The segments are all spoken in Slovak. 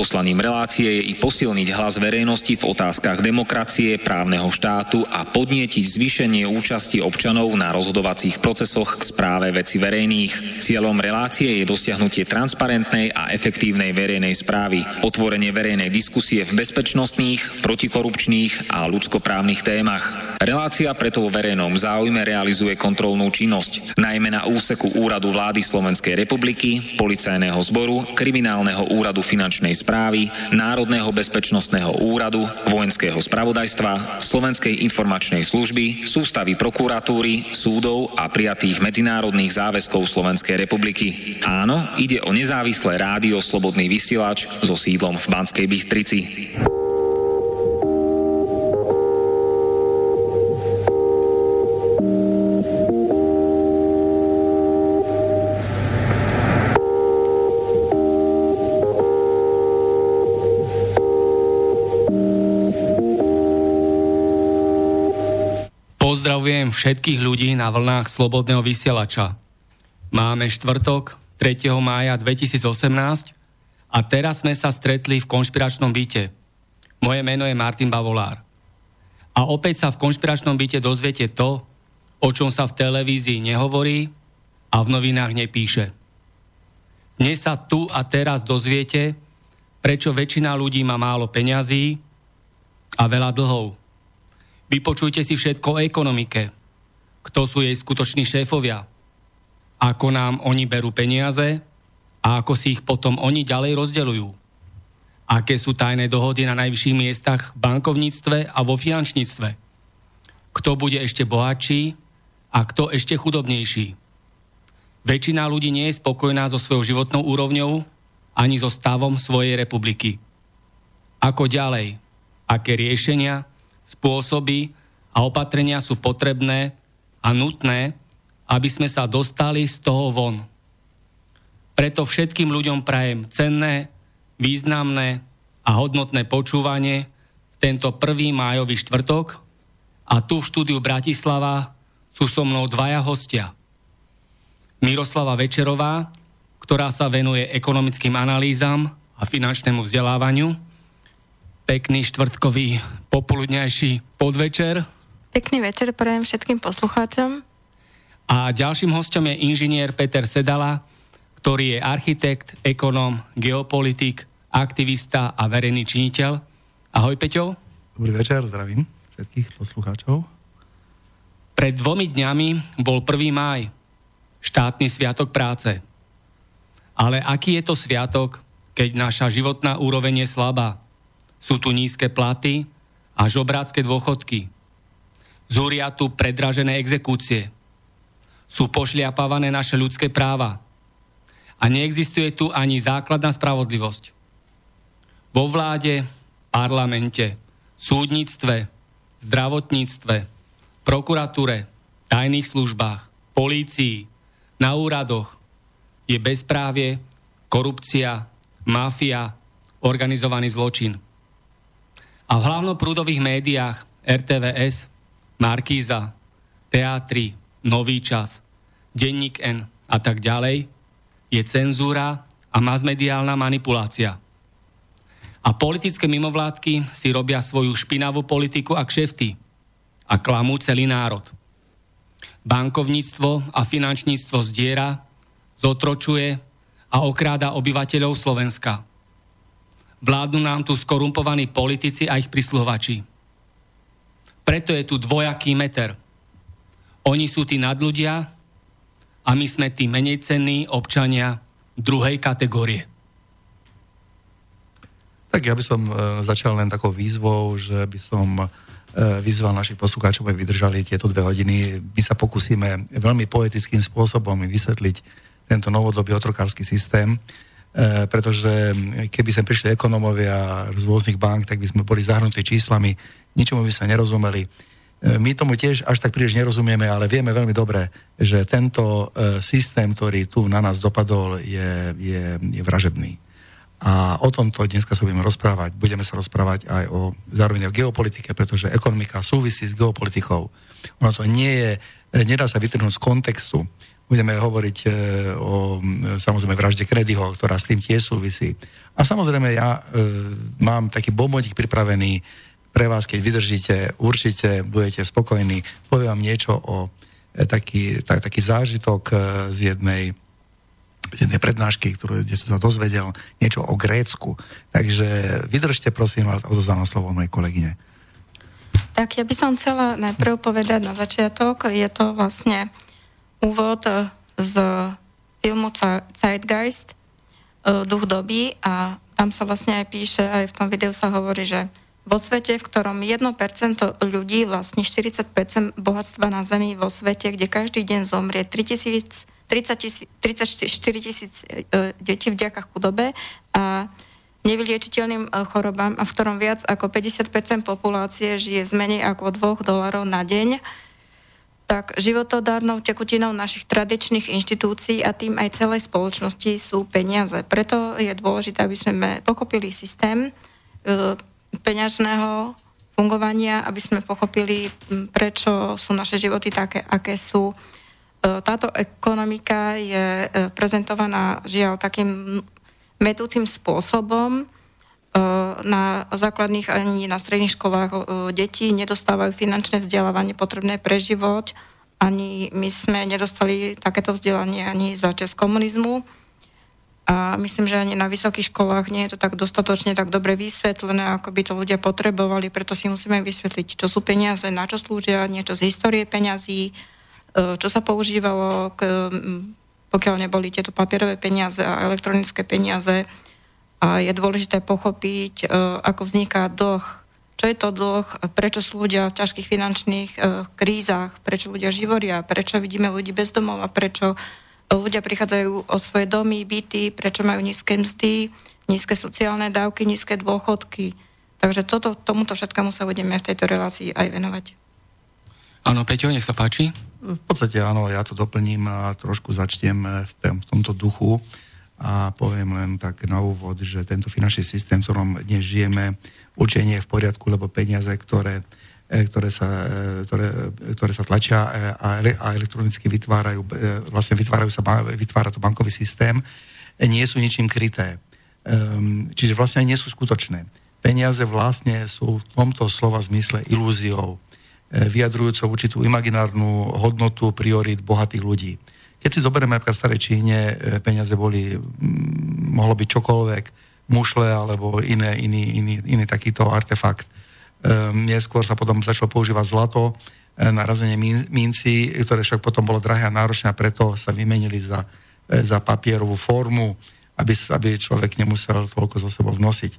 Poslaním relácie je i posilniť hlas verejnosti v otázkach demokracie, právneho štátu a podnietiť zvýšenie účasti občanov na rozhodovacích procesoch k správe veci verejných. Cieľom relácie je dosiahnutie transparentnej a efektívnej verejnej správy, otvorenie verejnej diskusie v bezpečnostných, protikorupčných a ľudskoprávnych témach. Relácia preto vo verejnom záujme realizuje kontrolnú činnosť, najmä na úseku Úradu vlády Slovenskej republiky, Policajného zboru, Kriminálneho úradu finančnej správy správy, Národného bezpečnostného úradu, Vojenského spravodajstva, Slovenskej informačnej služby, sústavy prokuratúry, súdov a prijatých medzinárodných záväzkov Slovenskej republiky. Áno, ide o nezávislé rádio Slobodný vysielač so sídlom v Banskej Bystrici. Všetkých ľudí na vlnách Slobodného vysielača. Máme štvrtok, 3. mája 2018 a teraz sme sa stretli v konšpiračnom byte. Moje meno je Martin Bavolár. A opäť sa v konšpiračnom byte dozviete to, o čom sa v televízii nehovorí a v novinách nepíše. Dnes sa tu a teraz dozviete, prečo väčšina ľudí má málo peňazí a veľa dlhov Vypočujte si všetko o ekonomike. Kto sú jej skutoční šéfovia? Ako nám oni berú peniaze a ako si ich potom oni ďalej rozdeľujú? Aké sú tajné dohody na najvyšších miestach v bankovníctve a vo finančníctve? Kto bude ešte bohatší a kto ešte chudobnejší? Väčšina ľudí nie je spokojná so svojou životnou úrovňou ani so stavom svojej republiky. Ako ďalej? Aké riešenia spôsoby a opatrenia sú potrebné a nutné, aby sme sa dostali z toho von. Preto všetkým ľuďom prajem cenné, významné a hodnotné počúvanie v tento prvý májový štvrtok a tu v štúdiu Bratislava sú so mnou dvaja hostia. Miroslava Večerová, ktorá sa venuje ekonomickým analýzam a finančnému vzdelávaniu pekný štvrtkový popoludňajší podvečer. Pekný večer prajem všetkým poslucháčom. A ďalším hostom je inžinier Peter Sedala, ktorý je architekt, ekonóm, geopolitik, aktivista a verejný činiteľ. Ahoj Peťo. Dobrý večer, zdravím všetkých poslucháčov. Pred dvomi dňami bol 1. máj, štátny sviatok práce. Ale aký je to sviatok, keď naša životná úroveň je slabá? Sú tu nízke platy a žobrácké dôchodky. Zúria tu predražené exekúcie. Sú pošliapávané naše ľudské práva. A neexistuje tu ani základná spravodlivosť. Vo vláde, parlamente, súdnictve, zdravotníctve, prokuratúre, tajných službách, polícii, na úradoch je bezprávie, korupcia, mafia, organizovaný zločin. A v hlavnoprúdových médiách RTVS, Markíza, Teatri, Nový čas, Denník N a tak ďalej je cenzúra a masmediálna manipulácia. A politické mimovládky si robia svoju špinavú politiku a kšefty a klamú celý národ. Bankovníctvo a finančníctvo zdiera, zotročuje a okráda obyvateľov Slovenska – Vládnu nám tu skorumpovaní politici a ich prisluhovači. Preto je tu dvojaký meter. Oni sú tí nadľudia a my sme tí menej cenní občania druhej kategórie. Tak ja by som e, začal len takou výzvou, že by som e, vyzval našich poslucháčov, aby vydržali tieto dve hodiny. My sa pokúsime veľmi poetickým spôsobom vysvetliť tento novodobý otrokársky systém, E, pretože keby sem prišli ekonomovia z rôznych bank, tak by sme boli zahrnutí číslami, ničomu by sme nerozumeli. E, my tomu tiež až tak príliš nerozumieme, ale vieme veľmi dobre, že tento e, systém, ktorý tu na nás dopadol, je, je, je vražebný. A o tomto dneska sa budeme rozprávať. Budeme sa rozprávať aj o zároveň o geopolitike, pretože ekonomika súvisí s geopolitikou. Ono to nie je, nedá sa vytrhnúť z kontextu. Budeme hovoriť e, o samozrejme vražde Kennedyho, ktorá s tým tiež súvisí. A samozrejme ja e, mám taký bombonik pripravený pre vás, keď vydržíte, určite budete spokojní. Poviem vám niečo o e, taký, tak, taký zážitok e, z jednej z jednej prednášky, ktorú, kde som sa dozvedel niečo o Grécku. Takže vydržte, prosím vás, odozdám slovo mojej kolegyne. Tak ja by som chcela najprv povedať na začiatok, je to vlastne úvod z filmu Zeitgeist, e, Duch doby a tam sa vlastne aj píše, aj v tom videu sa hovorí, že vo svete, v ktorom 1% ľudí vlastní 40% bohatstva na Zemi vo svete, kde každý deň zomrie 3000 30 34 tisíc e, detí vďaka chudobe a nevyliečiteľným e, chorobám a v ktorom viac ako 50% populácie žije z menej ako 2 dolarov na deň, tak životodárnou tekutinou našich tradičných inštitúcií a tým aj celej spoločnosti sú peniaze. Preto je dôležité, aby sme pochopili systém e, peňažného fungovania, aby sme pochopili, prečo sú naše životy také, aké sú. E, táto ekonomika je e, prezentovaná žiaľ takým metúcim spôsobom. E, na základných ani na stredných školách deti nedostávajú finančné vzdelávanie potrebné pre život. Ani my sme nedostali takéto vzdelanie ani za čas komunizmu. A myslím, že ani na vysokých školách nie je to tak dostatočne tak dobre vysvetlené, ako by to ľudia potrebovali, preto si musíme vysvetliť, čo sú peniaze, na čo slúžia, niečo z histórie peňazí, E, čo sa používalo, k, pokiaľ neboli tieto papierové peniaze a elektronické peniaze. A je dôležité pochopiť, e, ako vzniká dlh, čo je to dlh, prečo sú ľudia v ťažkých finančných e, krízach, prečo ľudia živoria, prečo vidíme ľudí bez domov? A prečo ľudia prichádzajú o svoje domy, byty, prečo majú nízke mzdy, nízke sociálne dávky, nízke dôchodky. Takže toto, tomuto všetkému sa budeme v tejto relácii aj venovať. Áno, Peťo, nech sa páči. V podstate áno, ja to doplním a trošku začnem v, tom, v tomto duchu a poviem len tak na úvod, že tento finančný systém, v ktorom dnes žijeme, určite nie je v poriadku, lebo peniaze, ktoré, ktoré, sa, e, ktoré, ktoré sa tlačia e, a, elektronicky vytvárajú, vlastne vytvárajú sa, vytvára to bankový systém, nie sú ničím kryté. Um, čiže vlastne nie sú skutočné. Peniaze vlastne sú v tomto slova zmysle ilúziou vyjadrujúcou určitú imaginárnu hodnotu priorit bohatých ľudí. Keď si zoberieme napríklad v starej Číne, e, peniaze boli, mohlo byť čokoľvek, mušle alebo iné, iný, iný, iný takýto artefakt. Ehm, neskôr sa potom začalo používať zlato e, na razenie minci, ktoré však potom bolo drahé a náročné a preto sa vymenili za, e, za papierovú formu, aby, aby človek nemusel toľko zo sebou nosiť. E,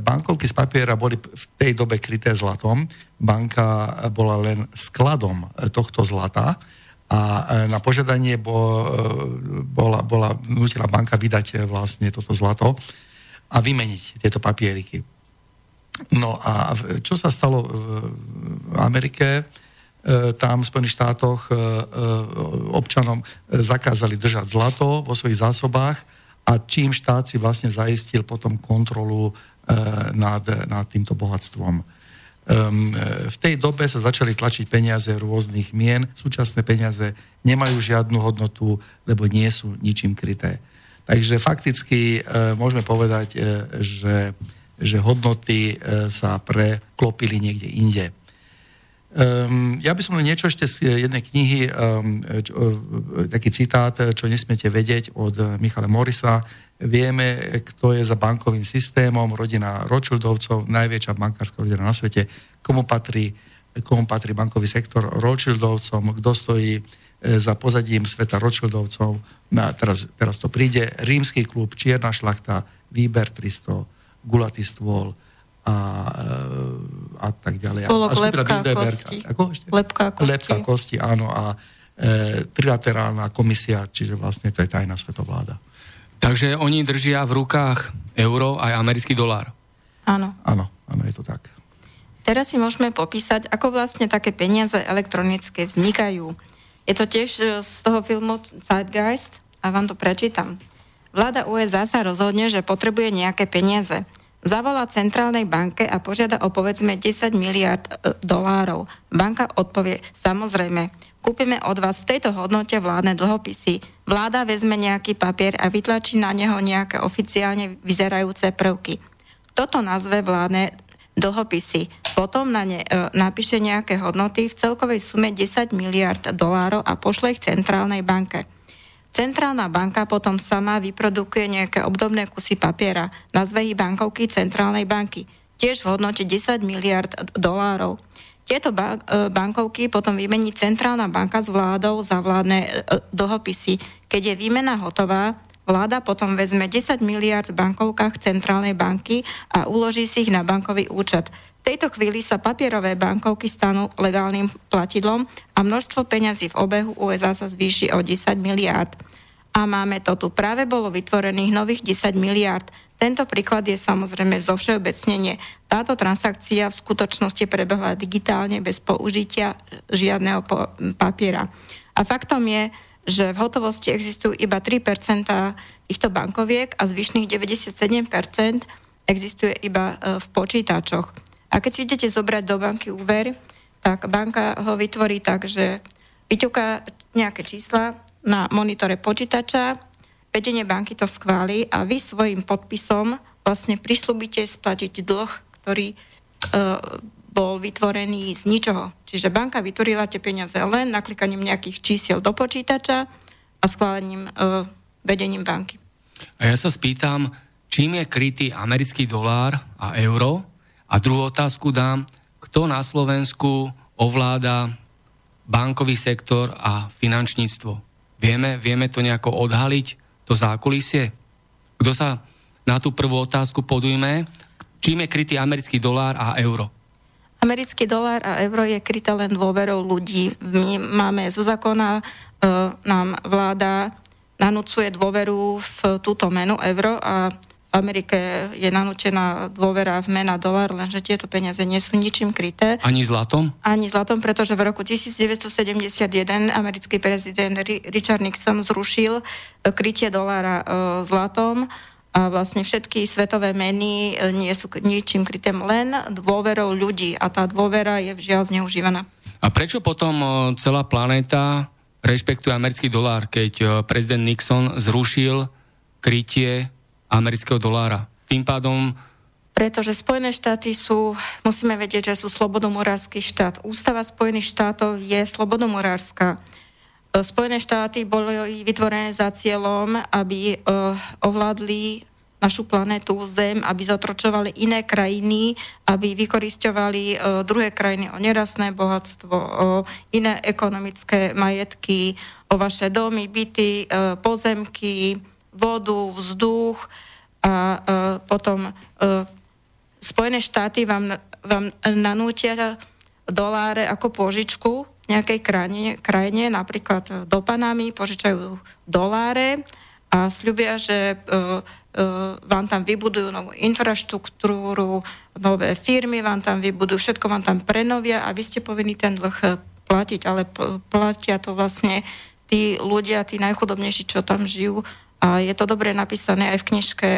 bankovky z papiera boli v tej dobe kryté zlatom. Banka bola len skladom tohto zlata a na požiadanie bola, bola nutila banka vydať vlastne toto zlato a vymeniť tieto papieriky. No a čo sa stalo v Amerike? Tam v Spojených štátoch občanom zakázali držať zlato vo svojich zásobách a čím štát si vlastne zaistil potom kontrolu nad, nad týmto bohatstvom. V tej dobe sa začali tlačiť peniaze rôznych mien. Súčasné peniaze nemajú žiadnu hodnotu, lebo nie sú ničím kryté. Takže fakticky môžeme povedať, že, že hodnoty uh, sa preklopili niekde inde. Um, ja by som niečo ešte z jednej knihy, um, čo, taký citát, čo nesmiete vedieť od Michala Morisa, Vieme, kto je za bankovým systémom, rodina Rothschildovcov, najväčšia bankárska rodina na svete, komu patrí, komu patrí bankový sektor Rothschildovcom, kto stojí e, za pozadím sveta Rothschildovcov. No a teraz, teraz to príde. Rímsky klub, Čierna šlachta, Výber 300, Gulatý stôl a, e, a tak ďalej. Spolok a lepká kosti. Ako ešte? Lepká kosti. Lepká kosti, áno. A e, trilaterálna komisia, čiže vlastne to je tajná svetovláda. Takže oni držia v rukách euro aj americký dolár. Áno. Áno, áno, je to tak. Teraz si môžeme popísať, ako vlastne také peniaze elektronické vznikajú. Je to tiež e, z toho filmu Zeitgeist a vám to prečítam. Vláda USA sa rozhodne, že potrebuje nejaké peniaze. Zavolá centrálnej banke a požiada o povedzme 10 miliard e, dolárov. Banka odpovie, samozrejme, kúpime od vás v tejto hodnote vládne dlhopisy. Vláda vezme nejaký papier a vytlačí na neho nejaké oficiálne vyzerajúce prvky. Toto nazve vládne dlhopisy. Potom na ne e, napíše nejaké hodnoty v celkovej sume 10 miliard dolárov a pošle ich centrálnej banke. Centrálna banka potom sama vyprodukuje nejaké obdobné kusy papiera, nazve ich bankovky centrálnej banky, tiež v hodnote 10 miliard dolárov. Tieto e, bankovky potom vymení centrálna banka s vládou za vládne e, dlhopisy. Keď je výmena hotová, vláda potom vezme 10 miliard v bankovkách centrálnej banky a uloží si ich na bankový účet. Tejto chvíli sa papierové bankovky stanú legálnym platidlom a množstvo peňazí v obehu USA sa zvýši o 10 miliárd. A máme to tu. Práve bolo vytvorených nových 10 miliárd. Tento príklad je samozrejme zo všeobecnenie. Táto transakcia v skutočnosti prebehla digitálne bez použitia žiadneho papiera. A faktom je, že v hotovosti existujú iba 3% týchto bankoviek a zvyšných 97% existuje iba e, v počítačoch. A keď si idete zobrať do banky úver, tak banka ho vytvorí tak, že vyťuká nejaké čísla na monitore počítača, vedenie banky to schváli a vy svojim podpisom vlastne prislúbite splatiť dlh, ktorý e, bol vytvorený z ničoho. Čiže banka vytvorila tie peniaze len naklikaním nejakých čísiel do počítača a schválením e, vedením banky. A ja sa spýtam, čím je krytý americký dolár a euro a druhú otázku dám, kto na Slovensku ovláda bankový sektor a finančníctvo. Vieme, vieme to nejako odhaliť, to zákulisie? Kto sa na tú prvú otázku podujme? Čím je krytý americký dolár a euro? Americký dolár a euro je kryté len dôverou ľudí. My máme zo zákona, e, nám vláda nanúcuje dôveru v túto menu euro a Amerike je nanúčená dôvera v mena dolar, lenže tieto peniaze nie sú ničím kryté. Ani zlatom? Ani zlatom, pretože v roku 1971 americký prezident Richard Nixon zrušil e, krytie dolára e, zlatom a vlastne všetky svetové meny e, nie sú ničím krytým, len dôverou ľudí a tá dôvera je žiaľ zneužívaná. A prečo potom celá planéta rešpektuje americký dolár, keď prezident Nixon zrušil krytie amerického dolára. Tým pádom pretože Spojené štáty sú, musíme vedieť, že sú slobodomorársky štát. Ústava Spojených štátov je slobodomorárska. E, Spojené štáty boli vytvorené za cieľom, aby uh, ovládli našu planetu Zem, aby zotročovali iné krajiny, aby vykoristovali uh, druhé krajiny o nerastné bohatstvo, o iné ekonomické majetky, o vaše domy, byty, pozemky, vodu, vzduch a uh, potom uh, Spojené štáty vám, vám nanútia doláre ako požičku nejakej krajine, krajine, napríklad do Panamy, požičajú doláre a sľubia, že uh, vám tam vybudujú novú infraštruktúru, nové firmy vám tam vybudujú, všetko vám tam prenovia a vy ste povinní ten dlh platiť, ale platia to vlastne tí ľudia, tí najchudobnejší, čo tam žijú a je to dobre napísané aj v knižke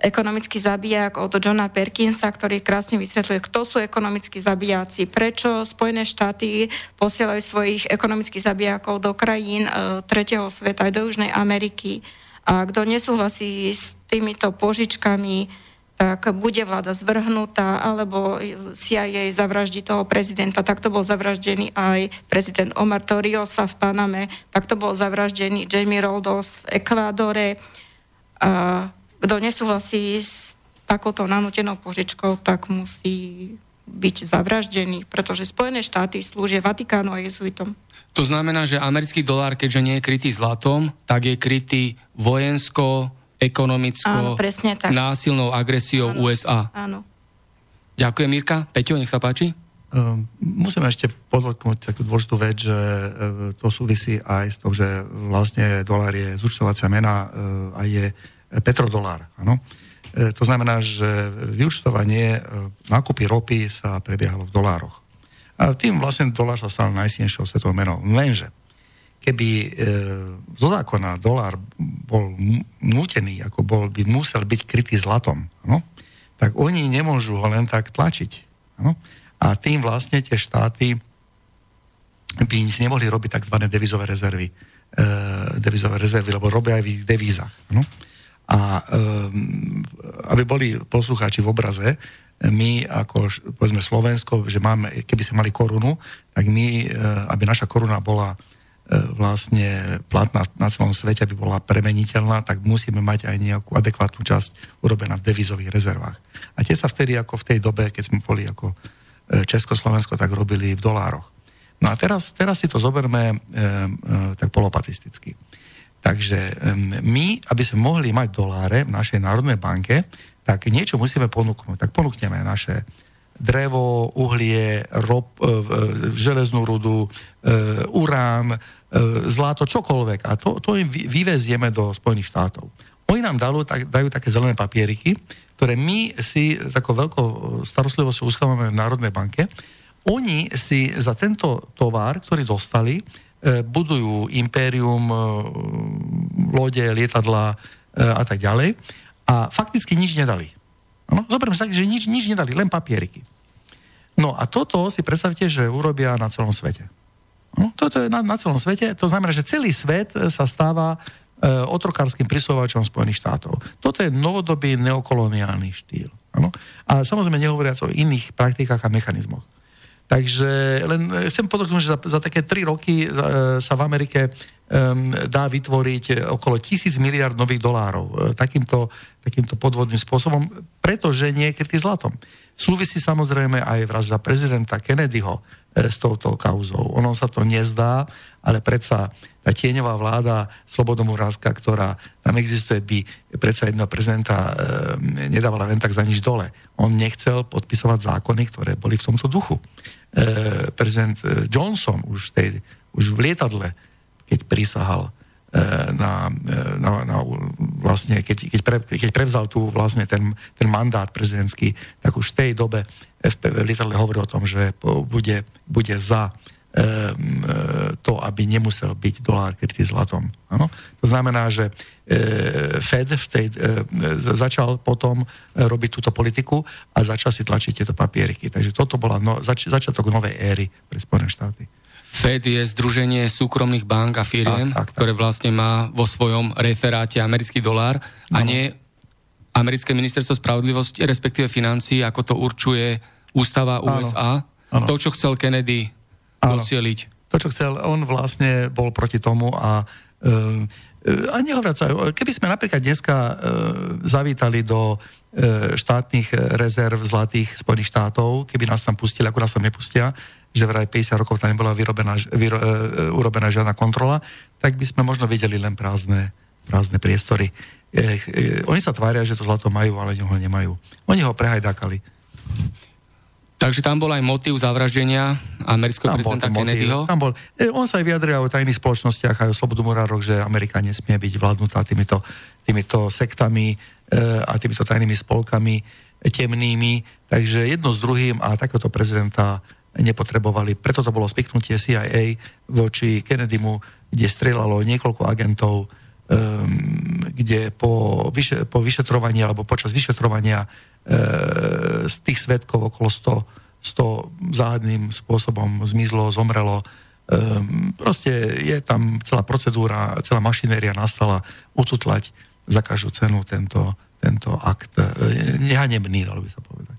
ekonomický zabijak od Johna Perkinsa, ktorý krásne vysvetľuje, kto sú ekonomickí zabijáci, prečo Spojené štáty posielajú svojich ekonomických zabijakov do krajín e, tretieho sveta, aj do Južnej Ameriky. A kto nesúhlasí s týmito požičkami, tak bude vláda zvrhnutá, alebo CIA zavraždí toho prezidenta. Takto bol zavraždený aj prezident Omar Toriosa v Paname, takto bol zavraždený Jamie Roldos v Ekvádore. A kto nesúhlasí s takouto nanútenou požičkou, tak musí byť zavraždený, pretože Spojené štáty slúžia Vatikánu a jezuitom. To znamená, že americký dolár, keďže nie je krytý zlatom, tak je krytý vojensko, ekonomicko, Áno, presne tak. násilnou agresiou Áno. USA. Áno. Ďakujem, Mirka. Peťo, nech sa páči. Um, musíme ešte podotknúť takú dôležitú vec, že uh, to súvisí aj s tou, že vlastne dolár je zúčtovacia mena uh, a je petrodolár. Áno? Uh, to znamená, že vyučtovanie nákupy ropy sa prebiehalo v dolároch. A tým vlastne dolár sa stal najsilnejšou svetovou menou. Lenže keby e, zo zákona dolár bol nútený, ako bol, by musel byť krytý zlatom, no, tak oni nemôžu ho len tak tlačiť. No? A tým vlastne tie štáty by nemohli robiť tzv. devizové rezervy. E, devizové rezervy, lebo robia aj v ich devízach. No? A e, aby boli poslucháči v obraze, my ako, povedzme, Slovensko, že máme, keby sme mali korunu, tak my, e, aby naša koruna bola vlastne platná na celom svete, aby bola premeniteľná, tak musíme mať aj nejakú adekvátnu časť urobená v devizových rezervách. A tie sa vtedy ako v tej dobe, keď sme boli ako e, Československo, tak robili v dolároch. No a teraz, teraz si to zoberme e, e, tak polopatisticky. Takže e, my, aby sme mohli mať doláre v našej národnej banke, tak niečo musíme ponúknuť. Tak ponúkneme naše drevo, uhlie, rop, e, e, železnú rudu, e, urán, zlato, čokoľvek. A to, to im vyvezieme do Spojených štátov. Oni nám dajú, tak, dajú také zelené papieriky, ktoré my si takou veľkou starostlivosťou uschávame v Národnej banke. Oni si za tento tovar, ktorý dostali, budujú impérium, lode, lietadla a tak ďalej. A fakticky nič nedali. No, zoberme sa, že nič, nič nedali, len papieriky. No a toto si predstavte, že urobia na celom svete. No, toto je na, na celom svete. To znamená, že celý svet sa stáva e, otrokárským prisúvačom Spojených štátov. Toto je novodobý neokoloniálny štýl. Ano? A samozrejme nehovoriac o iných praktikách a mechanizmoch. Takže len e, chcem podotknúť, že za, za také tri roky e, sa v Amerike e, dá vytvoriť okolo tisíc miliard nových dolárov e, takýmto, takýmto podvodným spôsobom, pretože nie je krytý zlatom. Súvisí samozrejme aj vražda prezidenta Kennedyho, E, s touto kauzou. Ono sa to nezdá, ale predsa tá tieňová vláda Slobodomuránska, ktorá tam existuje, by predsa jedného prezidenta e, nedávala len tak za nič dole. On nechcel podpisovať zákony, ktoré boli v tomto duchu. E, prezident e, Johnson už, tej, už v lietadle, keď prísahal e, na, e, na, na vlastne, keď, keď, pre, keď prevzal tu vlastne ten, ten mandát prezidentský, tak už v tej dobe FPV lietadle hovorí o tom, že bude, bude za e, to, aby nemusel byť dolár krytý zlatom. Ano? To znamená, že Fed v tej, začal potom robiť túto politiku a začal si tlačiť tieto papieriky. Takže toto bola no, zač, začiatok novej éry pre Spojené štáty. Fed je združenie súkromných bank a firiem, tak, tak, tak. ktoré vlastne má vo svojom referáte americký dolár a no. nie americké ministerstvo spravodlivosti, respektíve financií, ako to určuje ústava USA. Áno. To, čo chcel Kennedy áno. docieliť. To, čo chcel, on vlastne bol proti tomu a uh, a nehovoriac keby sme napríklad dneska uh, zavítali do štátnych rezerv zlatých Spojených štátov, keby nás tam pustili, ako nás tam nepustia, že vraj 50 rokov tam nebola vyrobená, vyro, uh, urobená žiadna kontrola, tak by sme možno videli len prázdne, prázdne priestory. E, e, oni sa tvária, že to zlato majú, ale ho nemajú. Oni ho prehajdákali. Takže tam bol aj motív zavraždenia amerického prezidenta Kennedyho? Tam bol. E, on sa aj vyjadril o tajných spoločnostiach, aj o slobodomurároch, že Amerika nesmie byť vládnutá týmito, týmito sektami e, a týmito tajnými spolkami temnými. Takže jedno s druhým a takéhoto prezidenta nepotrebovali. Preto to bolo spiknutie CIA voči Kennedymu, kde strelalo niekoľko agentov um, kde po, vyše, po vyšetrovaní alebo počas vyšetrovania uh, tých svetkov okolo 100, 100 záhadným spôsobom zmizlo, zomrelo. Um, proste je tam celá procedúra, celá mašinéria nastala ututlať za každú cenu tento, tento akt. Uh, nehanebný, dalo by sa povedať.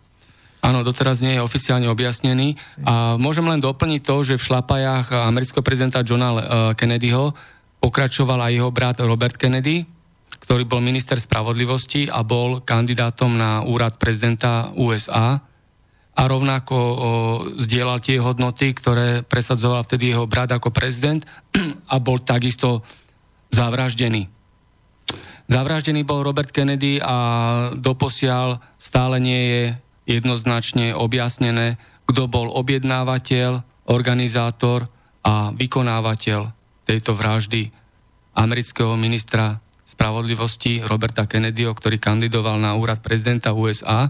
Áno, doteraz nie je oficiálne objasnený. A môžem len doplniť to, že v šlapajách amerického prezidenta Johna Kennedyho pokračoval aj jeho brat Robert Kennedy, ktorý bol minister spravodlivosti a bol kandidátom na úrad prezidenta USA a rovnako o, zdieľal tie hodnoty, ktoré presadzoval vtedy jeho brat ako prezident a bol takisto zavraždený. Zavraždený bol Robert Kennedy a doposiaľ stále nie je jednoznačne objasnené, kto bol objednávateľ, organizátor a vykonávateľ tejto vraždy amerického ministra spravodlivosti Roberta Kennedyho, ktorý kandidoval na úrad prezidenta USA.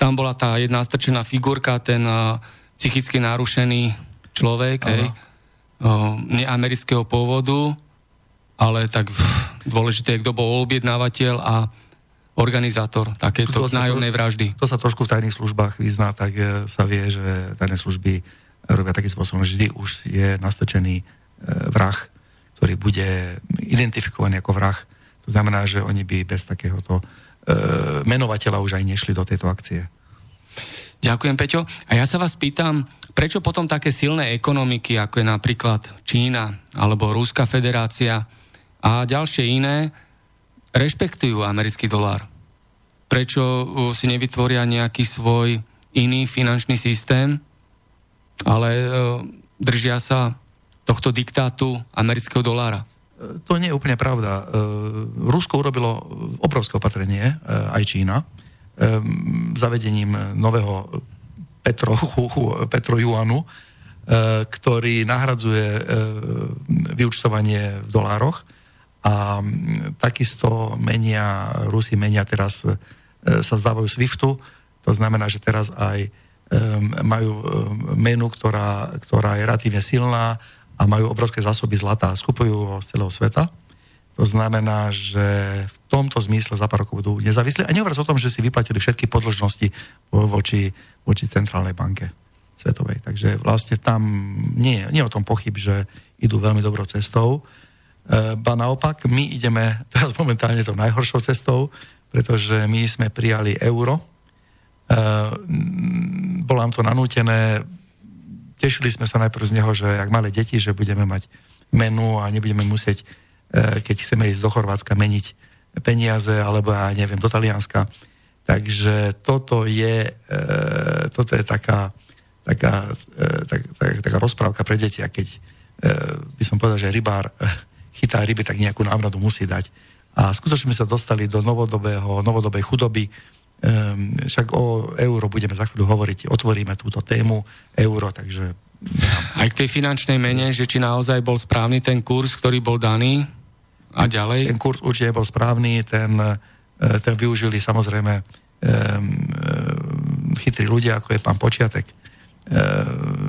Tam bola tá jedna strčená figurka, ten uh, psychicky narušený človek, hej, neamerického pôvodu, ale tak dôležité je, kto bol objednávateľ a organizátor takéto nájomnej vraždy. To sa trošku v tajných službách vyzná, tak e, sa vie, že tajné služby robia takým spôsobom, že vždy už je nastočený e, vrah, ktorý bude identifikovaný ako vrah. To znamená, že oni by bez takéhoto e, menovateľa už aj nešli do tejto akcie. Ďakujem, Peťo. A ja sa vás pýtam, prečo potom také silné ekonomiky, ako je napríklad Čína alebo Ruská federácia a ďalšie iné, rešpektujú americký dolár? Prečo si nevytvoria nejaký svoj iný finančný systém, ale e, držia sa tohto diktátu amerického dolára? To nie je úplne pravda. E, Rusko urobilo obrovské opatrenie, e, aj Čína, zavedením nového Petro, Petro Juanu, ktorý nahradzuje vyučtovanie v dolároch a takisto menia, Rusi menia teraz, sa zdávajú SWIFTu, to znamená, že teraz aj majú menu, ktorá, ktorá je relatívne silná a majú obrovské zásoby zlata. Skupujú ho z celého sveta. To znamená, že v tomto zmysle za pár rokov budú nezávislí. A nehovoriac o tom, že si vyplatili všetky podložnosti voči, voči centrálnej banke svetovej. Takže vlastne tam nie, nie o tom pochyb, že idú veľmi dobrou cestou. E, ba naopak, my ideme teraz momentálne tou najhoršou cestou, pretože my sme prijali euro. E, bolo nám to nanútené, tešili sme sa najprv z neho, že ak malé deti, že budeme mať menu a nebudeme musieť E, keď chceme ísť do Chorvátska meniť peniaze, alebo ja neviem, do Talianska. Takže toto je, toto je taká, taká, tak, tak, taká rozprávka pre deti, a keď by som povedal, že rybár chytá ryby, tak nejakú návnadu musí dať. A skutočne sme sa dostali do novodobého, novodobej chudoby, však o euro budeme za chvíľu hovoriť, otvoríme túto tému euro, takže... Aj k tej finančnej mene, že či naozaj bol správny ten kurz, ktorý bol daný, a ďalej? Ten kurz určite bol správny, ten, e, ten využili samozrejme um, chytrí ľudia, ako je pán Počiatek.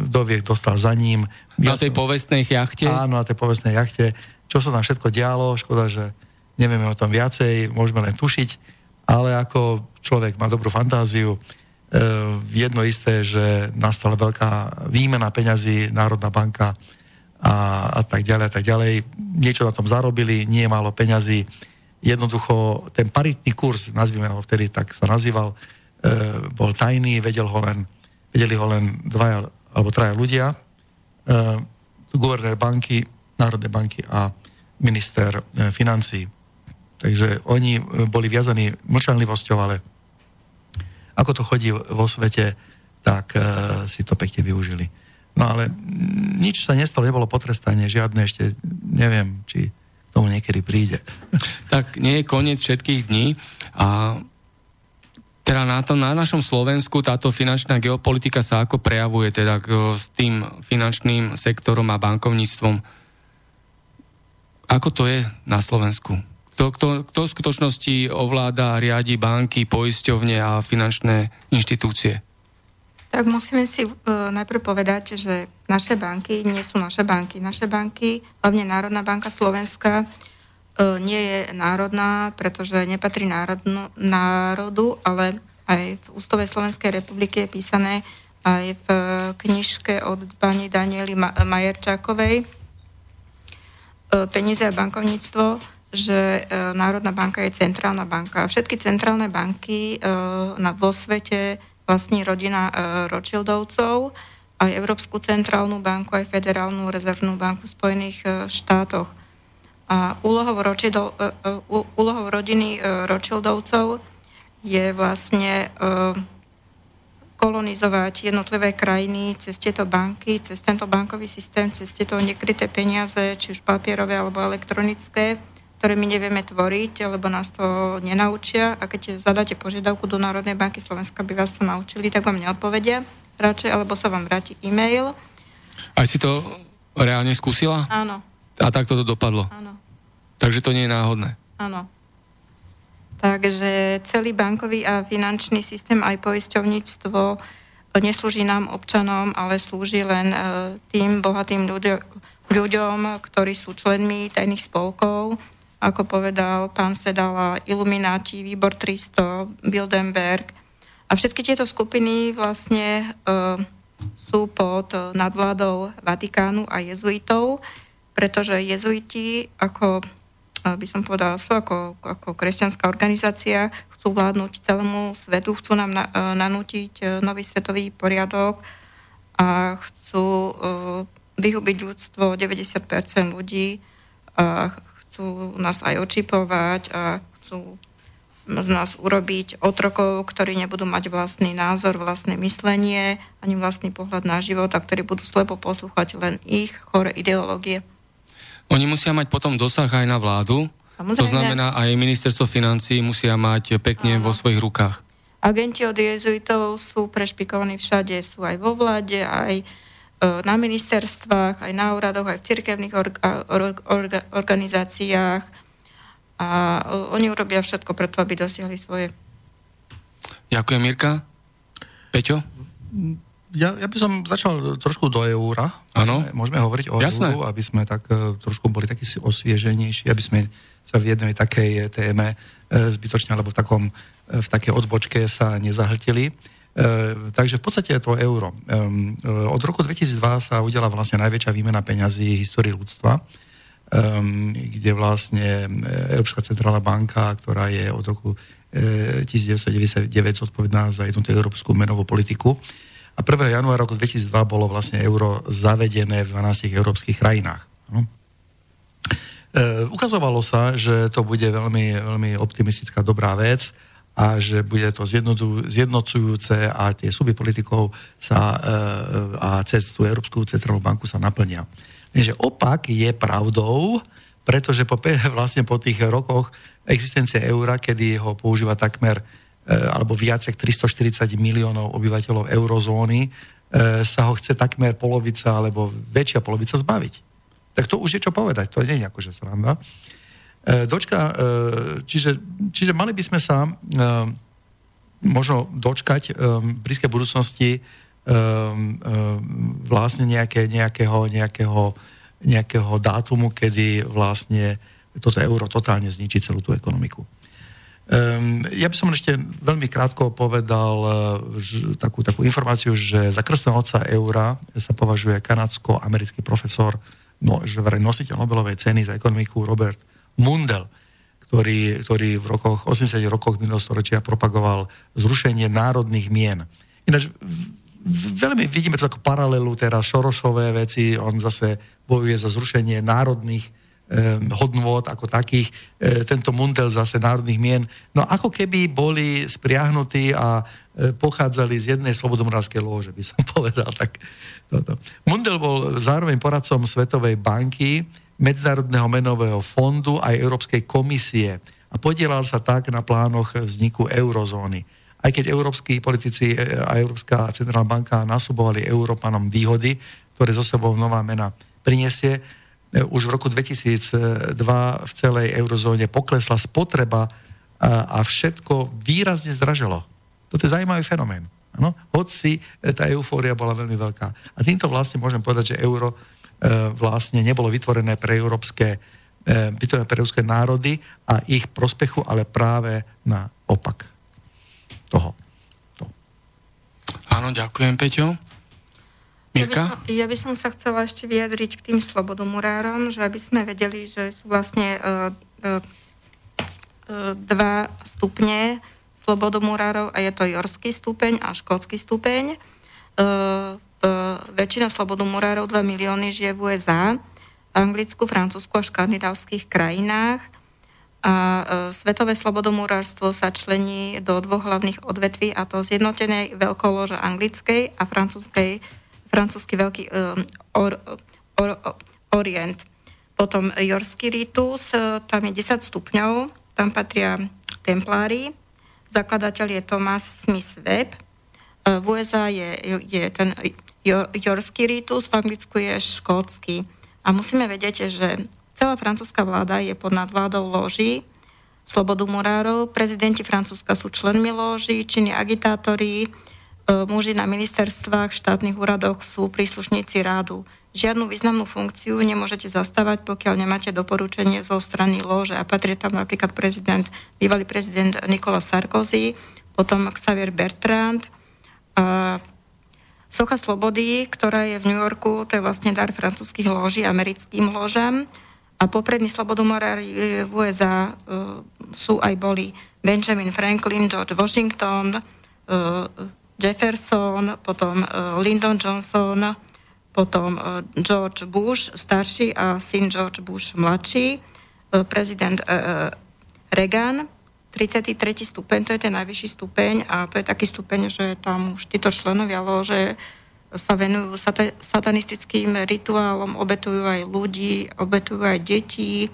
Doviek dostal za ním. Na tej povestnej jachte? Áno, na tej povestnej jachte. Čo sa tam všetko dialo, škoda, že nevieme o tom viacej, môžeme len tušiť, ale ako človek má dobrú fantáziu, jedno isté, že nastala veľká výmena peňazí, Národná banka a, a tak ďalej a tak ďalej. Niečo na tom zarobili, nie málo peňazí. Jednoducho ten paritný kurz, nazvime ho vtedy, tak sa nazýval, e, bol tajný, vedel ho len, vedeli ho len dvaja alebo traja ľudia. E, guvernér banky, Národnej banky a minister e, financí. Takže oni boli viazaní mlčanlivosťou, ale ako to chodí vo svete, tak e, si to pekne využili. No ale nič sa nestalo, nebolo potrestanie, žiadne ešte, neviem, či k tomu niekedy príde. Tak nie je koniec všetkých dní a teda na, to, na našom Slovensku táto finančná geopolitika sa ako prejavuje teda s tým finančným sektorom a bankovníctvom. Ako to je na Slovensku? Kto, kto, kto v skutočnosti ovláda, riadi banky, poisťovne a finančné inštitúcie? Tak musíme si uh, najprv povedať, že naše banky nie sú naše banky. Naše banky, hlavne Národná banka Slovenska, uh, nie je národná, pretože nepatrí národnu, národu, ale aj v Ústove Slovenskej republiky je písané aj v knižke od pani Daniely Majerčákovej uh, Peníze a bankovníctvo, že Národná banka je centrálna banka. Všetky centrálne banky na, vo svete vlastní rodina e, Rothschildovcov, aj Európsku centrálnu banku, aj Federálnu rezervnú banku v Spojených e, štátoch. A úlohou, Rothschildov, e, úlohou rodiny Rothschildovcov je vlastne kolonizovať jednotlivé krajiny cez tieto banky, cez tento bankový systém, cez tieto nekryté peniaze, či už papierové alebo elektronické, ktoré my nevieme tvoriť, lebo nás to nenaučia a keď zadáte požiadavku do Národnej banky Slovenska, by vás to naučili, tak vám neodpovedia radšej, alebo sa vám vráti e-mail. Aj si to reálne skúsila? Áno. A tak toto dopadlo? Áno. Takže to nie je náhodné? Áno. Takže celý bankový a finančný systém aj poisťovníctvo neslúži nám občanom, ale slúži len e, tým bohatým ľuďom, ktorí sú členmi tajných spolkov, ako povedal pán Sedala, Illuminati, Výbor 300, Bildenberg. A všetky tieto skupiny vlastne uh, sú pod nadvládou Vatikánu a jezuitov, pretože jezuiti, ako by som povedala, ako, ako kresťanská organizácia, chcú vládnuť celému svetu, chcú nám na, nanútiť nový svetový poriadok a chcú uh, vyhubiť ľudstvo 90% ľudí a chcú nás aj očipovať a chcú z nás urobiť otrokov, ktorí nebudú mať vlastný názor, vlastné myslenie, ani vlastný pohľad na život a ktorí budú slepo poslúchať len ich chore ideológie. Oni musia mať potom dosah aj na vládu, Samozrejme. to znamená aj ministerstvo financí musia mať pekne Áno. vo svojich rukách. Agenti od jezuitov sú prešpikovaní všade, sú aj vo vláde, aj E, na ministerstvách, aj na úradoch, aj v cirkevných orga, orga, organizáciách a oni urobia všetko preto, aby dosiahli svoje. Ďakujem, Mirka. Peťo? Ja, ja by som začal trošku do eura. Áno. Môžeme, hovoriť o Jasné. euru, aby sme tak uh, trošku boli takí osvieženejší, aby sme sa v jednej takej téme uh, zbytočne, alebo v, takom, v takej odbočke sa nezahltili. E, takže v podstate je to euro. E, od roku 2002 sa udela vlastne najväčšia výmena peňazí v histórii ľudstva, e, kde vlastne Európska centrálna banka, ktorá je od roku 1999 zodpovedná za jednotú európsku menovú politiku. A 1. januára roku 2002 bolo vlastne euro zavedené v 12 európskych krajinách. No. E, ukazovalo sa, že to bude veľmi, veľmi optimistická dobrá vec a že bude to zjednocujúce a tie suby politikov sa, e, a cez tú Európsku centrálnu banku sa naplnia. Takže opak je pravdou, pretože po, vlastne po tých rokoch existencie eura, kedy ho používa takmer alebo viac ako 340 miliónov obyvateľov eurozóny, e, sa ho chce takmer polovica alebo väčšia polovica zbaviť. Tak to už je čo povedať, to nie je akože sranda. E, dočka, čiže, čiže mali by sme sa možno dočkať v blízkej budúcnosti vlastne nejaké, nejakého, nejakého, nejakého dátumu, kedy vlastne toto euro totálne zničí celú tú ekonomiku. Ja by som ešte veľmi krátko povedal takú, takú informáciu, že za krstného otca eura sa považuje kanadsko-americký profesor, no, že nositeľ Nobelovej ceny za ekonomiku Robert Mundel, ktorý, ktorý v rokoch, 80 rokoch minulého storočia propagoval zrušenie národných mien. Ináč veľmi vidíme to ako paralelu teraz Šorošové veci, on zase bojuje za zrušenie národných eh, hodnôt ako takých, eh, tento Mundel zase národných mien. No ako keby boli spriahnutí a eh, pochádzali z jednej slobodomorskej lóže, by som povedal. Tak, toto. Mundel bol zároveň poradcom Svetovej banky, Medzinárodného menového fondu aj Európskej komisie a podielal sa tak na plánoch vzniku eurozóny. Aj keď európsky politici a Európska centrálna banka nasubovali Európanom výhody, ktoré zo sebou nová mena prinesie, už v roku 2002 v celej eurozóne poklesla spotreba a všetko výrazne zdražilo. Toto je zaujímavý fenomén. Ano? Hoci tá eufória bola veľmi veľká. A týmto vlastne môžem povedať, že euro E, vlastne nebolo vytvorené pre európske, e, vytvorené pre európske národy a ich prospechu, ale práve na opak toho. To. Áno, ďakujem, Peťo. Mirka? Ja by, som, ja by som sa chcela ešte vyjadriť k tým slobodomurárom, že aby sme vedeli, že sú vlastne uh, uh, dva stupne slobodomurárov a je to jorský stupeň a škótsky stupeň. Uh, E, väčšina slobodu murárov, 2 milióny, žije v USA, Anglicku, Francúzsku a škandinávskych krajinách. A e, svetové slobodomurárstvo sa člení do dvoch hlavných odvetví, a to zjednotenej veľkolože anglickej a francúzskej, francúzsky veľký e, or, or, or, orient. Potom Jorský ritus, tam je 10 stupňov, tam patria templári, zakladateľ je Thomas Smith Webb, v USA je, je ten jorský rítus, v Anglicku je škótsky. A musíme vedieť, že celá francúzska vláda je pod nadvládou loží, slobodu murárov, prezidenti Francúzska sú členmi loží, činy agitátori, e, muži na ministerstvách, štátnych úradoch sú príslušníci rádu. žiadnu významnú funkciu nemôžete zastávať, pokiaľ nemáte doporučenie zo strany lože. A patrí tam napríklad prezident, bývalý prezident Nikola Sarkozy, potom Xavier Bertrand, a Socha Slobody, ktorá je v New Yorku, to je vlastne dar francúzských loží americkým ložam. A poprední slobodomorári v USA uh, sú aj boli Benjamin Franklin, George Washington, Jefferson, potom uh, Lyndon Johnson, potom uh, George Bush starší a syn George Bush mladší, uh, prezident Reagan, 33. stupeň, to je ten najvyšší stupeň a to je taký stupeň, že tam už títo členovia lože sa venujú sat- satanistickým rituálom, obetujú aj ľudí, obetujú aj detí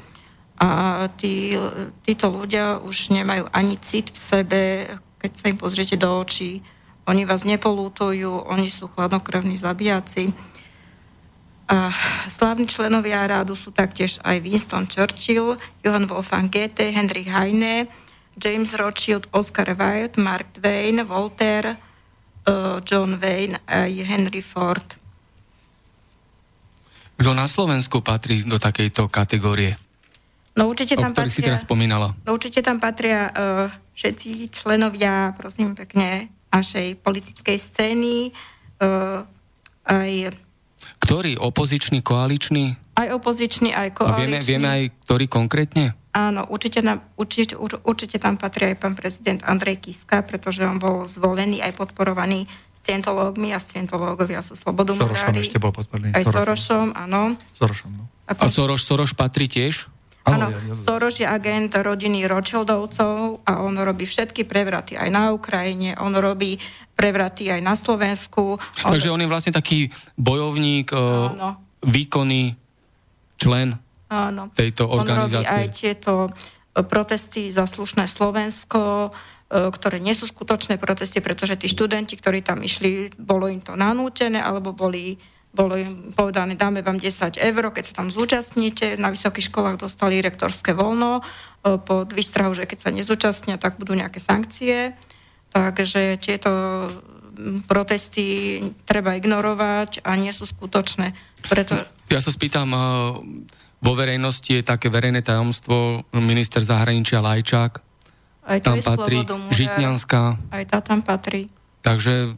a tí, títo ľudia už nemajú ani cit v sebe, keď sa im pozriete do očí. Oni vás nepolútujú, oni sú chladnokrvní zabijaci. A slávni členovia rádu sú taktiež aj Winston Churchill, Johann Wolfgang Goethe, Henry Heine, James Rothschild, Oscar Wilde, Mark Twain, Voltaire, uh, John Wayne a Henry Ford. Kto na Slovensku patrí do takejto kategórie? No určite tam patria, si teraz spomínala. No určite tam patria uh, všetci členovia, prosím pekne, našej politickej scény, uh, aj... Ktorý? Opozičný, koaličný? Aj opozičný, aj koaličný. A vieme, vieme aj, ktorý konkrétne? Áno, určite, na, určite, určite tam patrí aj pán prezident Andrej Kiska, pretože on bol zvolený aj podporovaný scientológmi a scientológovia sú slobodomurári. Sorošom ešte bol podporný. Aj Sorošom, áno. Sorošom, no. A, a Soroš, Soroš patrí tiež? Áno, Soros je agent rodiny Rothschildovcov a on robí všetky prevraty aj na Ukrajine, on robí prevraty aj na Slovensku. On... Takže on je vlastne taký bojovník, Áno. výkonný člen Áno. tejto organizácie. On robí aj tieto e, protesty za slušné Slovensko, e, ktoré nie sú skutočné protesty, pretože tí študenti, ktorí tam išli, bolo im to nanútené, alebo boli, bolo im povedané, dáme vám 10 eur, keď sa tam zúčastníte. Na vysokých školách dostali rektorské voľno e, pod výstrahu, že keď sa nezúčastnia, tak budú nejaké sankcie. Takže tieto protesty treba ignorovať a nie sú skutočné. Preto... Ja sa spýtam, vo verejnosti je také verejné tajomstvo minister zahraničia Lajčák. Aj tam patrí Žitňanská. Aj tá tam patrí. Takže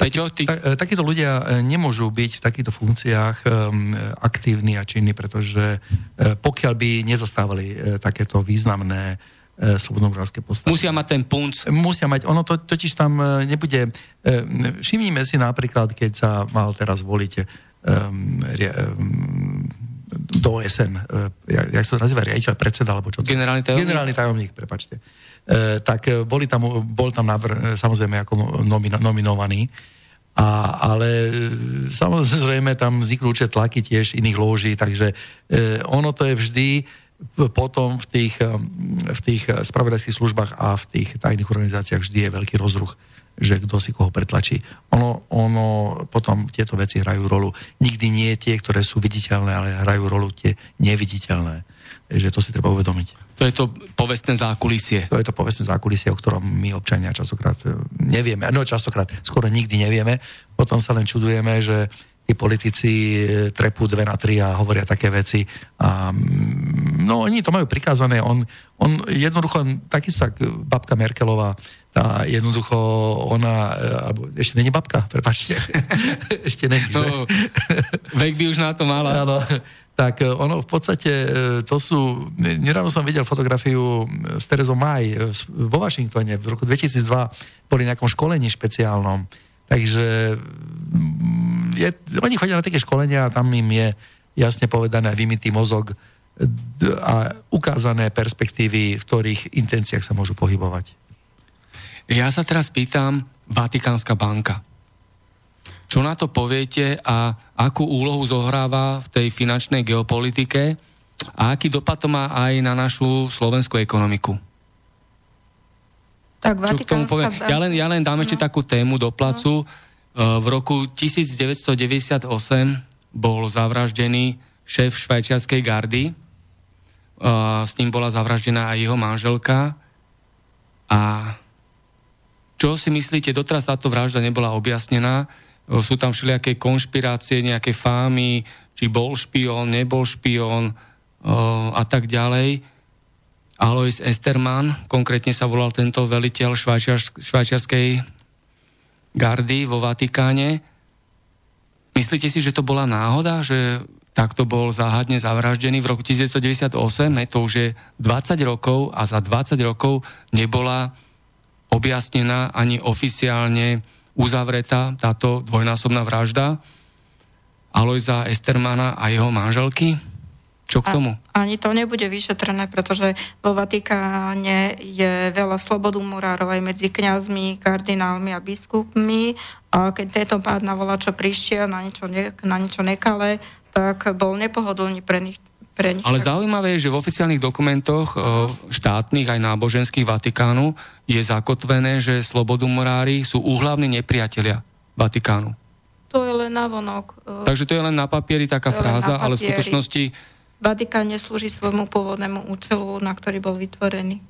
Peťo, ty... Tak, e, takíto ľudia e, nemôžu byť v takýchto funkciách um, aktívni a činní, pretože uh, pokiaľ by nezastávali uh, takéto významné uh, slobodnobrávské postavy. Musia mať ten punc. Musia mať, ono to, totiž tam uh, nebude... Uh, všimnime si napríklad, keď sa mal teraz voliť um, um, do OSN, e, jak, jak sa to nazýva, riaditeľ, predseda, alebo čo to? Generálny tajomník. Generálny tajomník, prepačte. E, tak e, boli tam, bol tam navr, samozrejme ako nomino, nominovaný, a, ale e, samozrejme tam vzniknú určite tlaky tiež iných lóží, takže e, ono to je vždy potom v tých, v tých spravodajských službách a v tých tajných organizáciách vždy je veľký rozruch že kto si koho pretlačí. Ono, ono potom tieto veci hrajú rolu. Nikdy nie tie, ktoré sú viditeľné, ale hrajú rolu tie neviditeľné. Takže to si treba uvedomiť. To je to povestné zákulisie. To je to povestné zákulisie, o ktorom my občania častokrát e, nevieme. No častokrát skoro nikdy nevieme. Potom sa len čudujeme, že tí politici e, trepú dve na tri a hovoria také veci. A, mm, no oni to majú prikázané. On, on jednoducho, takisto tak babka Merkelová, tá jednoducho ona, e, alebo ešte není babka, prepačte. ešte není, no, vek by už na to mala. Áno, tak e, ono v podstate, e, to sú, nedávno som videl fotografiu s Terezou Maj vo Washingtone v roku 2002, boli nejakom školení špeciálnom, takže mm, je, oni chodia na také školenia a tam im je jasne povedané vymitý mozog a ukázané perspektívy, v ktorých intenciách sa môžu pohybovať. Ja sa teraz pýtam, Vatikánska banka. Čo na to poviete a akú úlohu zohráva v tej finančnej geopolitike a aký dopad to má aj na našu slovenskú ekonomiku? Tak Čo k tomu poviem? Ja len, ja len dám no. ešte takú tému do placu. No. V roku 1998 bol zavraždený šéf švajčiarskej gardy. S ním bola zavraždená aj jeho manželka. A čo si myslíte, doteraz táto vražda nebola objasnená. Sú tam všelijaké konšpirácie, nejaké fámy, či bol špión, nebol špión a tak ďalej. Alois Esterman, konkrétne sa volal tento veliteľ švajčiarskej gardy vo Vatikáne. Myslíte si, že to bola náhoda, že takto bol záhadne zavraždený v roku 1998, ne, to už je 20 rokov a za 20 rokov nebola objasnená ani oficiálne uzavretá táto dvojnásobná vražda Alojza Estermana a jeho manželky? Čo k tomu? A, ani to nebude vyšetrené, pretože vo Vatikáne je veľa murárov aj medzi kňazmi, kardinálmi a biskupmi a keď tento pád na čo prišiel na niečo, ne, na niečo nekalé, tak bol nepohodlný pre nich. Pre nich Ale zaujímavé je, že v oficiálnych dokumentoch štátnych aj náboženských Vatikánu je zakotvené, že slobodumorári sú úhlavní nepriatelia Vatikánu. To je len navonok. Takže to je len na papieri taká fráza, ale v skutočnosti Vatikán neslúži svojmu pôvodnému účelu, na ktorý bol vytvorený.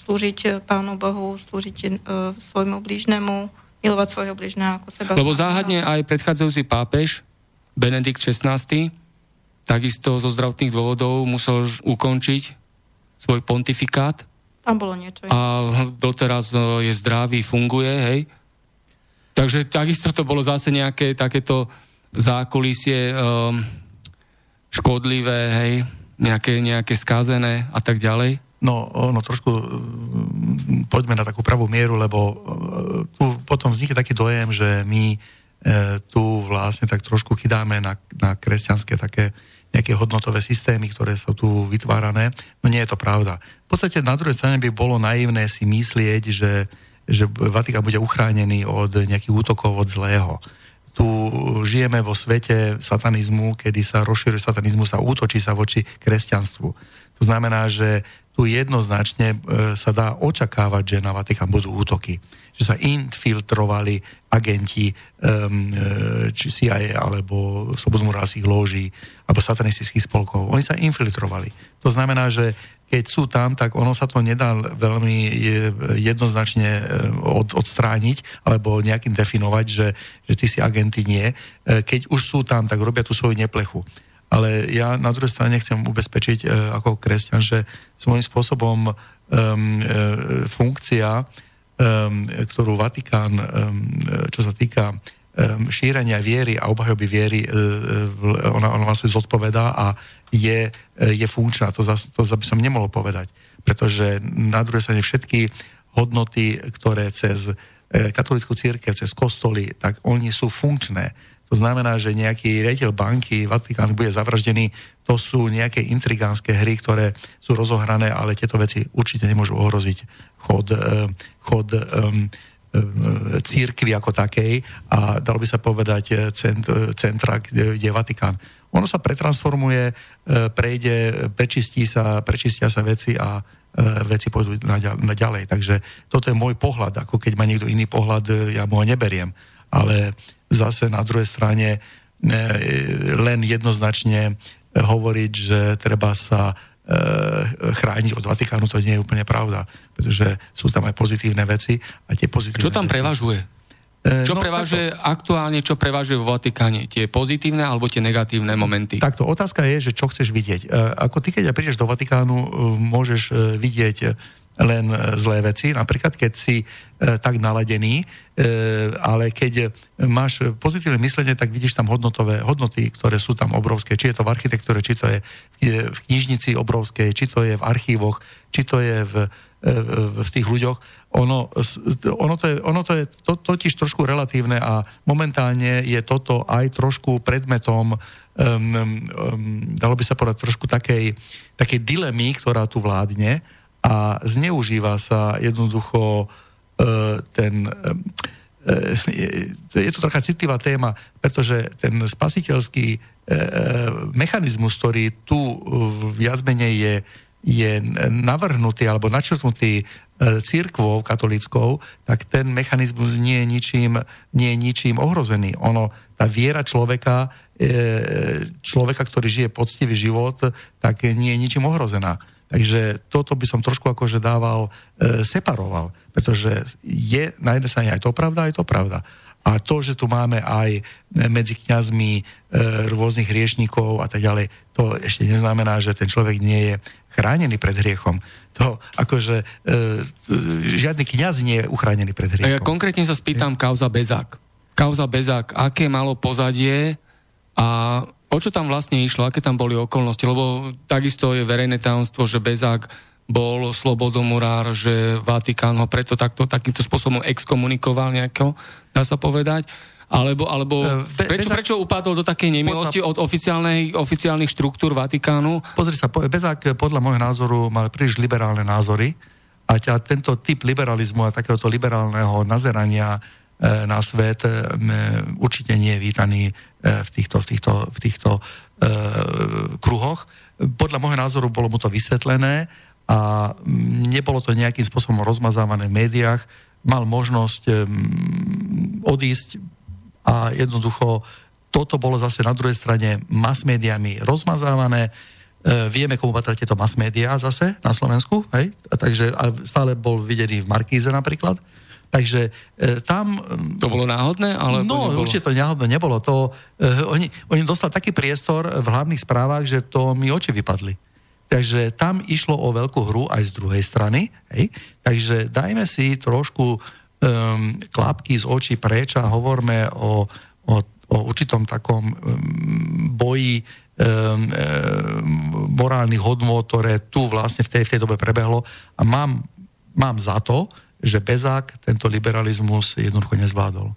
Slúžiť eh, Pánu Bohu, slúžiť svojmu blížnemu, milovať svojho blížneho ako seba. Lebo záhadne aj predchádzajúci pápež, Benedikt XVI, takisto zo zdravotných dôvodov musel ukončiť svoj pontifikát. Tam bolo niečo. A doteraz eh, je zdravý, funguje, hej. Takže takisto to bolo zase nejaké takéto zákulisie um, škodlivé, hej, nejaké, nejaké skazené a tak ďalej? No, ono trošku, mm, poďme na takú pravú mieru, lebo e, tu potom vznikne taký dojem, že my e, tu vlastne tak trošku chydáme na, na kresťanské také nejaké hodnotové systémy, ktoré sú tu vytvárané. No nie je to pravda. V podstate na druhej strane by bolo naivné si myslieť, že, že Vatikán bude uchránený od nejakých útokov od zlého tu žijeme vo svete satanizmu, kedy sa rozširuje satanizmus a útočí sa voči kresťanstvu. To znamená, že tu jednoznačne e, sa dá očakávať, že na Vatikán budú útoky. Že sa infiltrovali agenti um, či CIA alebo slobodmurálských lóží alebo satanistických spolkov. Oni sa infiltrovali. To znamená, že keď sú tam, tak ono sa to nedá veľmi jednoznačne e, od, odstrániť alebo nejakým definovať, že, že ty si agenti nie. E, keď už sú tam, tak robia tú svoju neplechu. Ale ja na druhej strane chcem ubezpečiť ako kresťan, že svojím spôsobom um, funkcia, ktorú Vatikán, um, čo sa týka um, šírenia viery a obhajoby viery, uh, ona, ona vlastne zodpovedá a je, e, je funkčná. To, zas, to by som nemohol povedať. Pretože na druhej strane všetky hodnoty, ktoré cez e, katolickú církev, cez kostoly, tak oni sú funkčné. To znamená, že nejaký riaditeľ banky, Vatikán bude zavraždený, to sú nejaké intrigánske hry, ktoré sú rozohrané, ale tieto veci určite nemôžu ohroziť chod, e, chod um, církvy ako takej a dalo by sa povedať cent, centra, kde je Vatikán ono sa pretransformuje, prejde, prečistí sa, prečistia sa veci a veci pôjdu na, ďalej. Takže toto je môj pohľad, ako keď má niekto iný pohľad, ja mu ho neberiem. Ale zase na druhej strane len jednoznačne hovoriť, že treba sa chrániť od Vatikánu, to nie je úplne pravda, pretože sú tam aj pozitívne veci a tie pozitívne Čo tam veci, prevažuje? E, čo no, prevažuje takto. aktuálne, čo prevažuje v Vatikáne? Tie pozitívne alebo tie negatívne momenty? Takto, otázka je, že čo chceš vidieť. E, ako ty, keď prídeš do Vatikánu, e, môžeš vidieť len zlé veci, napríklad keď si tak naladený, ale keď máš pozitívne myslenie, tak vidíš tam hodnotové hodnoty, ktoré sú tam obrovské. Či je to v architektúre, či to je v knižnici obrovskej, či to je v archívoch, či to je v, v tých ľuďoch. Ono, ono to je, ono to je to, totiž trošku relatívne a momentálne je toto aj trošku predmetom um, um, dalo by sa povedať trošku takej, takej dilemy, ktorá tu vládne a zneužíva sa jednoducho uh, ten uh, je, je to taká citlivá téma, pretože ten spasiteľský mechanizmus, ktorý tu viac menej je, je navrhnutý alebo načrtnutý E, církvou katolickou, tak ten mechanizmus nie je ničím, nie je ničím ohrozený. Ono, tá viera človeka, e, človeka, ktorý žije poctivý život, tak nie je ničím ohrozená. Takže toto by som trošku akože dával, e, separoval, pretože je na jednej strane aj to pravda, aj to pravda. A to, že tu máme aj medzi kňazmi e, rôznych hriešníkov a tak ďalej, to ešte neznamená, že ten človek nie je chránený pred hriechom. To akože e, žiadny kňaz nie je uchránený pred hriechom. Ja konkrétne sa spýtam kauza Bezák. Kauza Bezák, aké malo pozadie a o čo tam vlastne išlo, aké tam boli okolnosti, lebo takisto je verejné tajomstvo, že Bezák bol slobodomurár, že Vatikán ho preto takto, takýmto spôsobom exkomunikoval nejako, dá sa povedať. Alebo, alebo e, Be, prečo, Bezák, prečo upadol do takej nemilosti podľa, od oficiálnych štruktúr Vatikánu? Pozri sa, Bezák podľa môjho názoru mal príliš liberálne názory a ťa, tento typ liberalizmu a takéhoto liberálneho nazerania e, na svet e, určite nie je vítaný e, v týchto, v týchto, v týchto e, kruhoch. Podľa môjho názoru bolo mu to vysvetlené a nebolo to nejakým spôsobom rozmazávané v médiách, mal možnosť odísť a jednoducho toto bolo zase na druhej strane mass médiami rozmazávané. E, vieme, komu patria tieto mass médiá zase na Slovensku, hej? A takže a stále bol videný v Markíze napríklad. Takže e, tam... To bolo náhodné? Ale no, to určite to náhodné nebolo. To, e, oni, oni dostali taký priestor v hlavných správach, že to mi oči vypadli. Takže tam išlo o veľkú hru aj z druhej strany. Hej? Takže dajme si trošku um, klapky z očí preč a hovorme o, o, o určitom takom um, boji um, um, morálnych hodnôt, ktoré tu vlastne v tej, v tej dobe prebehlo. A mám, mám za to, že Bezák tento liberalizmus jednoducho nezvládol.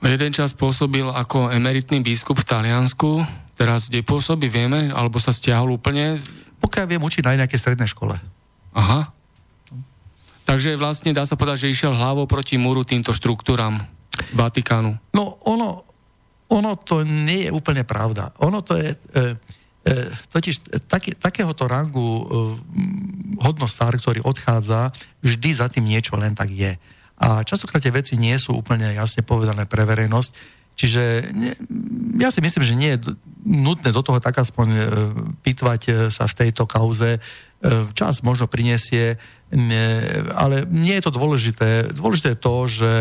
Jeden čas pôsobil ako emeritný biskup v Taliansku, teraz kde pôsobí, vieme, alebo sa stiahol úplne? Pokiaľ viem, učí na nejakej strednej škole. Aha. Takže vlastne dá sa povedať, že išiel hlavou proti múru týmto štruktúram Vatikánu. No ono, ono to nie je úplne pravda. Ono to je... E, e, totiž taký, takéhoto rangu e, hodnostár, ktorý odchádza, vždy za tým niečo len tak je. A častokrát tie veci nie sú úplne jasne povedané pre verejnosť. Čiže ne, ja si myslím, že nie je nutné do toho tak aspoň e, pýtvať e, sa v tejto kauze. E, čas možno prinesie, ale nie je to dôležité. Dôležité je to, že,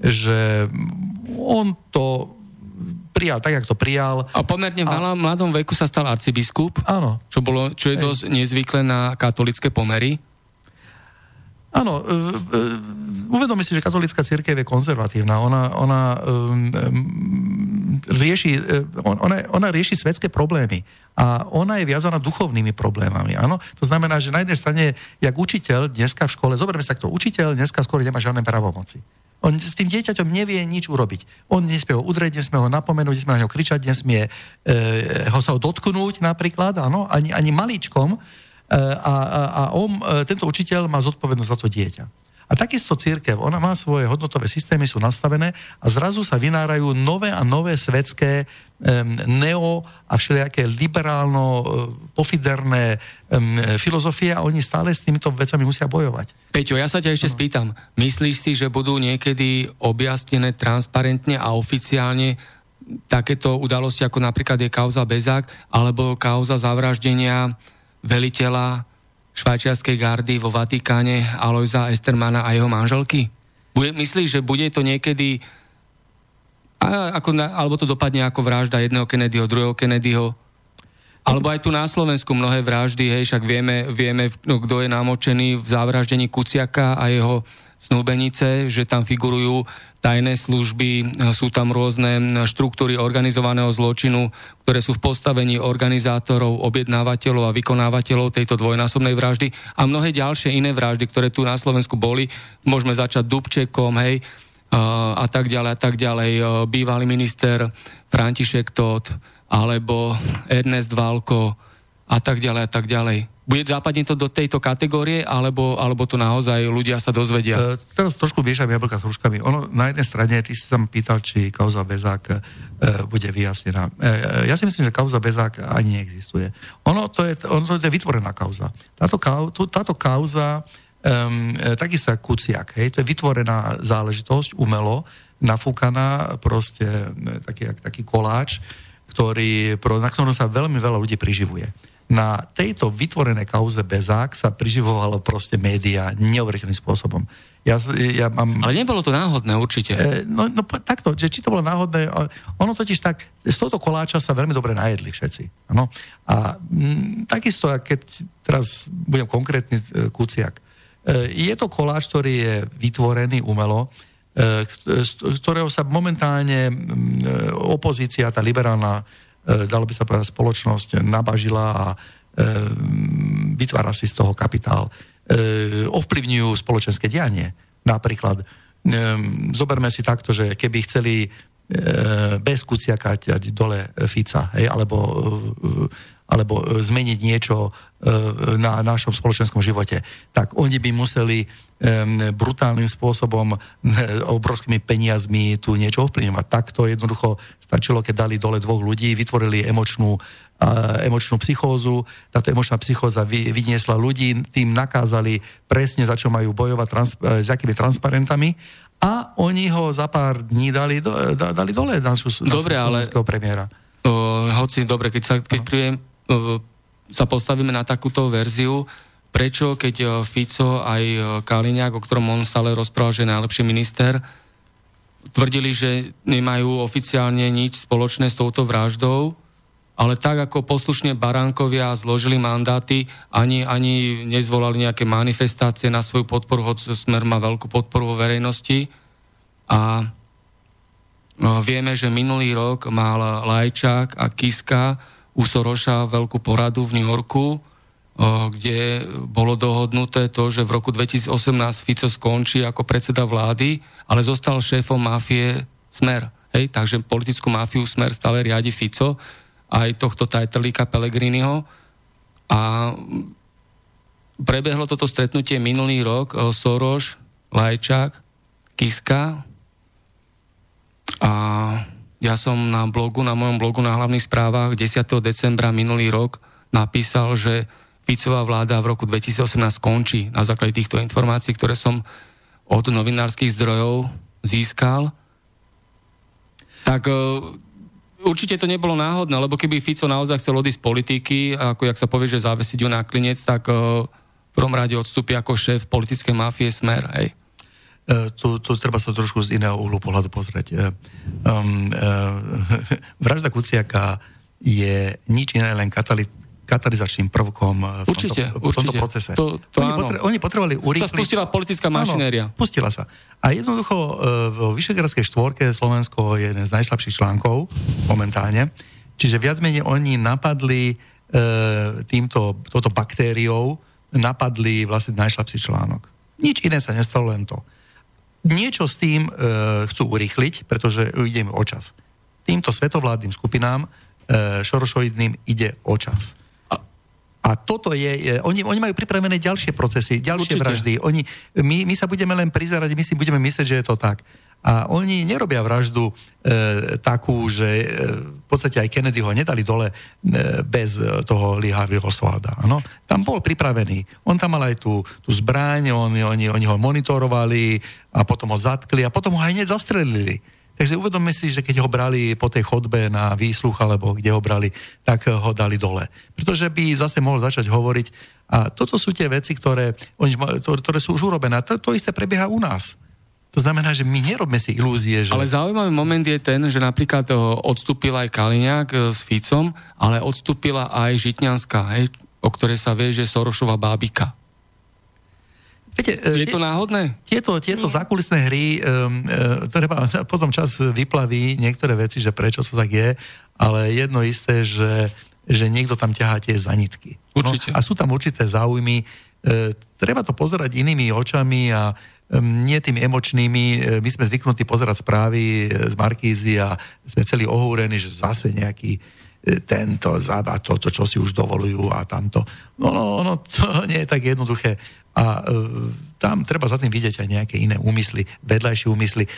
že on to prijal tak, jak to prijal. A pomerne v a... mladom veku sa stal arcibiskup, Áno. Čo, bolo, čo je dosť nezvyklé na katolické pomery. Áno, uvedomi si, že katolická církev je konzervatívna. Ona, ona um, um, rieši, ona, ona rieši svetské problémy a ona je viazaná duchovnými problémami. Áno? To znamená, že na jednej strane, jak učiteľ dneska v škole, zoberme sa kto, učiteľ dneska skôr nemá žiadne pravomoci. On s tým dieťaťom nevie nič urobiť. On nesmie ho udrieť, nesmie ho napomenúť, nesmie na neho kričať, nesmie e, ho sa ho dotknúť napríklad, áno, ani, ani maličkom. E, a, a, a on, e, tento učiteľ má zodpovednosť za to dieťa. A takisto církev, ona má svoje hodnotové systémy, sú nastavené a zrazu sa vynárajú nové a nové svetské um, neo a všelijaké liberálno uh, pofiderné um, filozofie a oni stále s týmito vecami musia bojovať. Peťo, ja sa ťa ešte no. spýtam. Myslíš si, že budú niekedy objasnené transparentne a oficiálne takéto udalosti, ako napríklad je kauza Bezák, alebo kauza zavraždenia veliteľa švajčiarskej gardy vo Vatikáne Alojza Estermana a jeho manželky? Bude, myslíš, že bude to niekedy a, ako, alebo to dopadne ako vražda jedného Kennedyho, druhého Kennedyho? Alebo aj tu na Slovensku mnohé vraždy, hej, však vieme, vieme no, kto je namočený v zavraždení Kuciaka a jeho snúbenice, že tam figurujú tajné služby, sú tam rôzne štruktúry organizovaného zločinu, ktoré sú v postavení organizátorov, objednávateľov a vykonávateľov tejto dvojnásobnej vraždy a mnohé ďalšie iné vraždy, ktoré tu na Slovensku boli. Môžeme začať Dubčekom, hej, a tak ďalej, a tak ďalej. Bývalý minister František Todt, alebo Ernest Válko, a tak ďalej, a tak ďalej. Bude západne to do tejto kategórie, alebo, alebo to naozaj ľudia sa dozvedia? E, teraz trošku miešam jablka s hruškami. Ono, na jednej strane, ty si sa pýtal, či kauza Bezák e, bude vyjasnená. E, ja si myslím, že kauza Bezák ani neexistuje. Ono to je, ono to je vytvorená kauza. Táto, kau, tú, táto kauza, um, takisto ako Kuciak, hej, to je vytvorená záležitosť, umelo, nafúkaná, proste taký, taký koláč, ktorý, na ktorom sa veľmi veľa ľudí priživuje. Na tejto vytvorené kauze Bezák sa priživovalo proste média neuveriteľným spôsobom. Ja, ja mám... Ale nebolo to náhodné určite. E, no, no takto, že či to bolo náhodné, ono totiž tak, z tohto koláča sa veľmi dobre najedli všetci. Ano? A m, takisto, keď teraz budem konkrétny e, Kuciak, e, je to koláč, ktorý je vytvorený umelo, e, z ktorého sa momentálne e, opozícia, tá liberálna, e, dalo by sa povedať, spoločnosť nabažila a e, vytvára si z toho kapitál. E, ovplyvňujú spoločenské dianie. Napríklad, e, zoberme si takto, že keby chceli e, bez Kuciaka dole Fica, hej, alebo, alebo zmeniť niečo na našom spoločenskom živote, tak oni by museli brutálnym spôsobom, obrovskými peniazmi tu niečo ovplyvňovať. Takto jednoducho stačilo, keď dali dole dvoch ľudí, vytvorili emočnú emočnú psychózu. Táto emočná psychóza vy, vyniesla ľudí, tým nakázali presne, za čo majú bojovať, trans, e, s akými transparentami a oni ho za pár dní dali, dali dole našu, dobre, ale, premiéra. Uh, hoci, dobre, keď sa, keď príjem, sa postavíme na takúto verziu, prečo, keď Fico aj Kaliňák, o ktorom on stále rozprával, že je najlepší minister, tvrdili, že nemajú oficiálne nič spoločné s touto vraždou, ale tak ako poslušne baránkovia zložili mandáty, ani, ani nezvolali nejaké manifestácie na svoju podporu, hoď Smer má veľkú podporu vo verejnosti. A vieme, že minulý rok mal Lajčák a Kiska u Soroša veľkú poradu v New Yorku, kde bolo dohodnuté to, že v roku 2018 Fico skončí ako predseda vlády, ale zostal šéfom mafie Smer. Hej, takže politickú mafiu Smer stále riadi Fico aj tohto tajtelíka Pelegriniho. A prebehlo toto stretnutie minulý rok Soroš, Lajčák, Kiska a ja som na blogu, na mojom blogu na hlavných správach 10. decembra minulý rok napísal, že Ficová vláda v roku 2018 skončí na základe týchto informácií, ktoré som od novinárskych zdrojov získal. Tak eh, určite to nebolo náhodné, lebo keby Fico naozaj chcel odísť z politiky, ako jak sa povie, že závesiť ju na klinec, tak uh, v prvom rade odstúpi ako šéf politickej mafie Smer, hej. Uh, tu, tu treba sa trošku z iného uhlu pohľadu pozrieť. Uh, um, uh, vražda Kuciaka je nič iné, len katali, katalizačným prvkom eh, v, určite, tomto, v tomto procese. To, to oni, potre, oni potrebovali urýchliť... Sa spustila politická mašinéria. Áno, spustila sa. A jednoducho eh, vo Vyšegradskej štvorke Slovensko je jeden z najslabších článkov momentálne. Čiže viac menej oni napadli e, týmto, touto baktériou, napadli vlastne najslabší článok. Nič iné sa nestalo, len to. Niečo s tým e, chcú urýchliť, pretože ide im o čas. Týmto svetovládnym skupinám e, šorošoidným ide o čas. A toto je, oni, oni majú pripravené ďalšie procesy, ďalšie Určite. vraždy. Oni, my, my sa budeme len prizerať, my si budeme myslieť, že je to tak. A oni nerobia vraždu e, takú, že e, v podstate aj Kennedy ho nedali dole e, bez toho Lee Harvey Oswalda. Ano? Tam bol pripravený. On tam mal aj tú, tú zbraň, on, oni, oni ho monitorovali a potom ho zatkli a potom ho aj hneď zastrelili. Takže uvedomme si, že keď ho brali po tej chodbe na výsluch, alebo kde ho brali, tak ho dali dole. Pretože by zase mohol začať hovoriť. A toto sú tie veci, ktoré, ktoré sú už urobené. To, to isté prebieha u nás. To znamená, že my nerobme si ilúzie, že... Ale zaujímavý moment je ten, že napríklad eh, odstúpila aj Kaliňák eh, s Ficom, ale odstúpila aj Žitňanská, hej, o ktorej sa vie, že Sorošova bábika. Viete, je to náhodné? Tieto, tieto zákulisné hry, um, uh, treba, potom čas vyplaví niektoré veci, že prečo to tak je, ale jedno isté, že, že niekto tam ťahá tie zanitky. Určite. No, a sú tam určité záujmy. Treba to pozerať inými očami a nie tými emočnými. Uh, my sme zvyknutí pozerať správy z Markízy a sme celí ohúrení, že zase nejaký tento, a toto, čo si už dovolujú a tamto. No, no, no, to nie je tak jednoduché. A e, tam treba za tým vidieť aj nejaké iné úmysly, vedľajšie úmysly. E,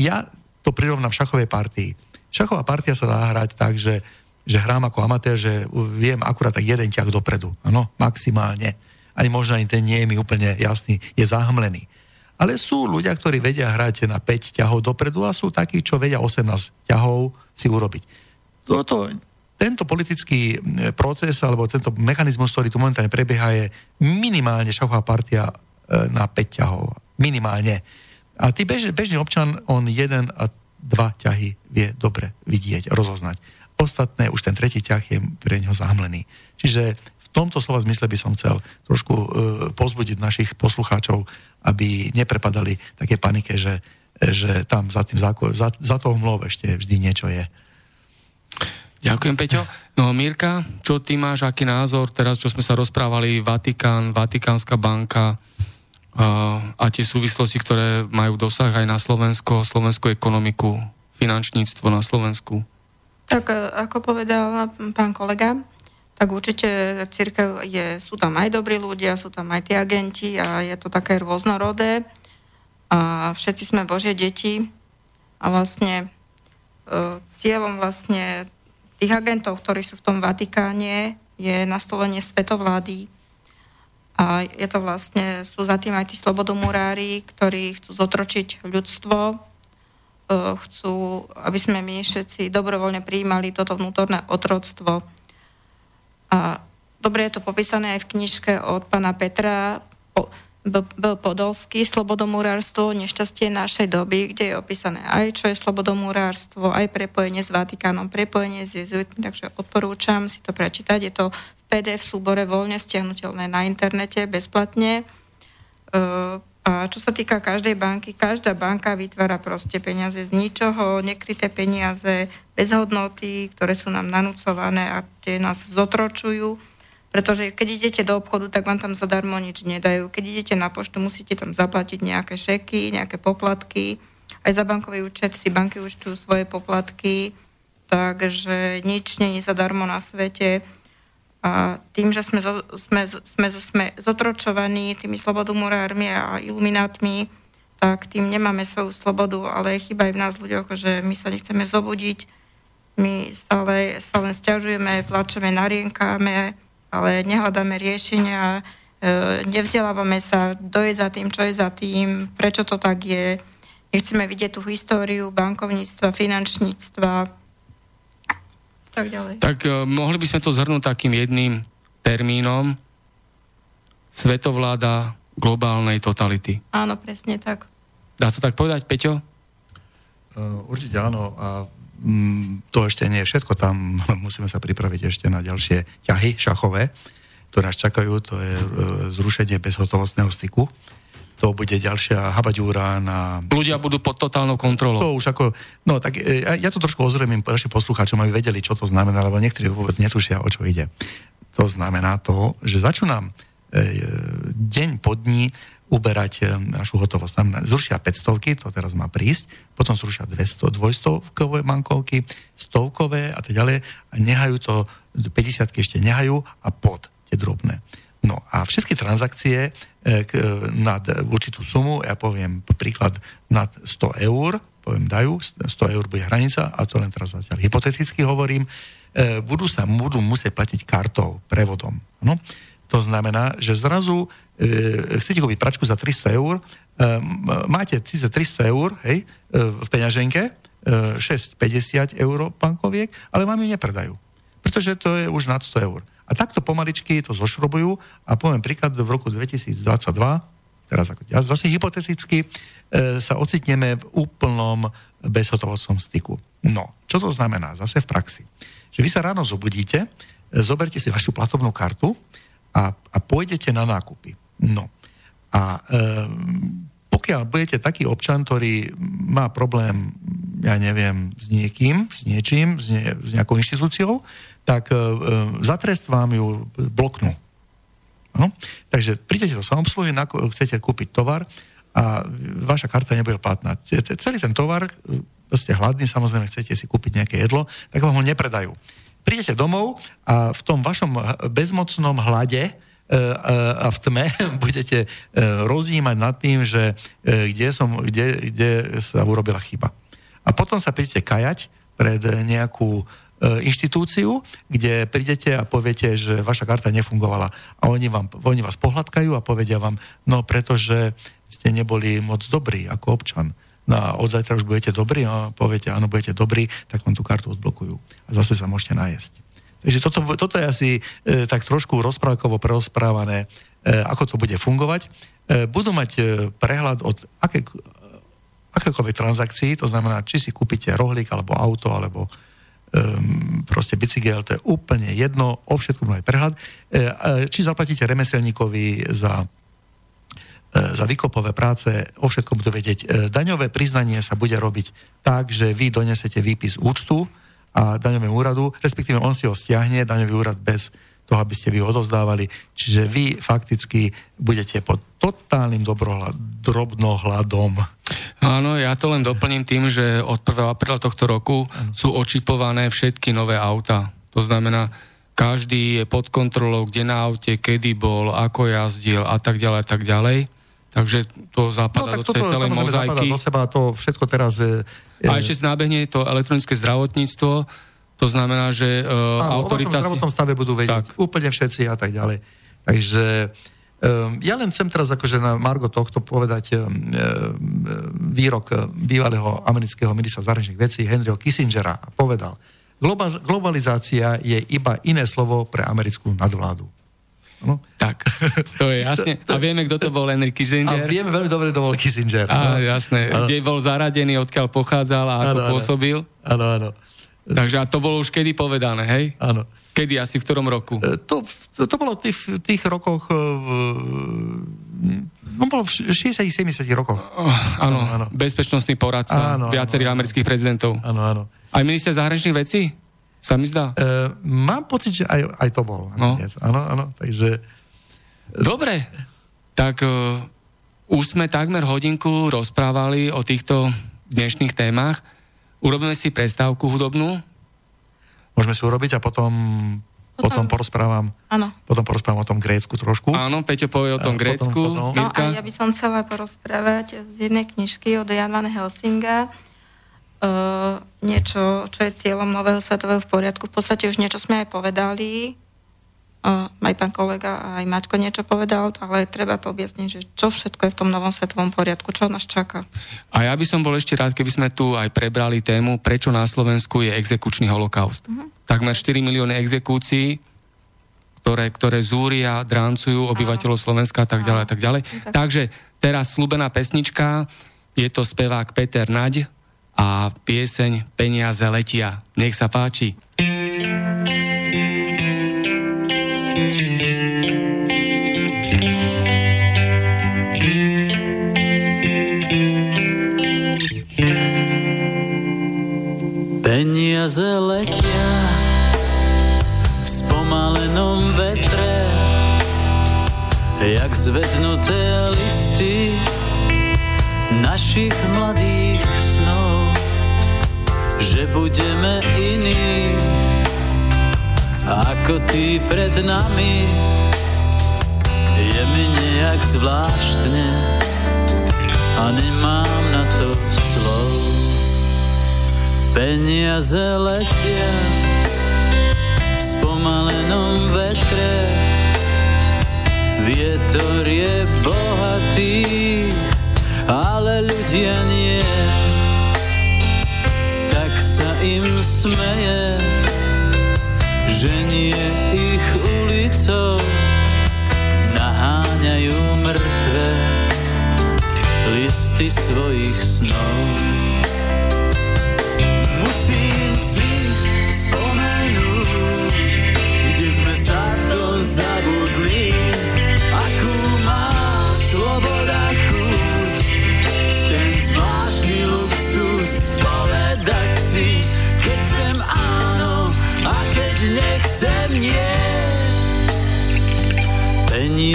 ja to prirovnám šachovej partii. Šachová partia sa dá hrať tak, že, že hrám ako amatér, že viem akurát tak jeden ťah dopredu. Áno, maximálne. Ani možno ani ten nie je mi úplne jasný, je zahmlený. Ale sú ľudia, ktorí vedia hrať na 5 ťahov dopredu a sú takí, čo vedia 18 ťahov si urobiť. Toto tento politický proces alebo tento mechanizmus, ktorý tu momentálne prebieha, je minimálne šachová partia na 5 ťahov. Minimálne. A ty bež, bežný občan, on jeden a dva ťahy vie dobre vidieť, rozoznať. Ostatné, už ten tretí ťah je pre neho zámlený. Čiže tomto slova zmysle by som chcel trošku uh, pozbudiť našich poslucháčov, aby neprepadali také panike, že, že tam za tým záko, za, za toho mlov ešte vždy niečo je. Ďakujem, Peťo. No Mirka, čo ty máš, aký názor teraz, čo sme sa rozprávali, Vatikán, Vatikánska banka a, a tie súvislosti, ktoré majú dosah aj na Slovensko, slovenskú ekonomiku, finančníctvo na Slovensku? Tak e, ako povedal pán kolega, tak určite církev je, sú tam aj dobrí ľudia, sú tam aj tí agenti a je to také rôznorodé a všetci sme Božie deti a vlastne e, cieľom vlastne tých agentov, ktorí sú v tom Vatikáne, je nastolenie svetovlády. A je to vlastne, sú za tým aj tí slobodomurári, ktorí chcú zotročiť ľudstvo, e, chcú, aby sme my všetci dobrovoľne prijímali toto vnútorné otroctvo. A dobre je to popísané aj v knižke od pána Petra, byl Podolský, slobodomurárstvo, nešťastie našej doby, kde je opísané aj, čo je slobodomurárstvo, aj prepojenie s Vatikánom, prepojenie s jezuitmi, takže odporúčam si to prečítať. Je to v PDF súbore voľne stiahnutelné na internete, bezplatne. E, a čo sa týka každej banky, každá banka vytvára proste peniaze z ničoho, nekryté peniaze, bez hodnoty, ktoré sú nám nanúcované a tie nás zotročujú pretože keď idete do obchodu, tak vám tam zadarmo nič nedajú. Keď idete na poštu, musíte tam zaplatiť nejaké šeky, nejaké poplatky. Aj za bankový účet si banky účtujú svoje poplatky, takže nič nie je zadarmo na svete. Tým, že sme, sme, sme, sme zotročovaní tými slobodomurármi a iluminátmi, tak tým nemáme svoju slobodu, ale chyba aj v nás ľuďoch, že my sa nechceme zobudiť, my stále sa len stiažujeme, plačeme, narienkáme, ale nehľadáme riešenia, e, nevzdelávame sa, kto je za tým, čo je za tým, prečo to tak je. Nechceme vidieť tú históriu bankovníctva, finančníctva tak ďalej. Tak uh, mohli by sme to zhrnúť takým jedným termínom svetovláda globálnej totality. Áno, presne tak. Dá sa tak povedať, Peťo? Uh, určite áno. A Mm, to ešte nie je všetko, tam musíme sa pripraviť ešte na ďalšie ťahy šachové, ktoré nás čakajú, to je e, zrušenie bezhotovostného styku. To bude ďalšia habaďúra na... Ľudia budú pod totálnou kontrolou. To už ako... No tak e, ja to trošku ozremím našim poslucháčom, aby vedeli, čo to znamená, lebo niektorí vôbec netušia, o čo ide. To znamená to, že začnú nám e, deň po dní uberať eh, našu hotovosť. Tam zrušia 500, to teraz má prísť, potom zrušia 200, 200 bankovky, stovkové a tak ďalej a nehajú to, 50 ešte nehajú a pod tie drobné. No a všetky transakcie e, e, nad určitú sumu, ja poviem príklad nad 100 eur, poviem dajú, 100 eur bude hranica, a to len teraz zatiaľ hypoteticky hovorím, e, budú sa budú musieť platiť kartou, prevodom. No? To znamená, že zrazu e, chcete kúpiť pračku za 300 eur, e, máte síce 300 eur hej, e, v peňaženke, e, 6,50 eur bankoviek, ale vám ju nepredajú. Pretože to je už nad 100 eur. A takto pomaličky to zošrobujú a poviem príklad, v roku 2022, teraz ako ja zase hypoteticky, e, sa ocitneme v úplnom bezhotovostnom styku. No, čo to znamená zase v praxi? Že vy sa ráno zobudíte, e, zoberte si vašu platobnú kartu, a, a pôjdete na nákupy. No. A e, pokiaľ budete taký občan, ktorý má problém, ja neviem, s niekým, s niečím, s, ne, s nejakou inštitúciou, tak e, za trest vám ju bloknú. No? Takže prídete do samoobsluhy, chcete kúpiť tovar a vaša karta nebude platná. Celý ten tovar, ste hladní, samozrejme chcete si kúpiť nejaké jedlo, tak vám ho nepredajú prídete domov a v tom vašom bezmocnom hlade e, e, a v tme budete e, rozjímať nad tým, že kde, som, kde, kde sa urobila chyba. A potom sa prídete kajať pred nejakú inštitúciu, kde prídete a poviete, že vaša karta nefungovala. A oni, vám, oni vás pohľadkajú a povedia vám, no pretože ste neboli moc dobrí ako občan no a od zajtra už budete dobrí a poviete, áno, budete dobrí, tak vám tú kartu odblokujú a zase sa môžete najesť. Takže toto, toto je asi e, tak trošku rozprávkovo prerozprávané, e, ako to bude fungovať. E, budú mať e, prehľad od aké, akékoľvek transakcií, to znamená, či si kúpite rohlík, alebo auto, alebo um, proste bicykel, to je úplne jedno, o všetkom aj prehľad. E, či zaplatíte remeselníkovi za E, za výkopové práce, o všetkom budú vedieť. E, daňové priznanie sa bude robiť tak, že vy donesete výpis účtu a daňovému úradu, respektíve on si ho stiahne, daňový úrad bez toho, aby ste vy odovzdávali. Čiže vy fakticky budete pod totálnym drobnohľadom. Áno, ja to len doplním tým, že od 1. apríla tohto roku sú očipované všetky nové auta. To znamená, každý je pod kontrolou, kde na aute, kedy bol, ako jazdil a tak ďalej a tak ďalej. Takže to zapadá no, do tej celej mozaiky. do seba, to všetko teraz... Je, je... A ešte nábehne to elektronické zdravotníctvo, to znamená, že uh, Áno, autorita... o zdravotnom stave budú vedieť tak. úplne všetci a tak ďalej. Takže um, ja len chcem teraz akože na Margo tohto povedať um, výrok bývalého amerického ministra zahraničných vecí Henryho Kissingera a povedal, globalizácia je iba iné slovo pre americkú nadvládu. No. Tak, to je jasne. A vieme, kto to bol Henry Kissinger. A vieme veľmi dobre, kto bol Kissinger. No. jasné, ano. kde bol zaradený, odkiaľ pochádzal a ako ano, pôsobil. Áno, áno. Takže a to bolo už kedy povedané, hej? Áno. Kedy, asi v ktorom roku? E, to, to bolo v tých, tých rokoch e, v, on bol v 60-70 rokoch. Oh, áno, áno, bezpečnostný poradca áno, viacerých áno, amerických prezidentov. Áno, áno. Aj minister zahraničných vecí? Sa mi zdá? Uh, mám pocit, že aj, aj to bol. No. Áno, áno, takže... Dobre, tak uh, už sme takmer hodinku rozprávali o týchto dnešných témach. Urobíme si prestávku hudobnú? Môžeme si urobiť a potom, potom, potom porozprávam áno. potom porozprávam o tom Grécku trošku. Áno, Peťo povie o tom Grécku. Potom, potom. No a ja by som chcela porozprávať z jednej knižky od Jan van Helsinga, uh, niečo, čo je cieľom nového svetového v poriadku. V podstate už niečo sme aj povedali, aj pán kolega, aj Maťko niečo povedal, ale treba to objasniť, že čo všetko je v tom novom svetovom poriadku, čo nás čaká. A ja by som bol ešte rád, keby sme tu aj prebrali tému, prečo na Slovensku je exekučný holokaust. Uh-huh. Takmer 4 milióny exekúcií, ktoré, ktoré zúria, dráncujú obyvateľov Slovenska a tak ďalej a tak ďalej. Takže teraz slúbená pesnička, je to spevák Peter Naď, a pieseň Peniaze letia. Nech sa páči. Peniaze letia v spomalenom vetre, jak zvednuté listy našich mladých snov, že budeme iní ako tí pred nami. Je mi nejak zvláštne a nemám na to slov. Peniaze letia v spomalenom vetre, vietor je bohatý, ale ľudia nie. Tak sa im smeje, že nie ich ulicou naháňajú mŕtve listy svojich snov.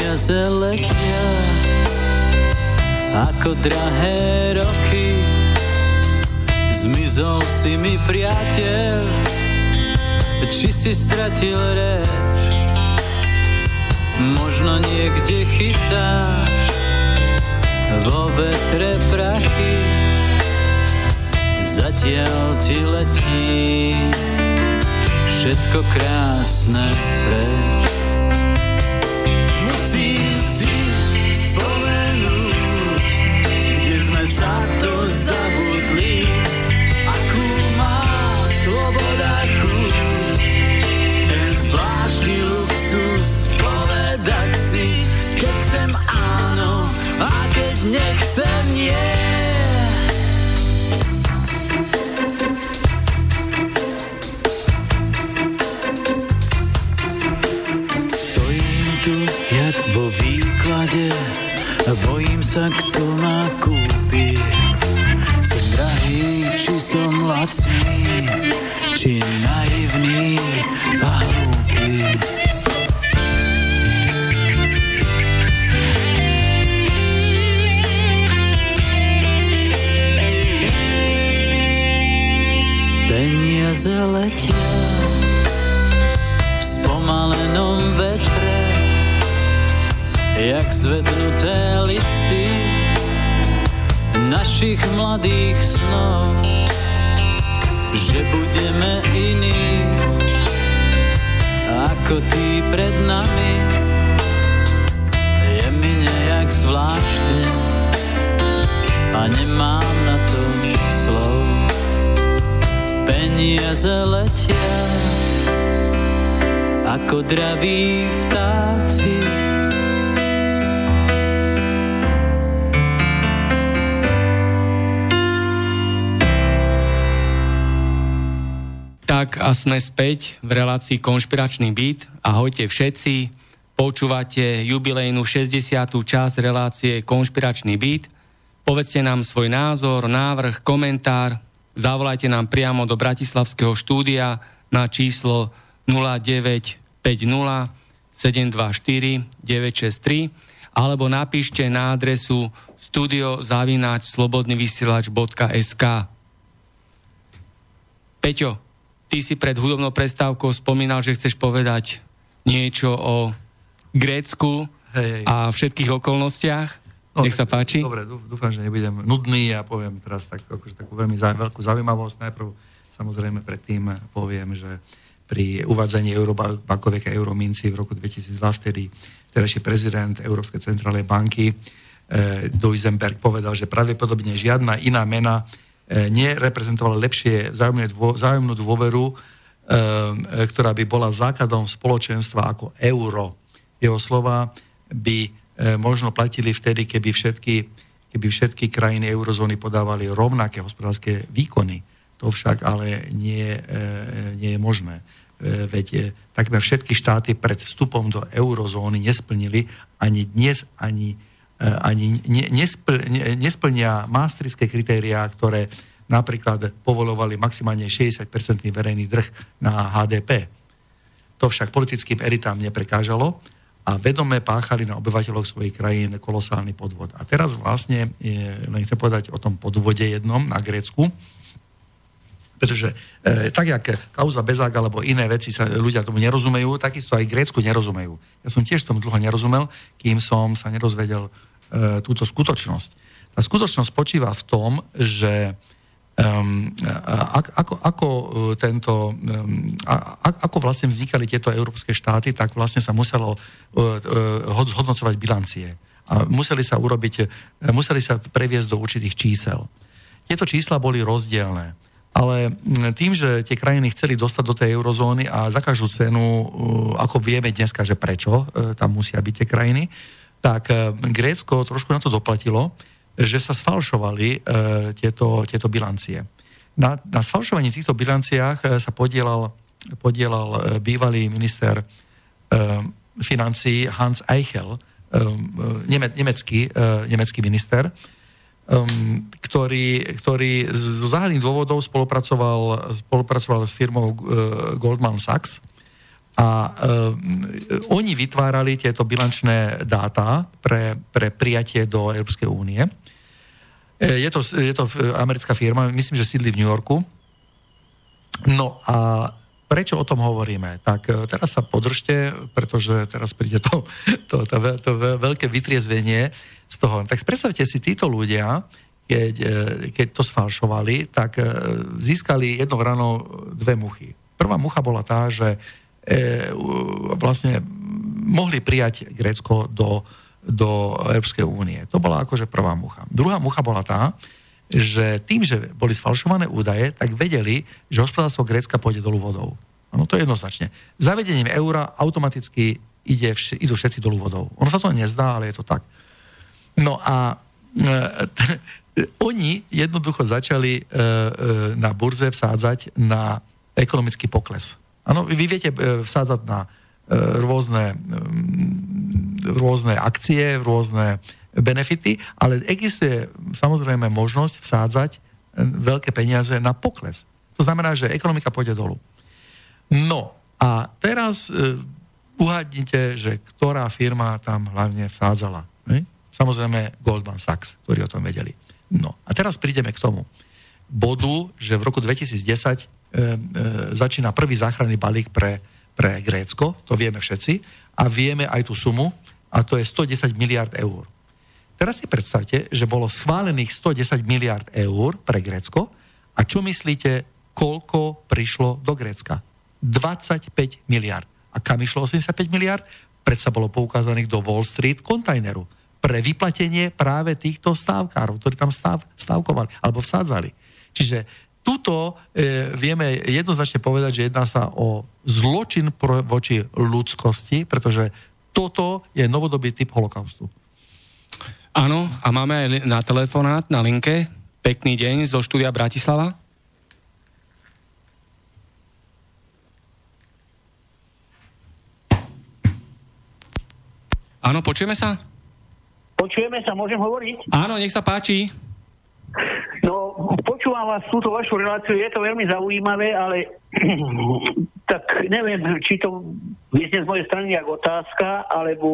Peniaze letia ako drahé roky. Zmizol si mi priateľ, či si stratil reč. Možno niekde chytáš vo vetre prachy, zatiaľ ti letí všetko krásne preč. Nechcem nie. Stojím tu jak vo výklade bojím sa, kto ma kúpi. Som drahý, či som lacný, či našich mladých snov, že budeme iní ako tí pred nami. Je mi nejak zvláštne a nemám na to slov. Peniaze letia ako draví vtáci. Tak a sme späť v relácii Konšpiračný byt. Ahojte všetci. Počúvate jubilejnú 60. časť relácie Konšpiračný byt. Povedzte nám svoj názor, návrh, komentár. Zavolajte nám priamo do Bratislavského štúdia na číslo 0950 724 963 alebo napíšte na adresu studiozavináč slobodnyvysielač.sk Peťo, ty si pred hudobnou prestávkou spomínal, že chceš povedať niečo o Grécku Hej, hej. a všetkých okolnostiach. No, Nech sa páči. Dobre, dú- dúfam, že nebudem nudný a poviem teraz tak, akože takú veľmi zau, veľkú zaujímavosť. Najprv samozrejme predtým poviem, že pri uvádzaní eurobankovek a eurominci v roku 2002 vtedy vtedajší prezident Európskej centrálnej banky eh, Duisenberg povedal, že pravdepodobne žiadna iná mena nereprezentovala lepšie vzájomnú dôveru, eh, eh, ktorá by bola základom spoločenstva ako euro. Jeho slova by eh, možno platili vtedy, keby všetky, keby všetky krajiny eurozóny podávali rovnaké hospodárske výkony. To však ale nie, nie je možné. Veď takmer všetky štáty pred vstupom do eurozóny nesplnili ani dnes, ani, ani ne, nespl, ne, nesplnia maastrichtské kritériá, ktoré napríklad povolovali maximálne 60% verejný drh na HDP. To však politickým elitám neprekážalo a vedome páchali na obyvateľov svojich krajín kolosálny podvod. A teraz vlastne, len chcem povedať o tom podvode jednom na Grécku, pretože e, tak, jak kauza Bezák alebo iné veci sa ľudia tomu nerozumejú, takisto aj Grécku nerozumejú. Ja som tiež tomu dlho nerozumel, kým som sa nerozvedel túto skutočnosť. Tá skutočnosť spočíva v tom, že um, ako, ako tento, um, ako vlastne vznikali tieto európske štáty, tak vlastne sa muselo uh, uh, zhodnocovať bilancie. A museli sa urobiť, museli sa previesť do určitých čísel. Tieto čísla boli rozdielne. Ale tým, že tie krajiny chceli dostať do tej eurozóny a za každú cenu, ako vieme dneska, že prečo tam musia byť tie krajiny, tak uh, Grécko trošku na to doplatilo, že sa sfalšovali tieto, tieto bilancie. Na, na sfalšovaní týchto bilanciách sa podielal, podielal bývalý minister financí Hans Eichel, neme, nemecký, nemecký minister, ktorý, ktorý zo záhadných dôvodov spolupracoval, spolupracoval s firmou Goldman Sachs a uh, oni vytvárali tieto bilančné dáta pre, pre prijatie do Európskej únie. Je to, je to americká firma, myslím, že sídli v New Yorku. No a prečo o tom hovoríme? Tak teraz sa podržte, pretože teraz príde to, to, to, to veľké vytriezvenie z toho. Tak predstavte si, títo ľudia, keď, keď to sfalšovali, tak získali jedno ráno dve muchy. Prvá mucha bola tá, že e, vlastne mohli prijať Grécko do, do Európskej únie. To bola akože prvá mucha. Druhá mucha bola tá, že tým, že boli sfalšované údaje, tak vedeli, že hospodárstvo Grécka pôjde dolu vodou. No to je jednoznačne. Zavedením eura automaticky ide, vš- idú všetci dolu vodou. Ono sa to nezdá, ale je to tak. No a e, oni jednoducho začali e, e, na burze vsádzať na ekonomický pokles. Áno, vy viete e, vsádzať na e, rôzne, e, rôzne akcie, rôzne benefity, ale existuje samozrejme možnosť vsádzať veľké peniaze na pokles. To znamená, že ekonomika pôjde dolu. No a teraz e, uhadnite, že ktorá firma tam hlavne vsádzala. Samozrejme Goldman Sachs, ktorí o tom vedeli. No a teraz prídeme k tomu bodu, že v roku 2010 e, e, začína prvý záchranný balík pre, pre Grécko, to vieme všetci, a vieme aj tú sumu, a to je 110 miliard eur. Teraz si predstavte, že bolo schválených 110 miliard eur pre Grécko a čo myslíte, koľko prišlo do Grécka? 25 miliard. A kam išlo 85 miliard? Predsa bolo poukázaných do Wall Street kontajneru pre vyplatenie práve týchto stávkárov, ktorí tam stav, stávkovali alebo vsádzali. Čiže tuto e, vieme jednoznačne povedať, že jedná sa o zločin pro, voči ľudskosti, pretože toto je novodobý typ holokaustu. Áno, a máme aj na telefonát, na linke. Pekný deň zo štúdia Bratislava. Áno, počujeme sa? Počujeme sa, môžem hovoriť? Áno, nech sa páči. No, počúvam vás túto vašu reláciu, je to veľmi zaujímavé, ale tak neviem, či to vyznie z mojej strany ako otázka, alebo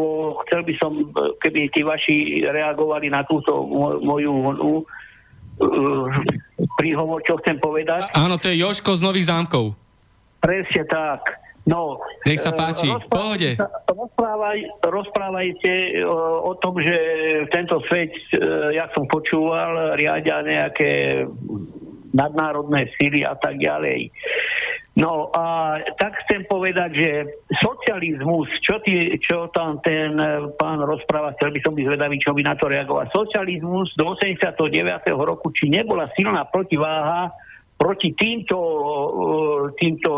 chcel by som, keby tí vaši reagovali na túto moju uh, príhovor, čo chcem povedať. Áno, to je Joško z Nových zámkov. Presne tak. No, Nech sa páči, v pohode. Rozprávaj, rozprávajte o, o tom, že tento svet, e, jak som počúval, riadia nejaké nadnárodné síly a tak ďalej. No a tak chcem povedať, že socializmus, čo, ty, čo tam ten pán rozpráva, chcel by som byť zvedavý, čo by na to reagoval. Socializmus do 89. roku, či nebola silná protiváha proti týmto, e, týmto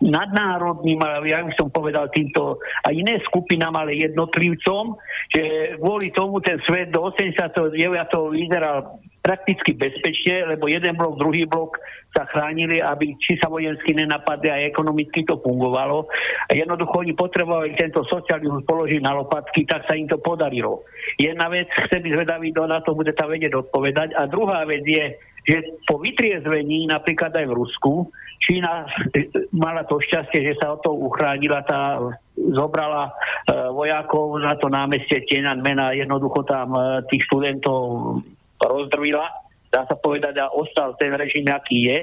nadnárodným, ja by som povedal týmto a iné skupinám, ale jednotlivcom, že kvôli tomu ten svet do 89. vyzeral prakticky bezpečne, lebo jeden blok, druhý blok sa chránili, aby či sa vojensky nenapadli a ekonomicky to fungovalo. A jednoducho oni potrebovali tento socializmus položiť na lopatky, tak sa im to podarilo. Jedna vec, chcem byť zvedavý, kto na to bude tá vedieť odpovedať. A druhá vec je, že po vytriezvení, napríklad aj v Rusku, Čína mala to šťastie, že sa o to uchránila, tá zobrala e, vojakov na to námestie Tiananmen a jednoducho tam e, tých študentov rozdrvila, dá sa povedať, a ostal ten režim, aký je,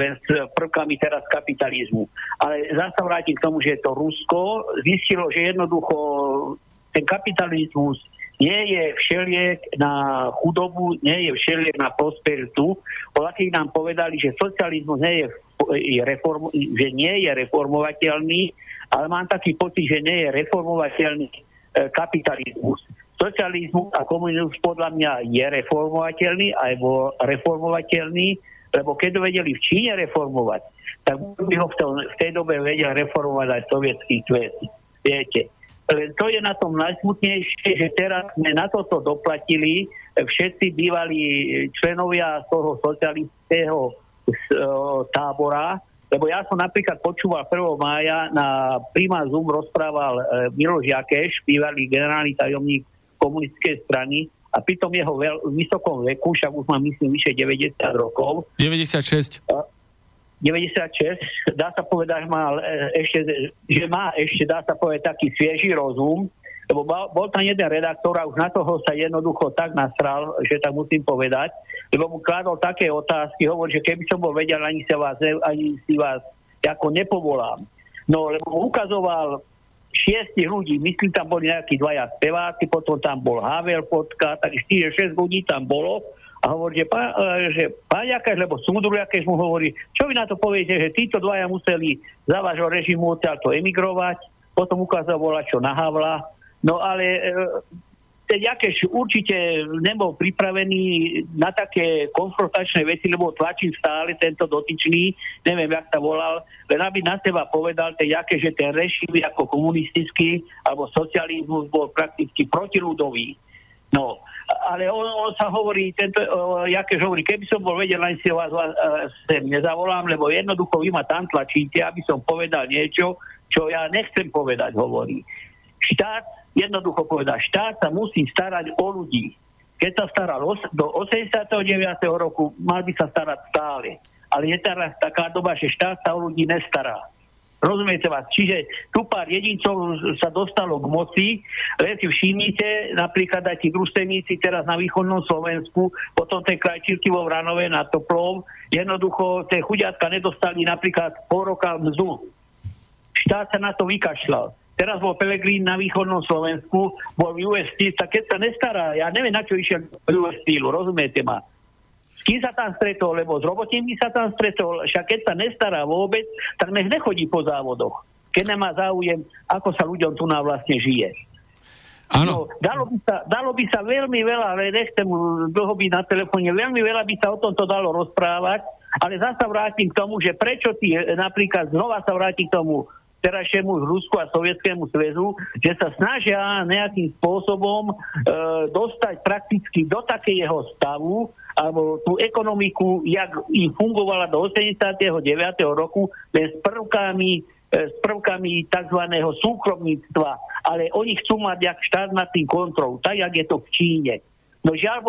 len s prvkami teraz kapitalizmu. Ale zase vrátim k tomu, že to Rusko zistilo, že jednoducho ten kapitalizmus nie je všeliek na chudobu, nie je všeliek na prosperitu. Polakí nám povedali, že socializmus nie je, je reform, že nie je reformovateľný, ale mám taký pocit, že nie je reformovateľný e, kapitalizmus. Socializmus a komunizmus podľa mňa je reformovateľný alebo reformovateľný, lebo keď vedeli v Číne reformovať, tak by ho v, tom, v tej dobe vedel reformovať aj sovietský svet. Viete. Len to je na tom najsmutnejšie, že teraz sme na toto doplatili všetci bývalí členovia toho socialistického tábora, lebo ja som napríklad počúval 1. mája na Prima Zoom rozprával e, Miloš Jakeš, bývalý generálny tajomník komunistickej strany a pri tom jeho veľ, vysokom veku, však už má myslím vyše 90 rokov. 96. 96, dá sa povedať, má e, ešte, že má ešte, dá sa povedať, taký svieži rozum, lebo bol tam jeden redaktor a už na toho sa jednoducho tak nasral, že tak musím povedať, lebo mu kladol také otázky, hovorí, že keby som bol vedel, ani, sa vás, ani si vás ako nepovolám. No, lebo ukazoval šiestich ľudí, myslím, tam boli nejakí dvaja speváci, potom tam bol Havel Potka, tak 4-6 ľudí tam bolo a hovorí, že, pán, e, že pán Jakáš, lebo súdru Jakáš mu hovorí, čo vy na to poviete, že títo dvaja museli za vášho režimu to emigrovať, potom ukazovala čo na Havla, no ale e, ten Jakeš určite nebol pripravený na také konfrontačné veci, lebo tlačí stále tento dotyčný, neviem, jak sa volal, len aby na seba povedal ten Jakeš, že ten režim ako komunistický alebo socializmus bol prakticky protiludový. No, ale on, on sa hovorí, tento, uh, Jakeš hovorí, keby som bol vedel, len si vás, vás uh, sem nezavolám, lebo jednoducho vy ma tam tlačíte, aby som povedal niečo, čo ja nechcem povedať, hovorí. Štát jednoducho povedať, štát sa musí starať o ľudí. Keď sa staral do 89. roku, mal by sa starať stále. Ale je teraz taká doba, že štát sa o ľudí nestará. Rozumiete vás? Čiže tu pár jedincov sa dostalo k moci, len si všimnite, napríklad aj tí družstevníci teraz na východnom Slovensku, potom tej krajčírky vo Vranove na Toplov, jednoducho tie chudiatka nedostali napríklad pol roka mzdu. Štát sa na to vykašľal teraz bol Pelegrín na východnom Slovensku, bol v US Steel, tak keď sa nestará, ja neviem, na čo išiel US Steelu, rozumiete ma? Kým sa tam stretol, lebo s robotníkmi sa tam stretol, však keď sa nestará vôbec, tak nech nechodí po závodoch, keď nemá záujem, ako sa ľuďom tu na vlastne žije. Áno. No, dalo, by sa, dalo by sa veľmi veľa, ale nechcem dlho byť na telefóne, veľmi veľa by sa o tomto dalo rozprávať, ale zase vrátim k tomu, že prečo ty napríklad znova sa vrátim k tomu terajšiemu Rusku a Sovietskému zväzu, že sa snažia nejakým spôsobom e, dostať prakticky do takého stavu, tú ekonomiku, jak im fungovala do 89. roku, s prvkami, e, s prvkami tzv. súkromníctva, ale oni chcú mať jak štát nad tým kontrol, tak jak je to v Číne. No žiaľ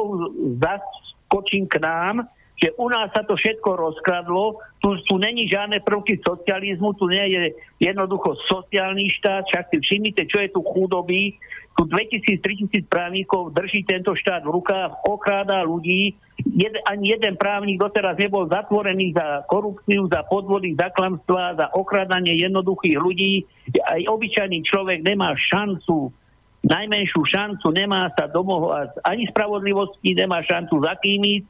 zaskočím k nám, že u nás sa to všetko rozkradlo, tu, tu není žiadne prvky socializmu, tu nie je jednoducho sociálny štát, však si všimnite, čo je tu chudoby, tu 2000-3000 právnikov drží tento štát v rukách, okráda ľudí, Jed, ani jeden právnik doteraz nebol zatvorený za korupciu, za podvody, za klamstva, za okrádanie jednoduchých ľudí. Aj obyčajný človek nemá šancu najmenšiu šancu, nemá sa domovať ani spravodlivosti, nemá šancu zakýmiť, e,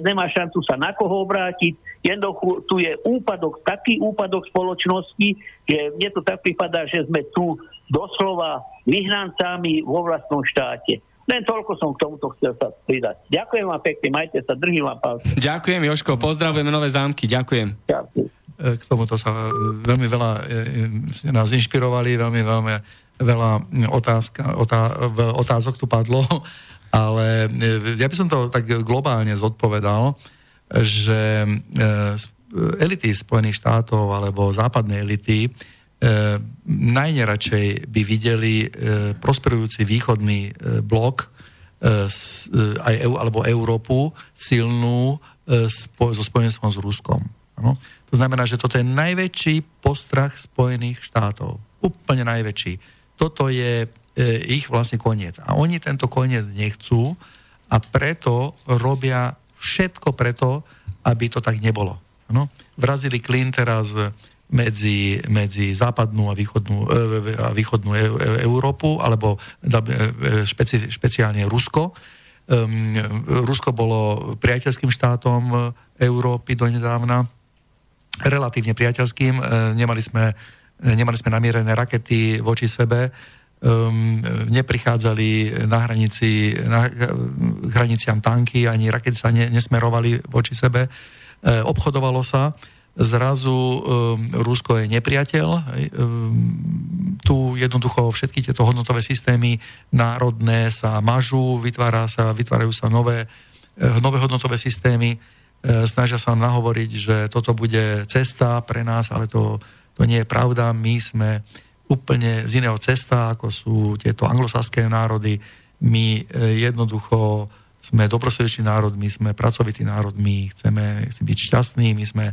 nemá šancu sa na koho obrátiť. Jednoducho tu je úpadok, taký úpadok spoločnosti, že mne to tak prípada, že sme tu doslova vyhnancami vo vlastnom štáte. Len toľko som k tomuto chcel sa pridať. Ďakujem vám pekne, majte sa, držím vám palce. Ďakujem, Joško, pozdravujeme Nové zámky, ďakujem. Ďakujem. K tomuto sa veľmi veľa e, e, nás inšpirovali, veľmi, veľmi veľa otázka, otá, otázok tu padlo, ale e, ja by som to tak globálne zodpovedal, že e, elity Spojených štátov alebo západné elity e, najneradšej by videli prosperujúci východný blok aj, alebo Európu silnú so spojenstvom s Ruskom. No? To znamená, že toto je najväčší postrach Spojených štátov. Úplne najväčší toto je e, ich vlastne koniec. A oni tento koniec nechcú a preto robia všetko preto, aby to tak nebolo. No? Vrazili klin teraz medzi, medzi západnú a východnú, e, a východnú e, Európu, alebo špeci, špeciálne Rusko. Um, Rusko bolo priateľským štátom Európy donedávna, relatívne priateľským. Nemali sme nemali sme namierené rakety voči sebe, um, neprichádzali na hranici, na hraniciam tanky, ani rakety sa ne, nesmerovali voči sebe. E, obchodovalo sa, zrazu um, Rusko je nepriateľ. Um, tu jednoducho všetky tieto hodnotové systémy národné sa mažú, vytvára sa, vytvárajú sa nové, e, nové hodnotové systémy, e, snažia sa nám nahovoriť, že toto bude cesta pre nás, ale to to nie je pravda, my sme úplne z iného cesta, ako sú tieto anglosaské národy. My e, jednoducho sme dobrosrdečný národ, my sme pracovitý národ, my chceme, byť šťastní, my sme,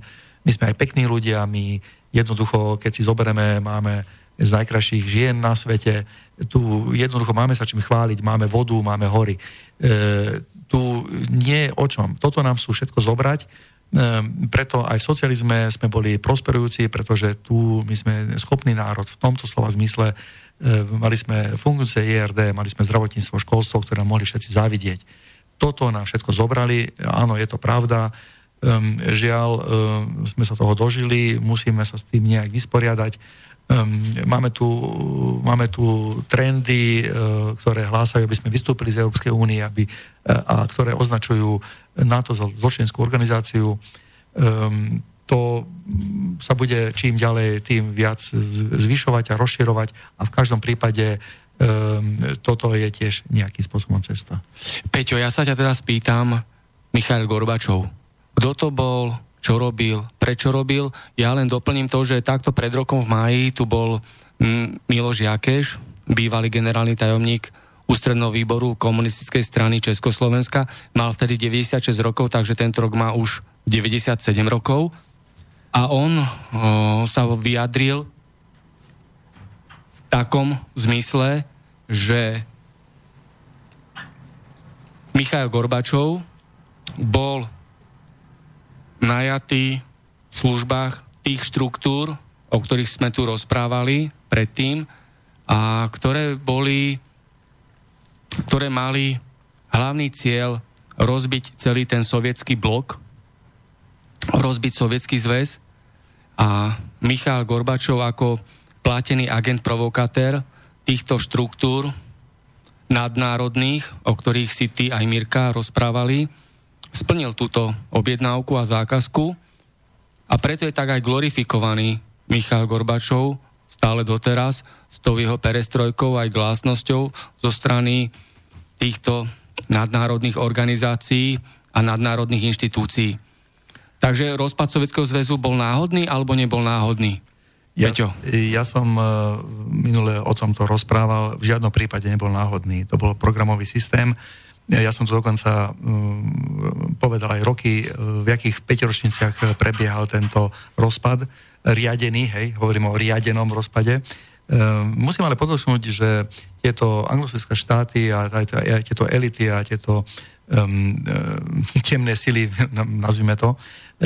my sme aj pekní ľudia, my jednoducho, keď si zoberieme, máme z najkrajších žien na svete, tu jednoducho máme sa čím chváliť, máme vodu, máme hory. E, tu nie o čom. Toto nám sú všetko zobrať, preto aj v socializme sme boli prosperujúci, pretože tu my sme schopný národ v tomto slova zmysle. Ehm, mali sme fungujúce IRD, mali sme zdravotníctvo, školstvo, ktoré mohli všetci závidieť. Toto nám všetko zobrali, áno, je to pravda. Um, žiaľ, sme sa toho dožili, musíme sa s tým nejak vysporiadať. Máme, tu, máme tu trendy, ktoré hlásajú, aby sme vystúpili z Európskej únie, aby, a ktoré označujú NATO za zločinskú organizáciu. To sa bude čím ďalej, tým viac zvyšovať a rozširovať a v každom prípade toto je tiež nejakým spôsobom cesta. Peťo, ja sa ťa teraz pýtam, Michail Gorbačov, kto to bol, čo robil, prečo robil. Ja len doplním to, že takto pred rokom v máji tu bol mm, Miloš Jakeš, bývalý generálny tajomník ústredného výboru komunistickej strany Československa. Mal vtedy 96 rokov, takže tento rok má už 97 rokov. A on o, sa vyjadril v takom zmysle, že Michail Gorbačov bol najatý v službách tých štruktúr, o ktorých sme tu rozprávali predtým a ktoré boli, ktoré mali hlavný cieľ rozbiť celý ten sovietský blok, rozbiť sovietský zväz. A Michal Gorbačov ako platený agent provokatér týchto štruktúr nadnárodných, o ktorých si ty aj Mirka rozprávali, splnil túto objednávku a zákazku a preto je tak aj glorifikovaný Michal Gorbačov stále doteraz s tou jeho perestrojkou aj glásnosťou zo strany týchto nadnárodných organizácií a nadnárodných inštitúcií. Takže rozpad Sovjetského zväzu bol náhodný alebo nebol náhodný? Ja, ja som uh, minule o tomto rozprával, v žiadnom prípade nebol náhodný. To bol programový systém, ja som tu dokonca um, povedal aj roky, uh, v akých peťročniciach prebiehal tento rozpad, riadený, hej, hovorím o riadenom rozpade. Um, musím ale podotknúť, že tieto anglosaské štáty a tieto elity a tieto um, temné sily, nazvime to,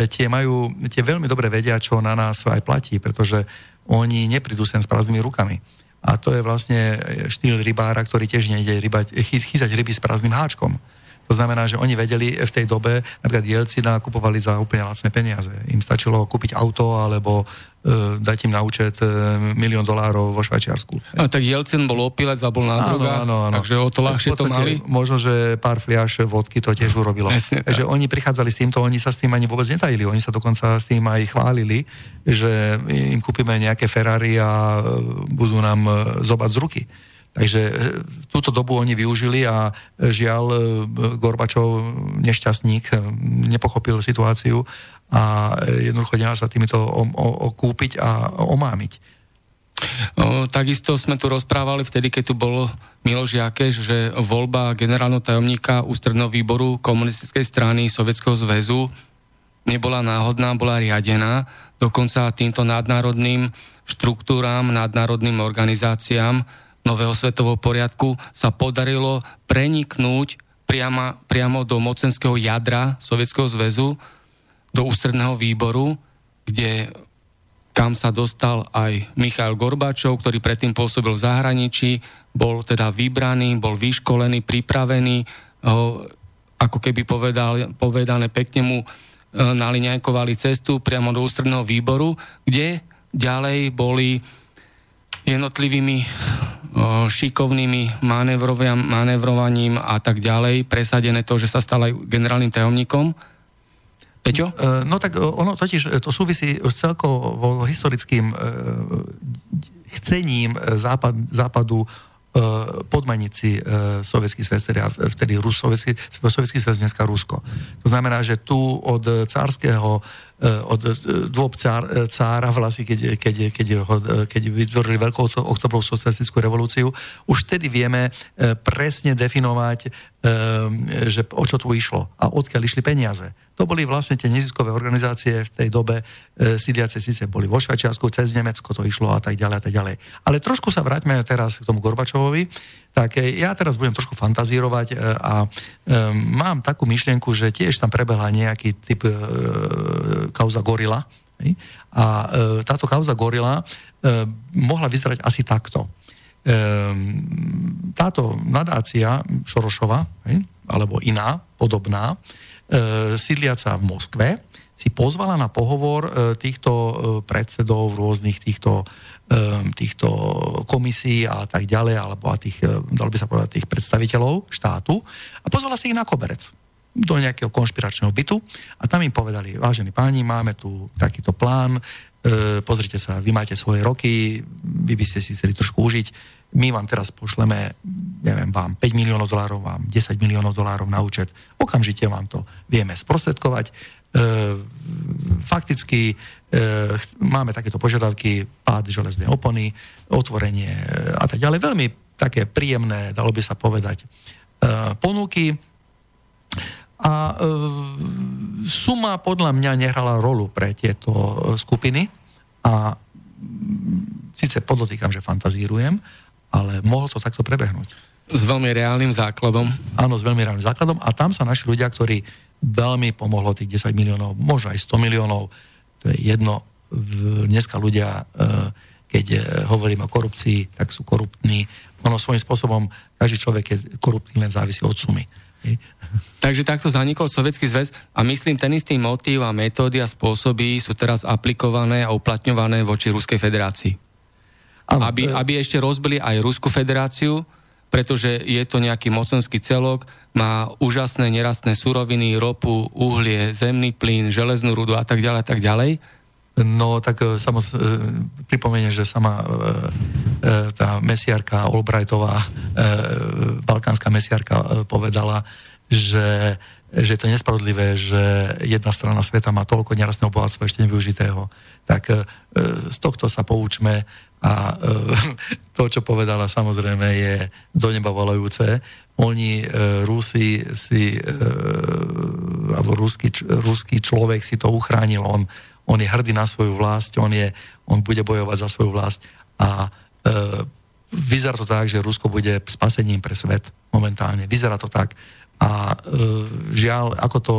tie majú, tie veľmi dobre vedia, čo na nás aj platí, pretože oni neprídu sem s prázdnymi rukami a to je vlastne štýl rybára, ktorý tiež nejde rybať, chytať ryby s prázdnym háčkom. To znamená, že oni vedeli v tej dobe, napríklad Jelcina kupovali za úplne lacné peniaze. Im stačilo kúpiť auto alebo e, dať im na účet e, milión dolárov vo Švajčiarsku. A tak Jelcin bol opilec a bol na drogách, áno, áno, áno. takže o to ľahšie to mali. Možno, že pár fliaš vodky to tiež urobilo. Presne, takže oni prichádzali s týmto, oni sa s tým ani vôbec netajili, oni sa dokonca s tým aj chválili, že im kúpime nejaké Ferrari a e, budú nám e, zobať z ruky. Takže e, túto dobu oni využili a e, žiaľ e, Gorbačov nešťastník nepochopil situáciu a jednoducho nedal sa týmito okúpiť a omámiť. O, takisto sme tu rozprávali vtedy, keď tu bol Miloš Jakeš, že voľba generálneho tajomníka ústredného výboru komunistickej strany Sovietskeho zväzu nebola náhodná, bola riadená. Dokonca týmto nadnárodným štruktúram, nadnárodným organizáciám nového svetového poriadku sa podarilo preniknúť priama, priamo do mocenského jadra Sovietskeho zväzu, do ústredného výboru, kde kam sa dostal aj Michail Gorbačov, ktorý predtým pôsobil v zahraničí, bol teda vybraný, bol vyškolený, pripravený, ako keby povedal, povedané pekne mu e, naliňajkovali cestu priamo do ústredného výboru, kde ďalej boli jednotlivými šikovnými manevrovaním a tak ďalej presadené to, že sa stal aj generálnym tajomníkom. Peťo? E, no tak ono totiž, e, to súvisí s celkovo historickým e, chcením západ, západu podmaniť si sovietský svet, teda vtedy Rus, sovietský, sovietský svet dneska Rusko. To znamená, že tu od cárskeho Eh, od eh, dôb cár, eh, cára vlastne, keď, keď, keď, ho, keď vytvorili veľkú oktobrovú socialistickú revolúciu, už vtedy vieme presne definovať, že o čo tu išlo a odkiaľ išli peniaze. To boli vlastne tie neziskové organizácie v tej dobe sídiace síce boli vo Švajčiarsku, cez Nemecko to išlo a tak ďalej a tak ďalej. Ale trošku sa vráťme teraz k tomu Gorbačovovi tak e, ja teraz budem trošku fantazírovať e, a e, mám takú myšlienku, že tiež tam prebehla nejaký typ kauza gorila. A táto kauza gorila mohla vyzerať asi takto. Táto nadácia Šorošova, alebo iná, podobná, sídliaca v Moskve, si pozvala na pohovor týchto predsedov rôznych týchto týchto komisí a tak ďalej, alebo a tých, dalo by sa povedať, tých predstaviteľov štátu a pozvala si ich na koberec do nejakého konšpiračného bytu a tam im povedali, vážení páni, máme tu takýto plán, e, pozrite sa, vy máte svoje roky, vy by ste si chceli trošku užiť, my vám teraz pošleme, neviem, vám 5 miliónov dolárov, vám 10 miliónov dolárov na účet, okamžite vám to vieme sprostredkovať. E, fakticky e, máme takéto požiadavky, pád železnej opony, otvorenie e, a tak ďalej. Veľmi také príjemné, dalo by sa povedať, e, ponuky. A e, suma podľa mňa nehrala rolu pre tieto skupiny a síce podotýkam, že fantazírujem, ale mohlo to takto prebehnúť. S veľmi reálnym základom. Áno, s veľmi reálnym základom a tam sa naši ľudia, ktorí veľmi pomohlo tých 10 miliónov, možno aj 100 miliónov, to je jedno, dneska ľudia, e, keď e, hovorím o korupcii, tak sú koruptní. Ono svojím spôsobom, každý človek je koruptný, len závisí od sumy. Takže takto zanikol Sovietský zväz a myslím, ten istý motív a metódy a spôsoby sú teraz aplikované a uplatňované voči Ruskej federácii. Ano, aby, aby ešte rozbili aj Rusku federáciu, pretože je to nejaký mocenský celok, má úžasné nerastné suroviny, ropu, uhlie, zemný plyn, železnú rudu a tak ďalej a tak ďalej. No tak e, samoz, e, pripomeniem, že sama e, tá mesiarka Albrightová, balkánska mesiarka povedala, že, že je to nespravodlivé, že jedna strana sveta má toľko nerastného bohatstva ešte nevyužitého. Tak z tohto sa poučme a to, čo povedala, samozrejme je do neba volajúce. Oni, Rusi si, alebo ruský, ruský človek si to uchránil, on, on je hrdý na svoju vlast, on, je, on bude bojovať za svoju vlast a vyzerá to tak, že Rusko bude spasením pre svet momentálne. Vyzerá to tak. A žiaľ, ako to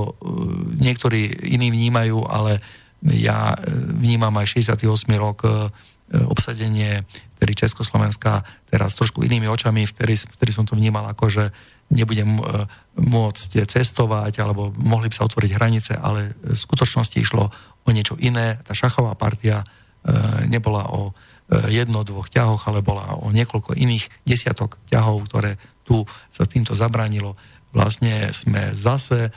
niektorí iní vnímajú, ale ja vnímam aj 68. rok E, obsadenie vtedy Československa teraz trošku inými očami, vtedy, vtedy som to vnímal ako, že nebudem e, môcť cestovať, alebo mohli by sa otvoriť hranice, ale v skutočnosti išlo o niečo iné. Tá šachová partia e, nebola o jedno, dvoch ťahoch, ale bola o niekoľko iných desiatok ťahov, ktoré tu sa týmto zabránilo. Vlastne sme zase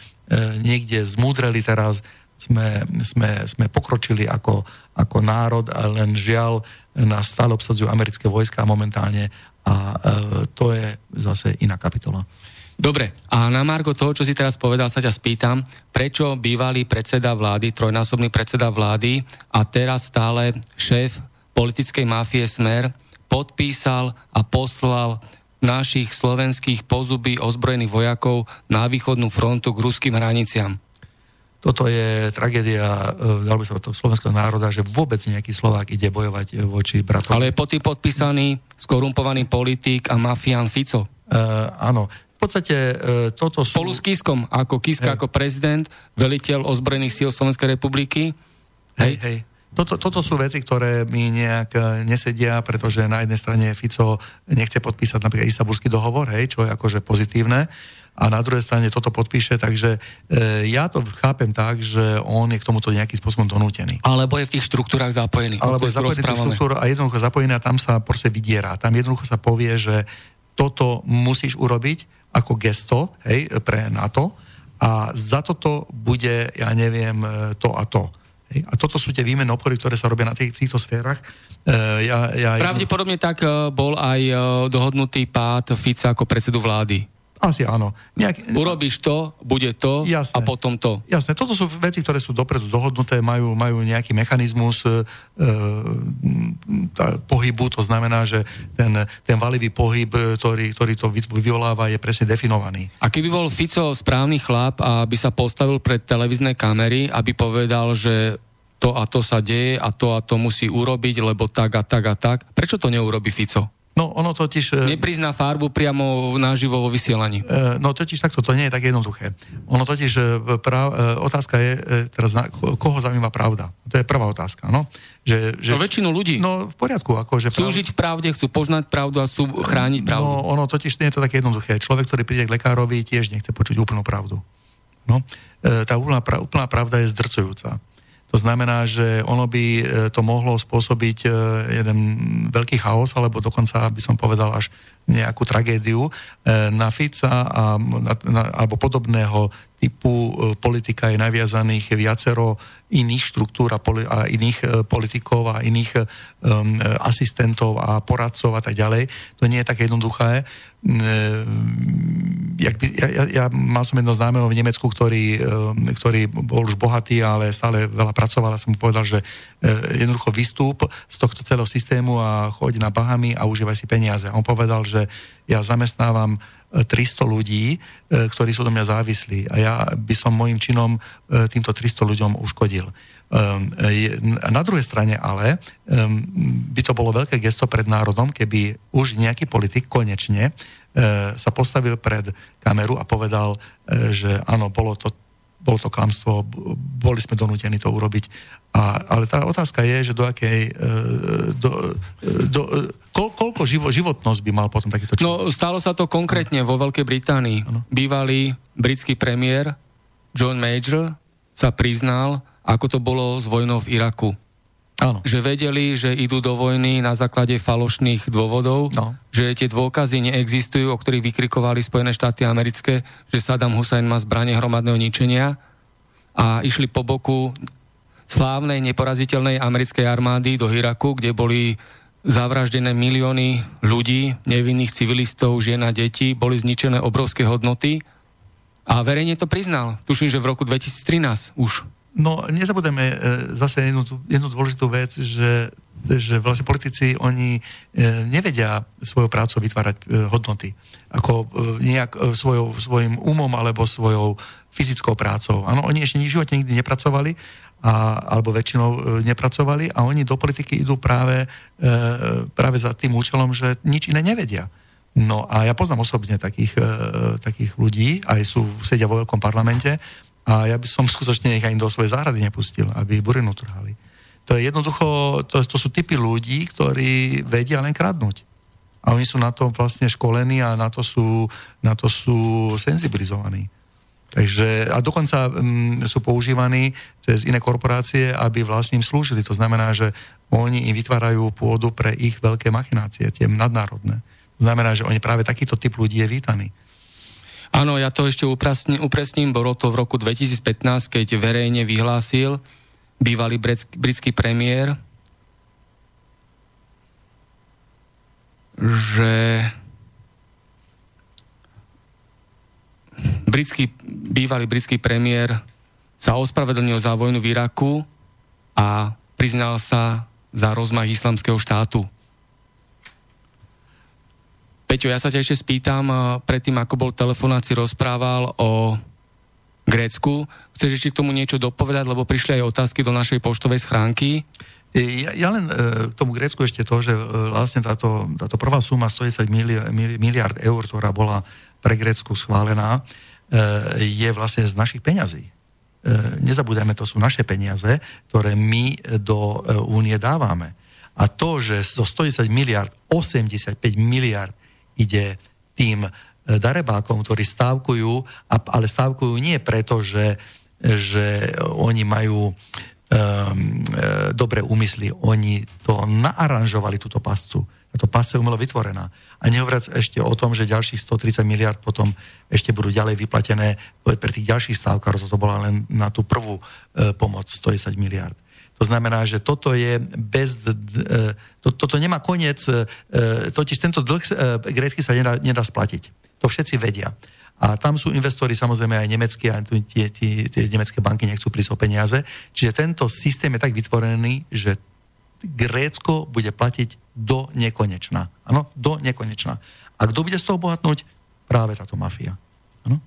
niekde zmúdreli teraz, sme, sme, sme pokročili ako, ako národ, len žiaľ nás stále obsadzujú americké vojska momentálne a e, to je zase iná kapitola. Dobre, a na Margo toho, čo si teraz povedal, sa ťa spýtam, prečo bývalý predseda vlády, trojnásobný predseda vlády a teraz stále šéf politickej mafie Smer podpísal a poslal našich slovenských pozubí ozbrojených vojakov na východnú frontu k ruským hraniciam toto je tragédia, e, dalo by sa to slovenského národa, že vôbec nejaký Slovák ide bojovať e, voči bratom. Ale je po podpísaný skorumpovaný politik a mafián Fico. Uh, áno. V podstate uh, toto sú... Spolu s Kiskom, ako Kiska, hey. ako prezident, veliteľ ozbrojených síl Slovenskej republiky. Hej, hej. Toto, toto sú veci, ktoré mi nejak nesedia, pretože na jednej strane Fico nechce podpísať napríklad Istanbulský dohovor, hej, čo je akože pozitívne a na druhej strane toto podpíše, takže e, ja to chápem tak, že on je k tomuto nejakým spôsobom donútený. Alebo je v tých štruktúrach zapojený. Alebo je zapojený v tých štruktúr a jednoducho zapojený a tam sa proste vydiera. Tam jednoducho sa povie, že toto musíš urobiť ako gesto hej, pre NATO a za toto bude, ja neviem, e, to a to. Hej. A toto sú tie výmenné obchody, ktoré sa robia na tých, týchto sférach. E, ja, ja, Pravdepodobne tak e, bol aj e, dohodnutý pád Fica ako predsedu vlády. Asi áno. Nejak... Urobíš to, bude to Jasné. a potom to. Jasné, toto sú veci, ktoré sú dopredu dohodnuté, majú, majú nejaký mechanizmus e, tá, pohybu, to znamená, že ten, ten valivý pohyb, ktorý, ktorý to vyvoláva, je presne definovaný. A keby bol Fico správny chlap a by sa postavil pred televízne kamery, aby povedal, že to a to sa deje a to a to musí urobiť, lebo tak a tak a tak, prečo to neurobi Fico? No ono totiž... E, Neprizná farbu priamo naživo vo vysielaní. E, no totiž takto, to nie je tak jednoduché. Ono totiž, e, prav, otázka je teraz, na, koho zaujíma pravda. To je prvá otázka, no. Že, že, no väčšinu ľudí. No v poriadku. Ako, že chcú prav... žiť v pravde, chcú poznať pravdu a chcú chrániť pravdu. No ono totiž nie je to také jednoduché. Človek, ktorý príde k lekárovi, tiež nechce počuť úplnú pravdu. No, tá úplná, úplná pravda je zdrcujúca. To znamená, že ono by e, to mohlo spôsobiť e, jeden veľký chaos, alebo dokonca by som povedal až nejakú tragédiu e, na Fica a, na, na, alebo podobného typu politika je naviazaných viacero iných štruktúr a, iných politikov a iných um, asistentov a poradcov a tak ďalej. To nie je také jednoduché jak by, ja, ja, ja mal som jedno známeho v Nemecku, ktorý, e, ktorý bol už bohatý, ale stále veľa pracoval a som mu povedal, že e, jednoducho vystúp z tohto celého systému a choď na Bahamy a užívaj si peniaze. On povedal, že ja zamestnávam 300 e, ľudí, ktorí sú do mňa závislí a ja by som môjim činom týmto 300 ľuďom uškodil. Na druhej strane ale by to bolo veľké gesto pred národom, keby už nejaký politik konečne sa postavil pred kameru a povedal, že áno, bolo to, bolo to klamstvo, boli sme donútení to urobiť. A, ale tá otázka je, že do akej... Do, do, ko, koľko živo, životnosť by mal potom takýto človek? No, stalo sa to konkrétne vo Veľkej Británii. Ano. Bývalý britský premiér John Major sa priznal, ako to bolo s vojnou v Iraku. Áno. Že vedeli, že idú do vojny na základe falošných dôvodov, no. že tie dôkazy neexistujú, o ktorých vykrikovali Spojené štáty americké, že Saddam Hussein má zbranie hromadného ničenia a išli po boku slávnej, neporaziteľnej americkej armády do Iraku, kde boli zavraždené milióny ľudí, nevinných civilistov, žien a detí, boli zničené obrovské hodnoty a verejne to priznal. Tuším, že v roku 2013 už. No, nezabudeme e, zase jednu, jednu dôležitú vec, že, že vlastne politici, oni e, nevedia svojou prácou vytvárať e, hodnoty. Ako nejak svojou, svojim umom alebo svojou fyzickou prácou. Áno, oni ešte v živote nikdy nepracovali, a, alebo väčšinou nepracovali a oni do politiky idú práve, práve za tým účelom, že nič iné nevedia. No a ja poznám osobne takých, takých ľudí, aj sú, sedia vo veľkom parlamente, a ja by som skutočne ich ani do svojej záhrady nepustil, aby burinu trhali. To je jednoducho, to, to sú typy ľudí, ktorí vedia len kradnúť. A oni sú na to vlastne školení a na to sú, na to sú senzibilizovaní. Takže, a dokonca um, sú používaní cez iné korporácie, aby im slúžili. To znamená, že oni im vytvárajú pôdu pre ich veľké machinácie, tie nadnárodné. To znamená, že oni práve takýto typ ľudí je vítaný. Áno, ja to ešte upresním, upresním, bolo to v roku 2015, keď verejne vyhlásil bývalý britský premiér, že britský, bývalý britský premiér sa ospravedlnil za vojnu v Iraku a priznal sa za rozmach islamského štátu. Peťo, ja sa ťa ešte spýtam, predtým ako bol telefonát, si rozprával o Grécku. Chceš ešte k tomu niečo dopovedať, lebo prišli aj otázky do našej poštovej schránky? Ja, ja len e, k tomu Grécku ešte to, že e, vlastne táto, táto prvá suma 110 miliard, miliard eur, ktorá bola pre Grécku schválená, e, je vlastne z našich peňazí. Nezabúdajme, to sú naše peniaze, ktoré my do únie dávame. A to, že zo 110 miliard 85 miliard ide tým e, darebákom, ktorí stávkujú, ale stávkujú nie preto, že, že oni majú um, dobré úmysly. Oni to naaranžovali, túto pascu. Táto pasca je umelo vytvorená. A nehovoriac ešte o tom, že ďalších 130 miliard potom ešte budú ďalej vyplatené pre tých ďalších stávkárov. To bola len na tú prvú uh, pomoc 110 miliard. To znamená, že toto je bez... E, to, toto nemá koniec, e, totiž tento dlh e, grécky sa nedá, nedá splatiť. To všetci vedia. A tam sú investori samozrejme aj nemecké, a tie, tie, tie nemecké banky nechcú prísť o peniaze. Čiže tento systém je tak vytvorený, že Grécko bude platiť do nekonečna. Áno, do nekonečna. A kto bude z toho bohatnúť? Práve táto mafia. Áno?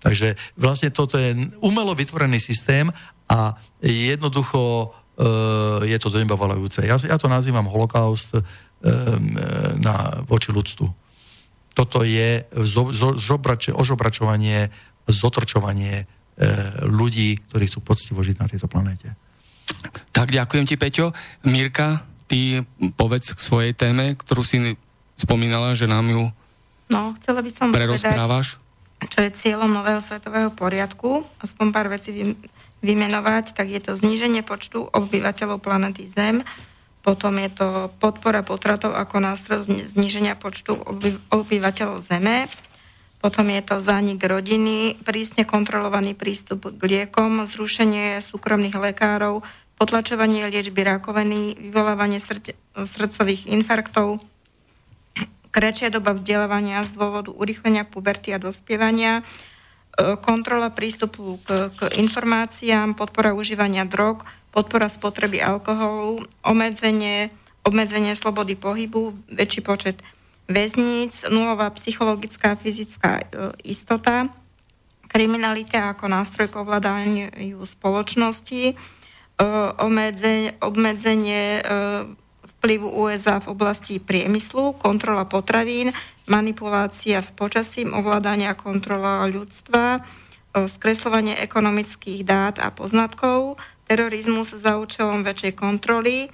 Takže vlastne toto je umelo vytvorený systém a jednoducho Eh, je to zanedbávajúce. Ja, ja to nazývam holokaust eh, na, voči ľudstvu. Toto je zo, zo, žobrače, ožobračovanie, zotrčovanie eh, ľudí, ktorí chcú poctivo žiť na tejto planéte. Tak ďakujem ti, Peťo. Mirka, ty povedz k svojej téme, ktorú si spomínala, že nám ju no, chcela by som prerozprávaš. Povedať, čo je cieľom nového svetového poriadku, aspoň pár vecí vymenovať, tak je to zníženie počtu obyvateľov planety Zem, potom je to podpora potratov ako nástroj zníženia počtu obyvateľov Zeme, potom je to zánik rodiny, prísne kontrolovaný prístup k liekom, zrušenie súkromných lekárov, potlačovanie liečby rakoviny, vyvolávanie srd- srdcových infarktov, kratšia doba vzdelávania z dôvodu urychlenia puberty a dospievania, kontrola prístupu k, k informáciám, podpora užívania drog, podpora spotreby alkoholu, obmedzenie, obmedzenie slobody pohybu, väčší počet väzníc, nulová psychologická a fyzická e, istota, kriminalita ako nástroj k ovládaniu spoločnosti, e, obmedzenie, obmedzenie vplyvu USA v oblasti priemyslu, kontrola potravín, manipulácia s počasím, ovládania a kontrola ľudstva, skreslovanie ekonomických dát a poznatkov, terorizmus za účelom väčšej kontroly,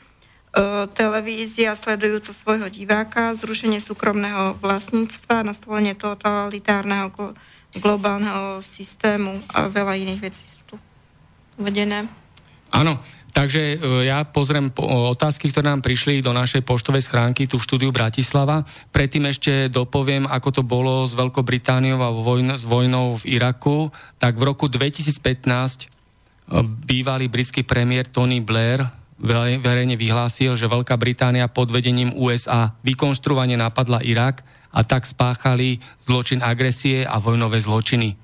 televízia sledujúca svojho diváka, zrušenie súkromného vlastníctva, nastolenie totalitárneho globálneho systému a veľa iných vecí sú tu uvedené. Áno, Takže e, ja pozriem otázky, ktoré nám prišli do našej poštovej schránky tu v štúdiu Bratislava. Predtým ešte dopoviem, ako to bolo s Veľkou Britániou a vojn, s vojnou v Iraku. Tak v roku 2015 e, bývalý britský premiér Tony Blair verejne vyhlásil, že Veľká Británia pod vedením USA vykonštruovane napadla Irak a tak spáchali zločin agresie a vojnové zločiny.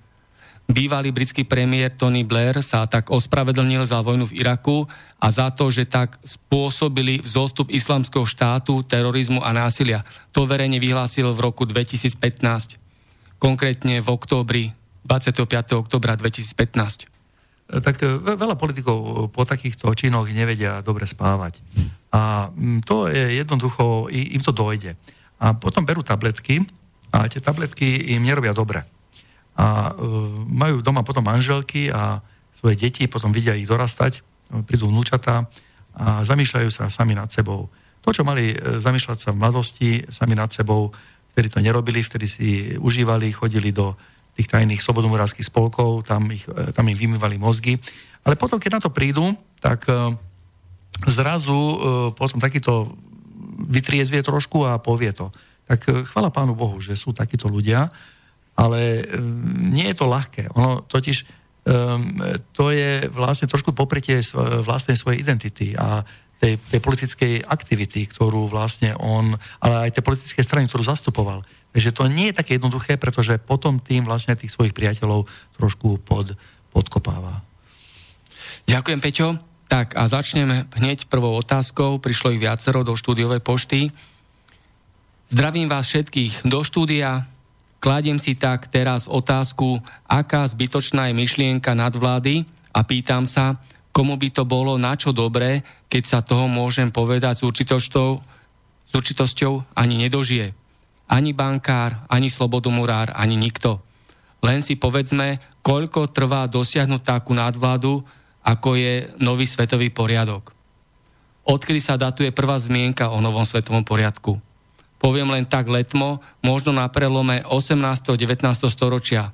Bývalý britský premiér Tony Blair sa tak ospravedlnil za vojnu v Iraku a za to, že tak spôsobili vzostup islamského štátu, terorizmu a násilia. To verejne vyhlásil v roku 2015, konkrétne v októbri, 25. oktobra 2015. E, tak e, veľa politikov po takýchto činoch nevedia dobre spávať. A to je jednoducho, im to dojde. A potom berú tabletky a tie tabletky im nerobia dobre a e, majú doma potom manželky a svoje deti, potom vidia ich dorastať, prídu vnúčatá a zamýšľajú sa sami nad sebou. To, čo mali e, zamýšľať sa v mladosti, sami nad sebou, ktorí to nerobili, vtedy si užívali, chodili do tých tajných slobodomurárských spolkov, tam, ich, e, tam im vymývali mozgy. Ale potom, keď na to prídu, tak zrazu potom takýto vytriezvie trošku a povie to. Tak chvala Pánu Bohu, že sú takíto ľudia, ale um, nie je to ľahké. Ono totiž um, to je vlastne trošku popretie vlastnej svojej identity a tej, tej politickej aktivity, ktorú vlastne on, ale aj tej politickej strany, ktorú zastupoval. Takže to nie je také jednoduché, pretože potom tým vlastne tých svojich priateľov trošku pod, podkopáva. Ďakujem, Peťo. Tak a začneme hneď prvou otázkou. Prišlo ich viacero do štúdiovej pošty. Zdravím vás všetkých do štúdia. Kladiem si tak teraz otázku, aká zbytočná je myšlienka nadvlády a pýtam sa, komu by to bolo na čo dobré, keď sa toho môžem povedať s určitosťou, s určitosťou ani nedožije. Ani bankár, ani slobodomurár, ani nikto. Len si povedzme, koľko trvá dosiahnuť takú nadvládu, ako je nový svetový poriadok. Odkedy sa datuje prvá zmienka o novom svetovom poriadku? Poviem len tak letmo, možno na prelome 18. a 19. storočia.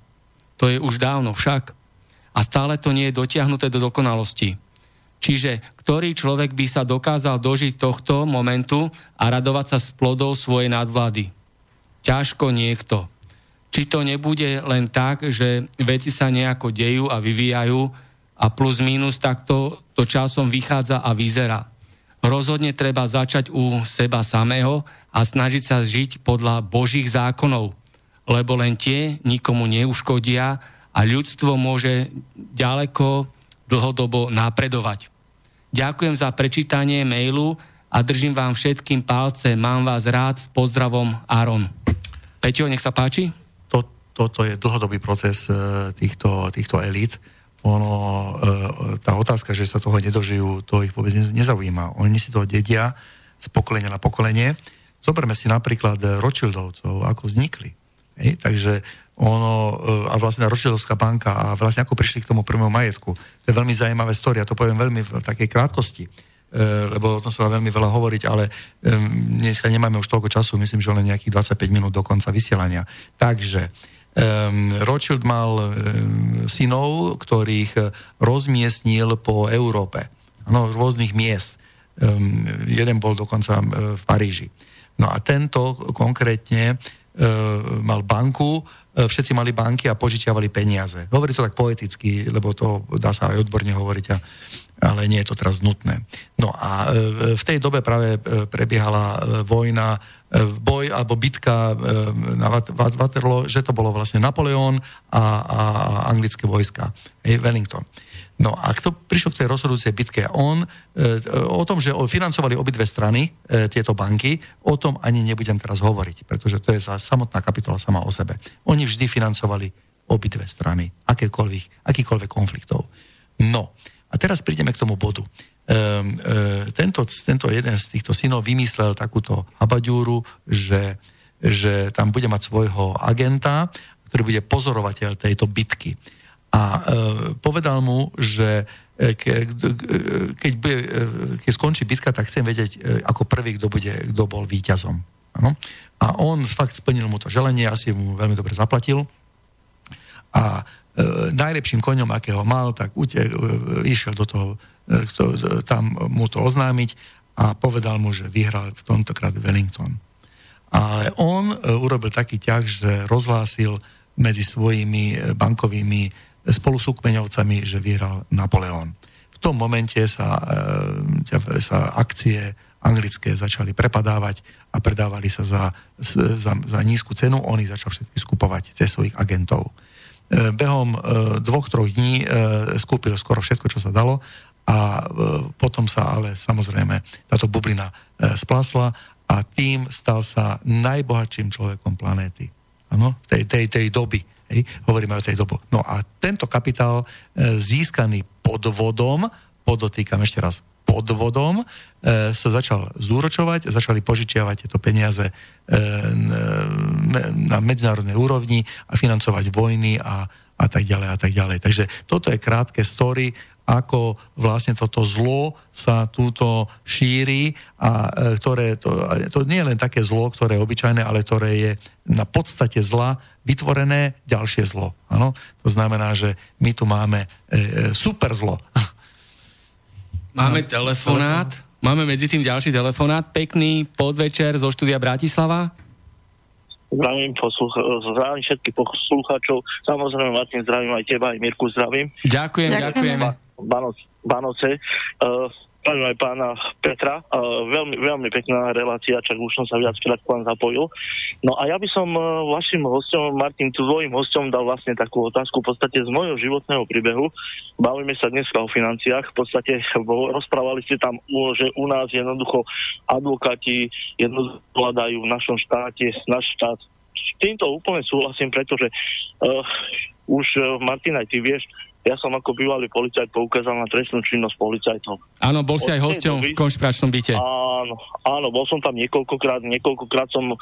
To je už dávno však. A stále to nie je dotiahnuté do dokonalosti. Čiže ktorý človek by sa dokázal dožiť tohto momentu a radovať sa z plodov svojej nadvlády? Ťažko niekto. Či to nebude len tak, že veci sa nejako dejú a vyvíjajú a plus minus takto to časom vychádza a vyzerá. Rozhodne treba začať u seba samého a snažiť sa žiť podľa Božích zákonov, lebo len tie nikomu neuškodia a ľudstvo môže ďaleko dlhodobo napredovať. Ďakujem za prečítanie mailu a držím vám všetkým palce. Mám vás rád s pozdravom Aron. Peťo, nech sa páči. To, toto je dlhodobý proces e, týchto, týchto elít. Ono, e, tá otázka, že sa toho nedožijú, to ich vôbec nezaujíma. Oni si to dedia z pokolenia na pokolenie Zoberme si napríklad Rothschildovcov, ako vznikli. Hej? Takže ono, e, a vlastne Rothschildovská banka a vlastne ako prišli k tomu prvému majetku. To je veľmi zaujímavé story, to poviem veľmi v takej krátkosti, e, lebo o tom sa veľmi veľa hovoriť, ale dneska nemáme už toľko času, myslím, že len nejakých 25 minút do konca vysielania. Takže Rothschild mal um, synov, ktorých rozmiestnil po Európe. Ano, z rôznych miest. Um, jeden bol dokonca v Paríži. No a tento konkrétne uh, mal banku, všetci mali banky a požičiavali peniaze. Hovorí to tak poeticky, lebo to dá sa aj odborne hovoriť, a, ale nie je to teraz nutné. No a v tej dobe práve prebiehala vojna boj alebo bitka na Waterloo, že to bolo vlastne Napoleon a, a anglické vojska, Wellington. No a kto prišiel k tej rozhodujúcej bitke? On, e, o tom, že financovali obidve strany, e, tieto banky, o tom ani nebudem teraz hovoriť, pretože to je samotná kapitola sama o sebe. Oni vždy financovali obidve strany, akékoľvek, akýkoľvek konfliktov. No, a teraz prídeme k tomu bodu. Um, uh, tento, tento jeden z týchto synov vymyslel takúto habaďúru, že, že tam bude mať svojho agenta, ktorý bude pozorovateľ tejto bitky. A uh, povedal mu, že e, ke, keď, bude, keď skončí bitka, tak chcem vedieť ako prvý, kto, bude, kto bol víťazom. Ano? A on fakt splnil mu to želenie, asi mu veľmi dobre zaplatil. A e, najlepším koňom, akého mal, tak ute, e, išiel do toho E, kto, e, tam mu to oznámiť a povedal mu, že vyhral v tomtokrát Wellington. Ale on e, urobil taký ťah, že rozhlásil medzi svojimi bankovými spolusúkmeňovcami, že vyhral Napoleon. V tom momente sa, sa akcie anglické začali prepadávať a predávali sa za, za, za nízku cenu. On ich začal všetky skupovať cez svojich agentov. Behom dvoch, troch dní skúpil skoro všetko, čo sa dalo a e, potom sa ale samozrejme táto bublina e, splasla a tým stal sa najbohatším človekom planéty. Áno, tej, tej, tej doby. Hej, hovoríme o tej dobu. No a tento kapitál e, získaný podvodom, podotýkam ešte raz, podvodom, sa začal zúročovať, začali požičiavať tieto peniaze na medzinárodnej úrovni a financovať vojny a, a tak ďalej a tak ďalej. Takže toto je krátke story ako vlastne toto zlo sa túto šíri a e, ktoré, to, to nie je len také zlo, ktoré je obyčajné, ale ktoré je na podstate zla vytvorené ďalšie zlo. Ano? To znamená, že my tu máme e, e super zlo. Máme telefonát, máme medzi tým ďalší telefonát. Pekný podvečer zo štúdia Bratislava. Zdravím, posluch- zdravím všetkých poslucháčov. Samozrejme, Martin, zdravím aj teba, aj Mirku zdravím. Ďakujem, ďakujem. ďakujem. Vánoce. Uh, aj pána Petra. Uh, veľmi, veľmi pekná relácia, čak už som sa viackrát k vám zapojil. No a ja by som uh, vašim hostom, Martin, tvojim hostom dal vlastne takú otázku v podstate z mojho životného príbehu. Bavíme sa dneska o financiách. V podstate rozprávali ste tam, že u nás jednoducho advokáti jednoducho hľadajú v našom štáte, náš štát. S týmto úplne súhlasím, pretože uh, už, Martin, aj ty vieš, ja som ako bývalý policajt poukázal na trestnú činnosť policajtov. Áno, bol si aj hosťom v konšpiračnom byte. Áno, áno, bol som tam niekoľkokrát, niekoľkokrát som uh,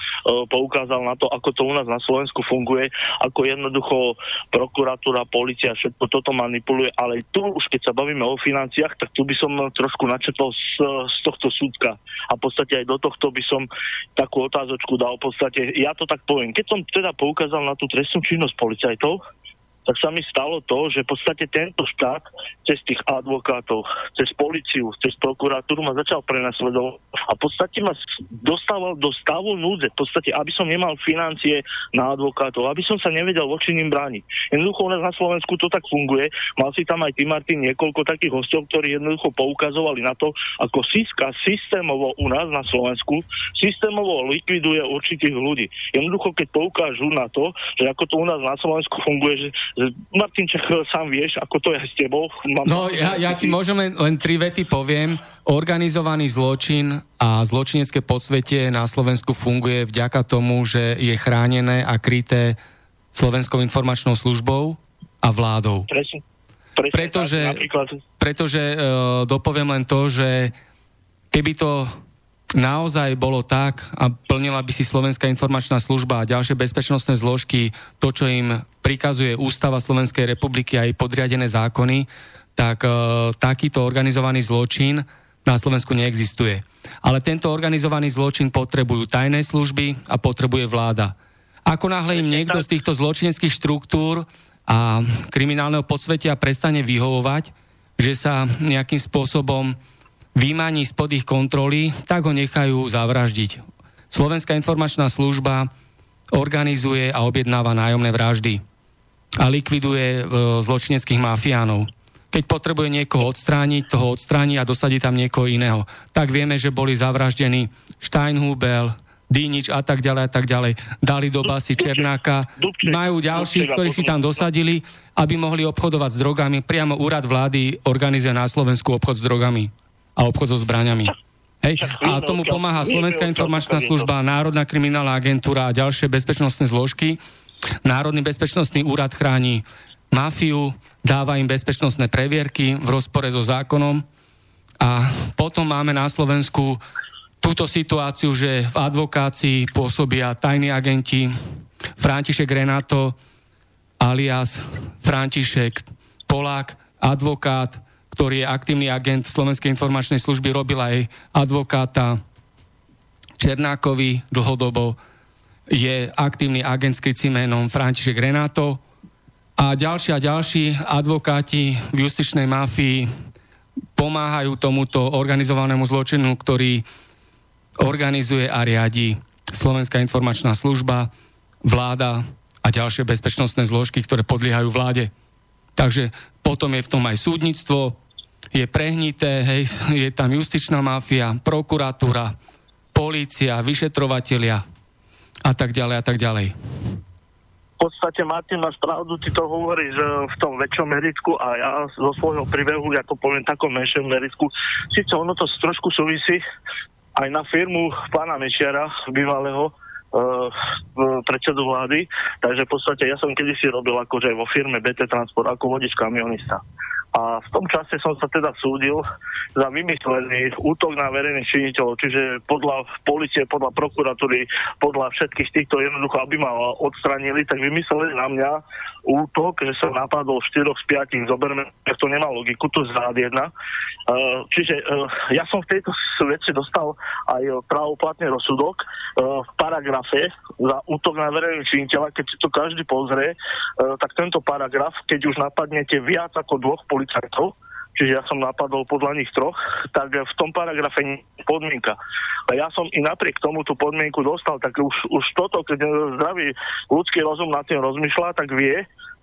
poukázal na to, ako to u nás na Slovensku funguje, ako jednoducho prokuratúra, policia, všetko toto manipuluje, ale tu už keď sa bavíme o financiách, tak tu by som trošku načetol z, z tohto súdka a v podstate aj do tohto by som takú otázočku dal v podstate, ja to tak poviem, keď som teda poukázal na tú trestnú činnosť policajtov, tak sa mi stalo to, že v podstate tento štát cez tých advokátov, cez policiu, cez prokuratúru ma začal prenasledovať a v podstate ma dostával do stavu núdze, v podstate, aby som nemal financie na advokátov, aby som sa nevedel voči ním brániť. Jednoducho u nás na Slovensku to tak funguje. Mal si tam aj ty, Martin, niekoľko takých hostov, ktorí jednoducho poukazovali na to, ako SISKA systémovo u nás na Slovensku systémovo likviduje určitých ľudí. Jednoducho, keď poukážu na to, že ako to u nás na Slovensku funguje, že Martinček, sám vieš, ako to je s tebou. Mám no, ja, ja ti môžem len, len tri vety poviem. Organizovaný zločin a zločinecké podsvetie na Slovensku funguje vďaka tomu, že je chránené a kryté Slovenskou informačnou službou a vládou. Presne. Presne pretože tak, pretože uh, dopoviem len to, že keby to naozaj bolo tak a plnila by si Slovenská informačná služba a ďalšie bezpečnostné zložky to, čo im prikazuje Ústava Slovenskej republiky a jej podriadené zákony, tak e, takýto organizovaný zločin na Slovensku neexistuje. Ale tento organizovaný zločin potrebujú tajné služby a potrebuje vláda. Ako náhle im niekto z týchto zločineckých štruktúr a kriminálneho podsvetia prestane vyhovovať, že sa nejakým spôsobom vymaní spod ich kontroly, tak ho nechajú zavraždiť. Slovenská informačná služba organizuje a objednáva nájomné vraždy a likviduje e, zločineckých mafiánov. Keď potrebuje niekoho odstrániť, toho odstráni a dosadí tam niekoho iného. Tak vieme, že boli zavraždení Steinhubel, Dínič a tak ďalej a tak ďalej. Dali do basy Černáka. Majú ďalších, ktorí si tam dosadili, aby mohli obchodovať s drogami. Priamo úrad vlády organizuje na Slovensku obchod s drogami a obchod so zbraniami. Hej. A tomu pomáha Slovenská informačná služba, Národná kriminálna agentúra a ďalšie bezpečnostné zložky. Národný bezpečnostný úrad chráni mafiu, dáva im bezpečnostné previerky v rozpore so zákonom a potom máme na Slovensku túto situáciu, že v advokácii pôsobia tajní agenti František Renato alias František Polák, advokát, ktorý je aktívny agent Slovenskej informačnej služby, robil aj advokáta Černákovi dlhodobo, je aktívny agent s krycím František Renato a ďalší a ďalší advokáti v justičnej mafii pomáhajú tomuto organizovanému zločinu, ktorý organizuje a riadi Slovenská informačná služba, vláda a ďalšie bezpečnostné zložky, ktoré podliehajú vláde. Takže potom je v tom aj súdnictvo, je prehnité, hej, je tam justičná mafia, prokuratúra, polícia, vyšetrovatelia a tak ďalej a tak ďalej. V podstate Martin máš pravdu, ty to hovoríš v tom väčšom meritku a ja zo svojho príbehu, ja to poviem takom menšom meritku, síce ono to trošku súvisí, aj na firmu pána Mečiara, bývalého predsedu vlády, takže v podstate ja som kedysi robil akože vo firme BT Transport ako vodič kamionista. A v tom čase som sa teda súdil za vymyslený útok na verejných činiteľov, čiže podľa policie, podľa prokuratúry, podľa všetkých týchto jednoducho, aby ma odstranili, tak vymysleli na mňa útok, že som napadol 4 z 5, zoberme, to nemá logiku, to z rád jedna. Uh, čiže uh, ja som v tejto veci dostal aj právoplatný rozsudok uh, v paragrafe za útok na verejných činiteľa, keď si to každý pozrie, tak tento paragraf, keď už napadnete viac ako dvoch policajtov, čiže ja som napadol podľa nich troch, tak v tom paragrafe nie je podmienka. A ja som i napriek tomu tú podmienku dostal, tak už, už toto, keď zdravý ľudský rozum nad tým rozmýšľa, tak vie,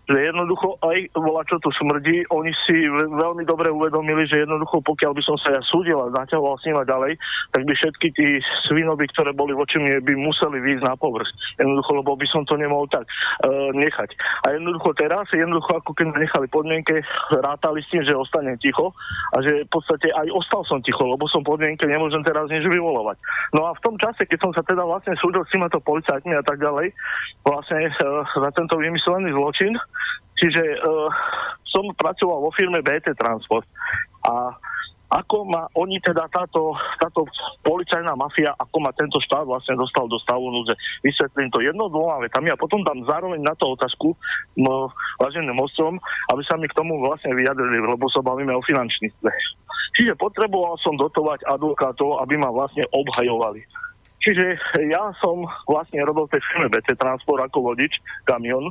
že jednoducho aj bola čo tu smrdí, oni si veľmi dobre uvedomili, že jednoducho pokiaľ by som sa ja súdil a zaťahoval s nimi ďalej, tak by všetky tí svinoby, ktoré boli voči mne, by museli výjsť na povrch. Jednoducho, lebo by som to nemohol tak uh, nechať. A jednoducho teraz, jednoducho ako keď nechali podmienke, rátali s tým, že ostane ticho a že v podstate aj ostal som ticho, lebo som podmienke nemôžem teraz nič vyvolovať. No a v tom čase, keď som sa teda vlastne súdil s týmito policajtmi a tak ďalej, vlastne uh, za tento vymyslený zločin, Čiže uh, som pracoval vo firme BT Transport a ako ma oni teda táto, táto policajná mafia, ako ma tento štát vlastne dostal do stavu núdze. Vysvetlím to jedno, dvoma vetami a potom dám zároveň na to otázku no, váženým mostom, aby sa mi k tomu vlastne vyjadrili, lebo sa bavíme o finančníctve. Čiže potreboval som dotovať advokátov, aby ma vlastne obhajovali. Čiže ja som vlastne robil tej firme BT Transport ako vodič, kamion,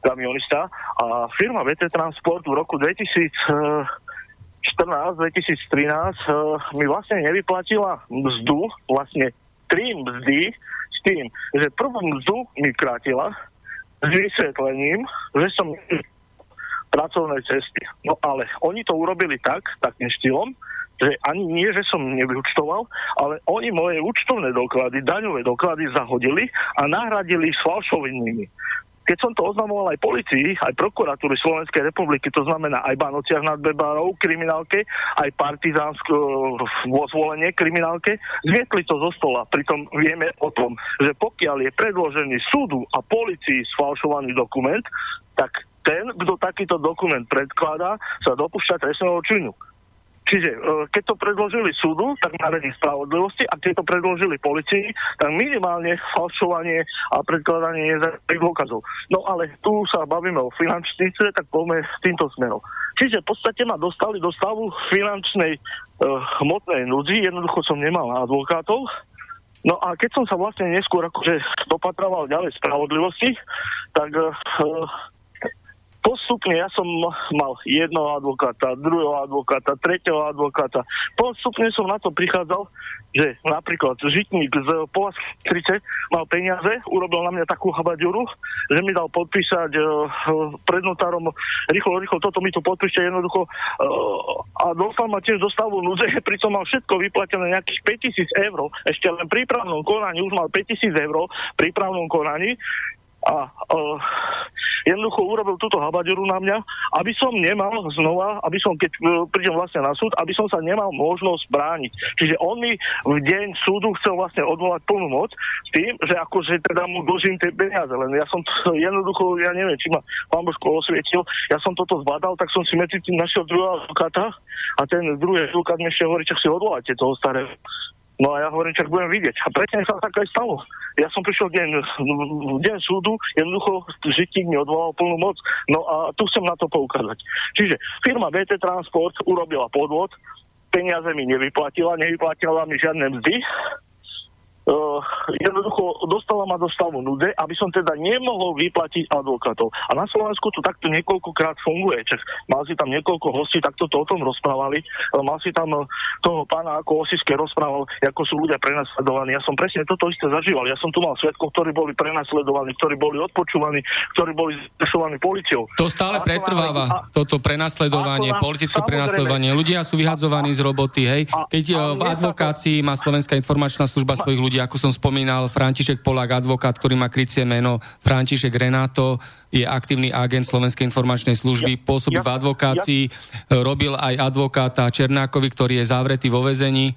kamionista a firma VT Transport v roku 2014-2013 uh, mi vlastne nevyplatila mzdu, vlastne tri mzdy s tým, že prvú mzdu mi krátila s vysvetlením, že som pracovnej cesty. No ale oni to urobili tak, takým štýlom, že ani nie, že som nevyučtoval, ale oni moje účtovné doklady, daňové doklady zahodili a nahradili s falšovinými. Keď som to oznamoval aj policii, aj prokuratúry Slovenskej republiky, to znamená aj Banociach nad Bebárov, kriminálke, aj partizánsko vo zvolenie kriminálke, zmietli to zo stola. Pritom vieme o tom, že pokiaľ je predložený súdu a policii sfalšovaný dokument, tak ten, kto takýto dokument predkladá, sa dopúšťa trestného činu. Čiže e, keď to predložili súdu, tak na redi spravodlivosti a keď to predložili policii, tak minimálne falšovanie a predkladanie nezákonných dôkazov. No ale tu sa bavíme o finančníctve, tak poďme týmto smerom. Čiže v podstate ma dostali do stavu finančnej uh, hmotnej núdzi, jednoducho som nemal advokátov, No a keď som sa vlastne neskôr akože dopatroval ďalej spravodlivosti, tak uh, postupne ja som mal jednoho advokáta, druhého advokáta, tretieho advokáta. Postupne som na to prichádzal, že napríklad žitník z Povazky mal peniaze, urobil na mňa takú habaduru, že mi dal podpísať uh, pred notárom rýchlo, rýchlo, toto mi to podpíšte jednoducho uh, a dostal ma tiež do stavu núdze, pritom mal všetko vyplatené nejakých 5000 eur, ešte len pri právnom konaní už mal 5000 eur pri právnom konaní, a uh, jednoducho urobil túto habaduru na mňa, aby som nemal znova, aby som, keď uh, prídem vlastne na súd, aby som sa nemal možnosť brániť. Čiže on mi v deň súdu chcel vlastne odvolať plnú moc s tým, že akože teda mu dlžím tie peniaze. Len ja som to, jednoducho, ja neviem, či ma pán Božko osvietil, ja som toto zbadal, tak som si medzi tým našiel druhého advokáta a ten druhý advokát mi ešte hovorí, že si odvoláte toho starého. No a ja hovorím, čak budem vidieť. A presne sa tak aj stalo. Ja som prišiel deň, deň súdu, jednoducho žitník mi odvolal plnú moc. No a tu chcem na to poukázať. Čiže firma BT Transport urobila podvod, peniaze mi nevyplatila, nevyplatila mi žiadne mzdy, uh, jednoducho dostala ma do stavu nude, aby som teda nemohol vyplatiť advokátov. A na Slovensku to takto niekoľkokrát funguje. Čak mal si tam niekoľko hostí, takto to o tom rozprávali. Mal si tam eh, toho pána ako Osiske rozprával, ako sú ľudia prenasledovaní. Ja som presne toto isté zažíval. Ja som tu mal svetkov, ktorí boli prenasledovaní, ktorí boli odpočúvaní, ktorí boli zesovaní policiou. To stále pretrváva, a, toto prenasledovanie, politické prenasledovanie. Ľudia sú vyhadzovaní z roboty, hej. Keď a, eh, v advokácii má Slovenská informačná služba svojich ľudí, ako som spomínal, František Polák, advokát, ktorý má krycie meno František Renato, je aktívny agent Slovenskej informačnej služby, pôsobí v advokácii, robil aj advokáta Černákovi, ktorý je zavretý vo vezení.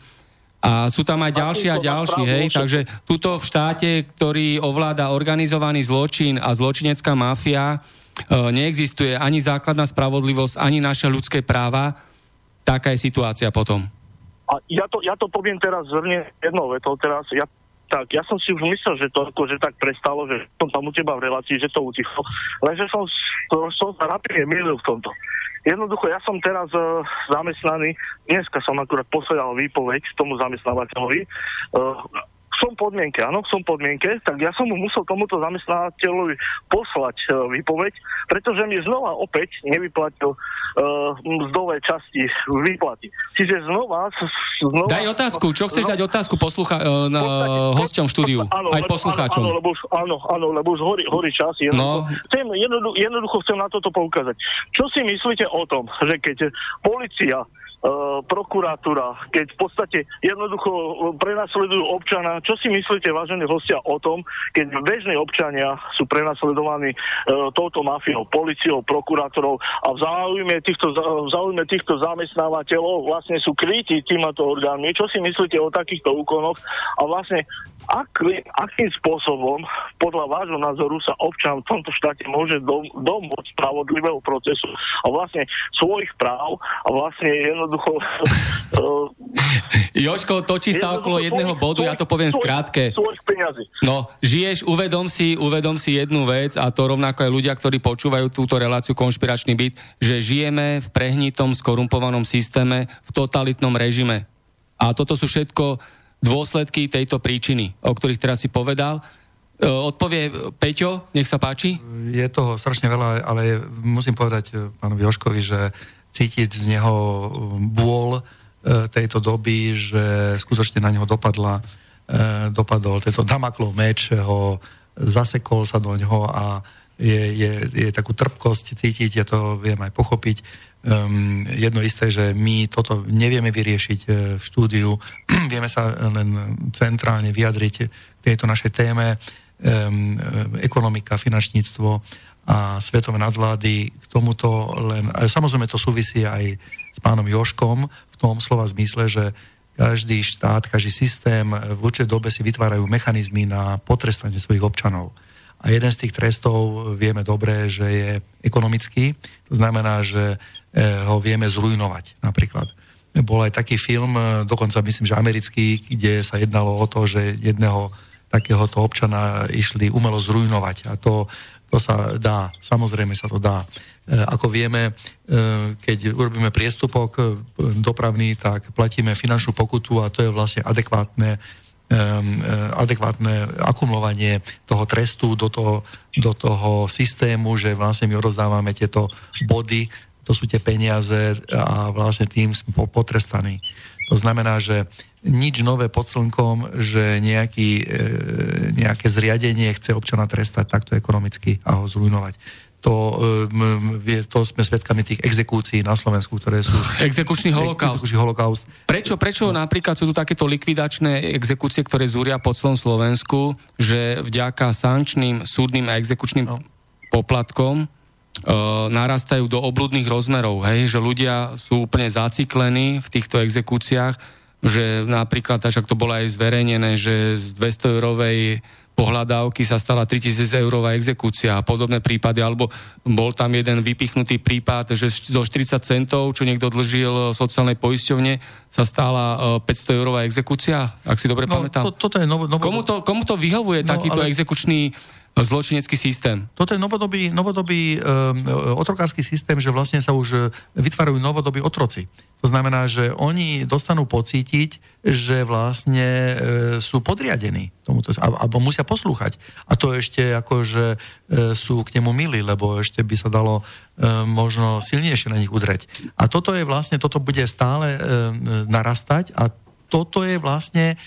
A sú tam aj ďalší a ďalší, hej, takže tuto v štáte, ktorý ovláda organizovaný zločin a zločinecká mafia, e, neexistuje ani základná spravodlivosť, ani naše ľudské práva. Taká je situácia potom. A ja to, ja to poviem teraz zhrne jednou vetou teraz. Ja, tak, ja som si už myslel, že to že tak prestalo, že som tam u teba v relácii, že to utichlo. Lenže som, to, som sa rapidne milil v tomto. Jednoducho, ja som teraz uh, zamestnaný, dneska som akurát posledal výpoveď tomu zamestnávateľovi. Uh, som podmienke, áno, som podmienke, tak ja som mu musel tomuto zamestnávateľovi poslať uh, výpoveď, pretože mi znova opäť nevyplatil uh, mzdové časti výplaty. Čiže znova, znova... Daj otázku, čo chceš znova, dať otázku poslucha, uh, na, hosťom v štúdiu, áno, aj poslucháčom. Áno, lebo už, áno, áno, lebo už horí, horí čas. Jednoducho, no. chcem, jednoducho, jednoducho chcem na toto poukázať. Čo si myslíte o tom, že keď policia prokuratúra, keď v podstate jednoducho eh, prenasledujú občana. Čo si myslíte, vážení hostia, o tom, keď bežní občania sú prenasledovaní uh, touto mafiou, policiou, prokurátorov a v záujme týchto, v záujme týchto zamestnávateľov vlastne sú krytí týmto orgánmi. Čo si myslíte o takýchto úkonoch a vlastne aký, akým spôsobom podľa vášho názoru sa občan v tomto štáte môže dom, domôcť spravodlivého procesu a vlastne svojich práv a vlastne jednoducho... Joško, točí sa okolo jedného bodu, ja to poviem skrátke. No, žiješ, uvedom si, uvedom si jednu vec a to rovnako aj ľudia, ktorí počúvajú túto reláciu Konšpiračný byt, že žijeme v prehnitom, skorumpovanom systéme, v totalitnom režime. A toto sú všetko dôsledky tejto príčiny, o ktorých teraz si povedal. E, odpovie Peťo, nech sa páči. Je toho strašne veľa, ale musím povedať e, pánovi Joškovi, že cítiť z neho e, bôl tejto doby, že skutočne na neho dopadla, dopadol tento Damaklov meč, ho zasekol sa do neho a je, je, je takú trpkosť cítiť, ja to viem aj pochopiť um, jedno isté, že my toto nevieme vyriešiť uh, v štúdiu, vieme sa len centrálne vyjadriť k tejto našej téme, um, ekonomika, finančníctvo a svetové nadvlády. K tomuto len, samozrejme to súvisí aj s pánom Joškom v tom slova zmysle, že každý štát, každý systém v určitej dobe si vytvárajú mechanizmy na potrestanie svojich občanov. A jeden z tých trestov vieme dobre, že je ekonomický. To znamená, že ho vieme zrujnovať napríklad. Bol aj taký film, eh, dokonca myslím, že americký, kde sa jednalo o to, že jedného takéhoto občana išli umelo zrujnovať. A to, to sa dá, samozrejme sa to dá. Eh, ako vieme, keď urobíme priestupok dopravný, tak platíme finančnú pokutu a to je vlastne adekvátne adekvátne akumulovanie toho trestu do toho, do toho systému, že vlastne my odozdávame tieto body, to sú tie peniaze a vlastne tým sme potrestaní. To znamená, že nič nové pod slnkom, že nejaký, e, nejaké zriadenie chce občana trestať takto ekonomicky a ho zrujnovať to, e, to sme svedkami tých exekúcií na Slovensku, ktoré sú... Exekučný holokaust. Exekučný holokaust. Prečo, prečo no. napríklad sú tu takéto likvidačné exekúcie, ktoré zúria po celom Slovensku, že vďaka sančným, súdnym a exekučným no. poplatkom narastajú do obludných rozmerov, hej? že ľudia sú úplne zaciklení v týchto exekúciách, že napríklad, tak to bolo aj zverejnené, že z 200 eurovej pohľadávky sa stala 3000 eurová exekúcia a podobné prípady, alebo bol tam jeden vypichnutý prípad, že zo 40 centov, čo niekto dlžil sociálnej poisťovne, sa stala 500 e, eurová exekúcia, ak si dobre no, pamätám. To, toto je novo, novo... Komu, to, komu to vyhovuje no, takýto ale... exekučný zločinecký systém. Toto je novodobý, novodobý um, otrokársky systém, že vlastne sa už e, vytvárajú novodobí otroci. To znamená, že oni dostanú pocítiť, že vlastne e, sú podriadení tomuto, alebo musia poslúchať. A to ešte ako, že e, sú k nemu milí, lebo ešte by sa dalo e, možno silnejšie na nich udreť. A toto je vlastne, toto bude stále e, narastať a toto je vlastne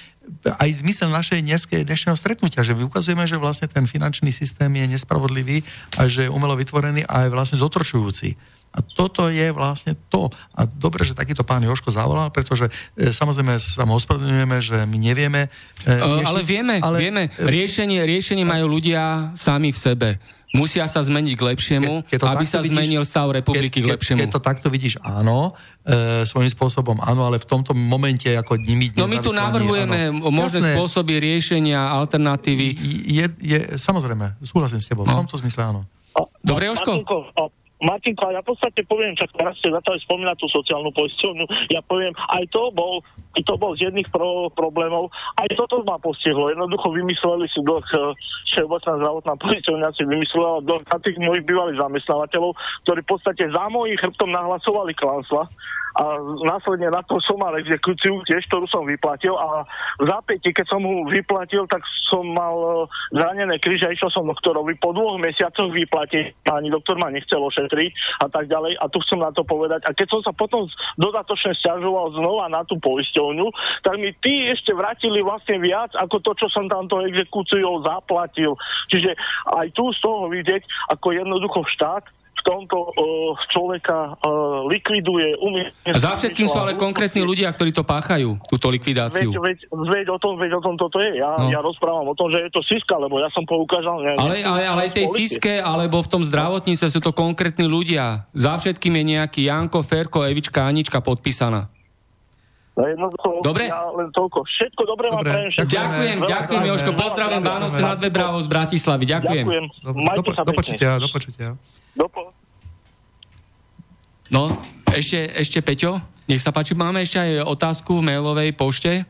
aj zmysel našej dnešného stretnutia, že my ukazujeme, že vlastne ten finančný systém je nespravodlivý a že je umelo vytvorený a je vlastne zotročujúci. A toto je vlastne to. A dobre, že takýto pán Joško zavolal, pretože e, samozrejme sa mu ospravedlňujeme, že my nevieme. E, riešiť, ale vieme, ale, vieme. Riešenie, riešenie majú ľudia sami v sebe. Musia sa zmeniť k lepšiemu, ke, aby sa vidíš, zmenil stav republiky ke, ke, k lepšiemu. Keď to takto vidíš, áno, e, svojím spôsobom áno, ale v tomto momente ako nimi No my tu navrhujeme áno. možné Jasné. spôsoby riešenia, alternatívy. Je, je, samozrejme, súhlasím s tebou, no. v tomto zmysle áno. Dobre, Joško? Martinko, ja v podstate poviem, čak teraz ste začali spomínať tú sociálnu poisťovňu, ja poviem, aj to bol, to bol z jedných pro, problémov, aj toto ma postihlo. Jednoducho vymysleli si dlh, eh, Všeobecná zdravotná poisťovňa si vymyslela dlh na tých mojich bývalých zamestnávateľov, ktorí v podstate za mojich chrbtom nahlasovali klansla a následne na to som mal exekúciu tiež, ktorú som vyplatil a v zápäti, keď som mu vyplatil, tak som mal e, zranené kríže a išiel som doktorovi po dvoch mesiacoch vyplatiť. Ani doktor ma nechcel ošetriť a tak ďalej. A tu chcem na to povedať. A keď som sa potom dodatočne stiažoval znova na tú poisťovňu, tak mi tí ešte vrátili vlastne viac ako to, čo som tamto exekúciou zaplatil. Čiže aj tu z toho vidieť, ako jednoducho štát tomto človeka likviduje umie... Za všetkým sú ale konkrétni ľudia, ktorí to páchajú, túto likvidáciu. Veď, veď, veď, o, tom, veď o tom toto je. Ja, no. ja rozprávam o tom, že je to Siska, lebo ja som poukázal... Ne, ale, ale, ale aj tej Siske, alebo v tom zdravotníctve sú to konkrétni ľudia. Za všetkým je nejaký Janko, Ferko, Evička, Anička podpísaná. No Dobre? Ja len toľko. Všetko dobré vám prajem. Všetko. Ďakujem, ďakujem, Joško. Pozdravím Vánoce nad Vebravo z Bratislavy. Ďakujem. Ďakujem. Do, do, do, do počutia, do. No, ešte, ešte Peťo, nech sa páči, máme ešte aj otázku v mailovej pošte.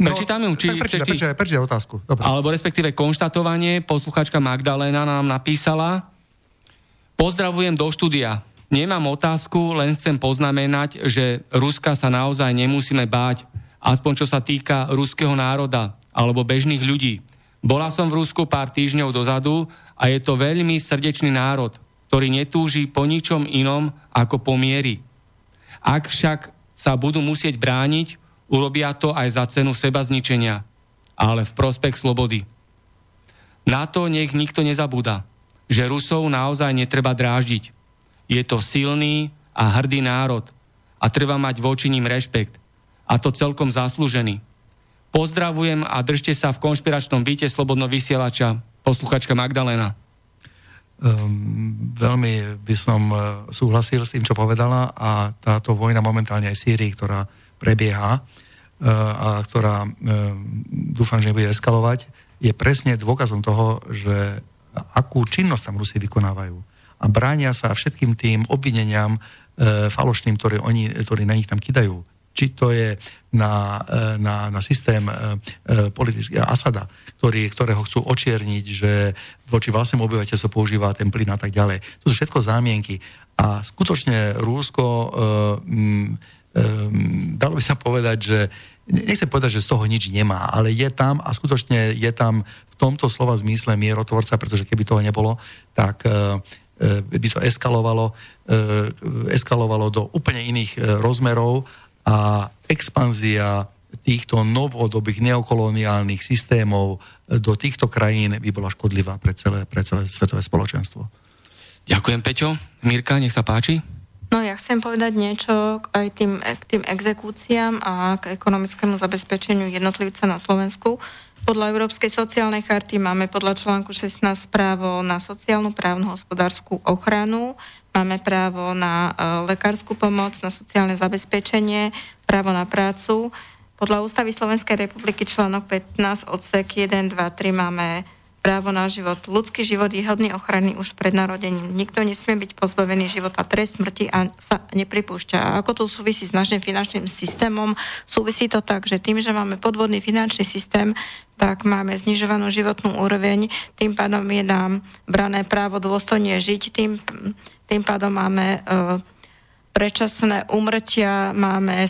No, Prečítam ju, či chceš ty... prečítaj, otázku. Dobre. Alebo respektíve konštatovanie, posluchačka Magdalena nám napísala. Pozdravujem do štúdia. Nemám otázku, len chcem poznamenať, že Ruska sa naozaj nemusíme báť, aspoň čo sa týka ruského národa alebo bežných ľudí. Bola som v Rusku pár týždňov dozadu a je to veľmi srdečný národ ktorý netúži po ničom inom ako po miery. Ak však sa budú musieť brániť, urobia to aj za cenu seba zničenia, ale v prospech slobody. Na to nech nikto nezabúda, že Rusov naozaj netreba dráždiť. Je to silný a hrdý národ a treba mať voči ním rešpekt. A to celkom zaslúžený. Pozdravujem a držte sa v konšpiračnom byte Slobodno vysielača, posluchačka Magdalena. Um, veľmi by som uh, súhlasil s tým, čo povedala a táto vojna momentálne aj v Sýrii, ktorá prebieha uh, a ktorá uh, dúfam, že nebude eskalovať, je presne dôkazom toho, že akú činnosť tam Rusi vykonávajú. A bránia sa všetkým tým obvineniam uh, falošným, ktoré, oni, ktoré na nich tam kidajú či to je na, e, na, na systém e, e, politického Asada, ktorý, ktorého chcú očierniť, že voči vlastnému obyvateľstvu používa ten plyn a tak ďalej. To sú všetko zámienky. A skutočne Rúsko, um, um, dalo by sa povedať, že nechcem povedať, že z toho nič nemá, ale je tam a skutočne je tam v tomto slova zmysle mierotvorca, pretože keby toho nebolo, tak by to eskalovalo, eskalovalo do úplne iných rozmerov a expanzia týchto novodobých neokoloniálnych systémov do týchto krajín by bola škodlivá pre celé, pre celé svetové spoločenstvo. Ďakujem, Peťo. Mirka, nech sa páči. No ja chcem povedať niečo aj tým, k tým exekúciám a k ekonomickému zabezpečeniu jednotlivca na Slovensku. Podľa Európskej sociálnej charty máme podľa článku 16 právo na sociálnu, právnu, hospodárskú ochranu, máme právo na uh, lekárskú pomoc, na sociálne zabezpečenie, právo na prácu. Podľa Ústavy Slovenskej republiky článok 15 odsek 1, 2, 3 máme právo na život. Ľudský život je hodný ochrany už pred narodením. Nikto nesmie byť pozbavený života. Trest smrti a sa nepripúšťa. A ako to súvisí s našim finančným systémom? Súvisí to tak, že tým, že máme podvodný finančný systém, tak máme znižovanú životnú úroveň, tým pádom je nám brané právo dôstojne žiť, tým, tým pádom máme uh, predčasné umrtia, máme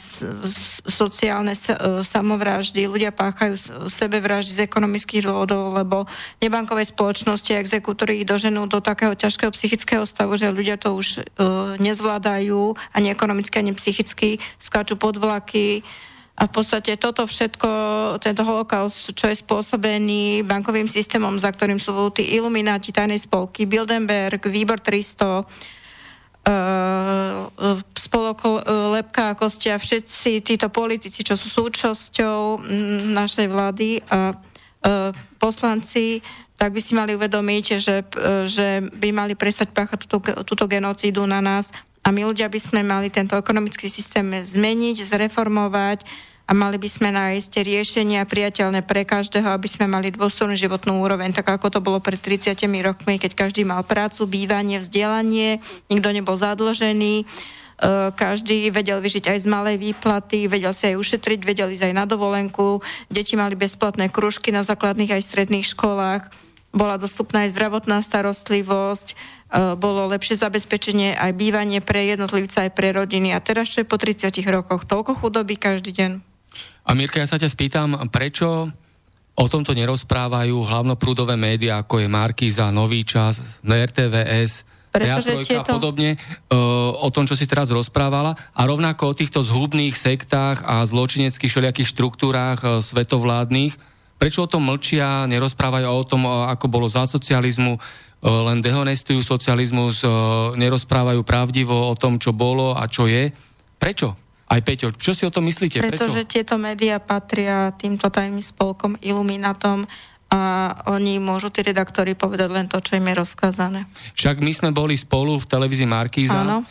sociálne e, samovraždy, ľudia páchajú sebevraždy z ekonomických dôvodov, lebo nebankové spoločnosti a exekútory ich doženú do takého ťažkého psychického stavu, že ľudia to už uh, nezvládajú ani ekonomicky, ani psychicky, skáču pod vlaky, a v podstate toto všetko, tento holokaust, čo je spôsobený bankovým systémom, za ktorým sú tí ilumináti, tajnej spolky, Bildenberg, Výbor 300, uh, spolok uh, Lepka a Kostia, všetci títo politici, čo sú súčasťou našej vlády a poslanci, tak by si mali uvedomiť, že, že by mali prestať páchať túto, túto genocídu na nás a my ľudia by sme mali tento ekonomický systém zmeniť, zreformovať, a mali by sme nájsť riešenia priateľné pre každého, aby sme mali dôstojnú životnú úroveň, tak ako to bolo pred 30 rokmi, keď každý mal prácu, bývanie, vzdelanie, nikto nebol zadlžený, e, každý vedel vyžiť aj z malej výplaty, vedel si aj ušetriť, vedel ísť aj na dovolenku, deti mali bezplatné kružky na základných aj stredných školách, bola dostupná aj zdravotná starostlivosť, e, bolo lepšie zabezpečenie aj bývanie pre jednotlivca aj pre rodiny. A teraz, čo je po 30 rokoch, toľko chudoby každý deň. A Mirka, ja sa ťa spýtam, prečo o tomto nerozprávajú hlavnoprúdové médiá, ako je Markíza, Nový čas, RTVS, pretože tieto... a podobne, uh, o tom, čo si teraz rozprávala a rovnako o týchto zhubných sektách a zločineckých všelijakých štruktúrách uh, svetovládnych. Prečo o tom mlčia, nerozprávajú o tom, uh, ako bolo za socializmu, len dehonestujú socializmus, nerozprávajú pravdivo o tom, čo bolo a čo je. Prečo? Aj Peťo, čo si o tom myslíte? Pretože Prečo? tieto médiá patria týmto tajným spolkom, iluminatom a oni môžu, tí redaktori, povedať len to, čo im je rozkazané. Však my sme boli spolu v televízii Markíza uh,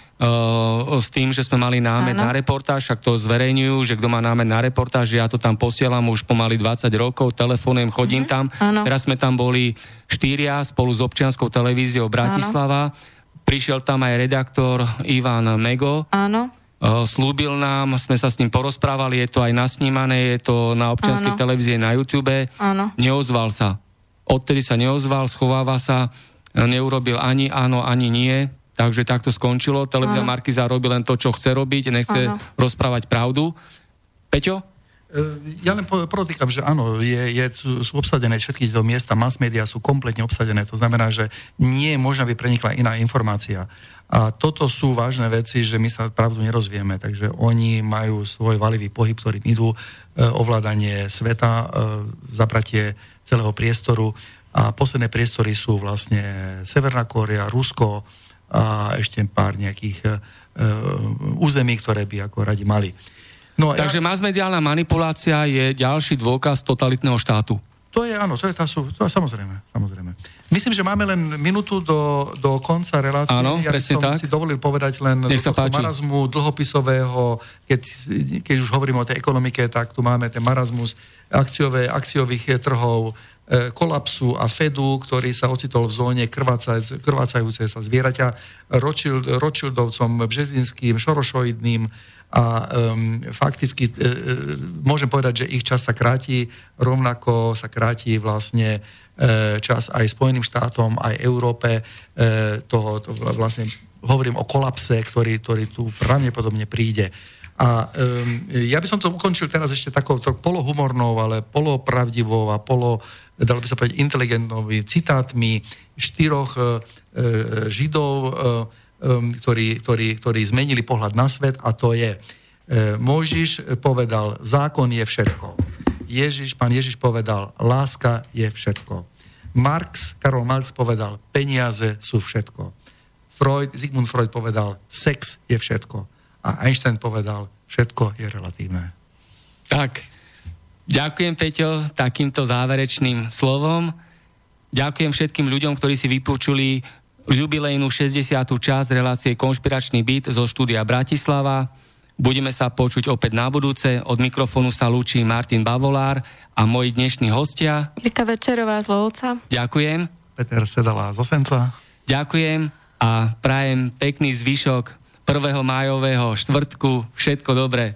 s tým, že sme mali námet Áno. na reportáž, však to zverejňujú, že kto má námet na reportáž, ja to tam posielam už pomaly 20 rokov, telefonujem, chodím uh-huh. tam. Áno. Teraz sme tam boli štyria spolu s občianskou televíziou Bratislava. Áno. Prišiel tam aj redaktor Ivan Mego. Áno slúbil nám, sme sa s ním porozprávali, je to aj nasnímané, je to na občianskej televízie na YouTube. Áno. Neozval sa. Odtedy sa neozval, schováva sa, neurobil ani áno, ani nie. Takže takto skončilo. Televízia Markiza robí len to, čo chce robiť, nechce áno. rozprávať pravdu. Peťo? E, ja len protýkam, že áno, je, je, sú obsadené všetky tieto miesta, mass media sú kompletne obsadené, to znamená, že nie je možné, aby prenikla iná informácia. A toto sú vážne veci, že my sa pravdu nerozvieme, takže oni majú svoj valivý pohyb, ktorým idú, e, ovládanie sveta, e, zapratie celého priestoru a posledné priestory sú vlastne Severná Kórea, Rusko a ešte pár nejakých e, území, ktoré by ako radi mali. No, Takže ja... mass-mediálna manipulácia je ďalší dôkaz totalitného štátu. To je, áno, to je, tá, sú, to je samozrejme, samozrejme. Myslím, že máme len minútu do, do konca relácie. Áno, ja presne som tak. si dovolil povedať len Nech sa páči. marazmu dlhopisového, keď, keď už hovorím o tej ekonomike, tak tu máme ten marazmus akciové, akciových trhov, e, kolapsu a Fedu, ktorý sa ocitol v zóne krvácaj, krvácajúce sa zvieraťa, Rothschildovcom, Březinským, Šorošoidným, a um, fakticky e, e, môžem povedať, že ich čas sa kráti, rovnako sa kráti vlastne e, čas aj Spojeným štátom, aj Európe. E, toho, to vlastne hovorím o kolapse, ktorý, ktorý tu pravdepodobne príde. A um, ja by som to ukončil teraz ešte takou polohumornou, ale polopravdivou a polo, dalo by sa povedať, inteligentnou citátmi štyroch uh, židov, uh, um, ktorí, ktorí, ktorí zmenili pohľad na svet a to je uh, Mojžiš povedal, zákon je všetko. Ježiš, pán Ježiš povedal, láska je všetko. Marx, Karol Marx povedal, peniaze sú všetko. Freud, Sigmund Freud povedal, sex je všetko a Einstein povedal, všetko je relatívne. Tak, ďakujem Peťo takýmto záverečným slovom. Ďakujem všetkým ľuďom, ktorí si vypočuli jubilejnú 60. časť relácie Konšpiračný byt zo štúdia Bratislava. Budeme sa počuť opäť na budúce. Od mikrofónu sa lúči Martin Bavolár a moji dnešní hostia. Mirka Večerová z Lovca. Ďakujem. Peter Sedala z Osenca. Ďakujem a prajem pekný zvyšok 1. májového štvrtku. Všetko dobré.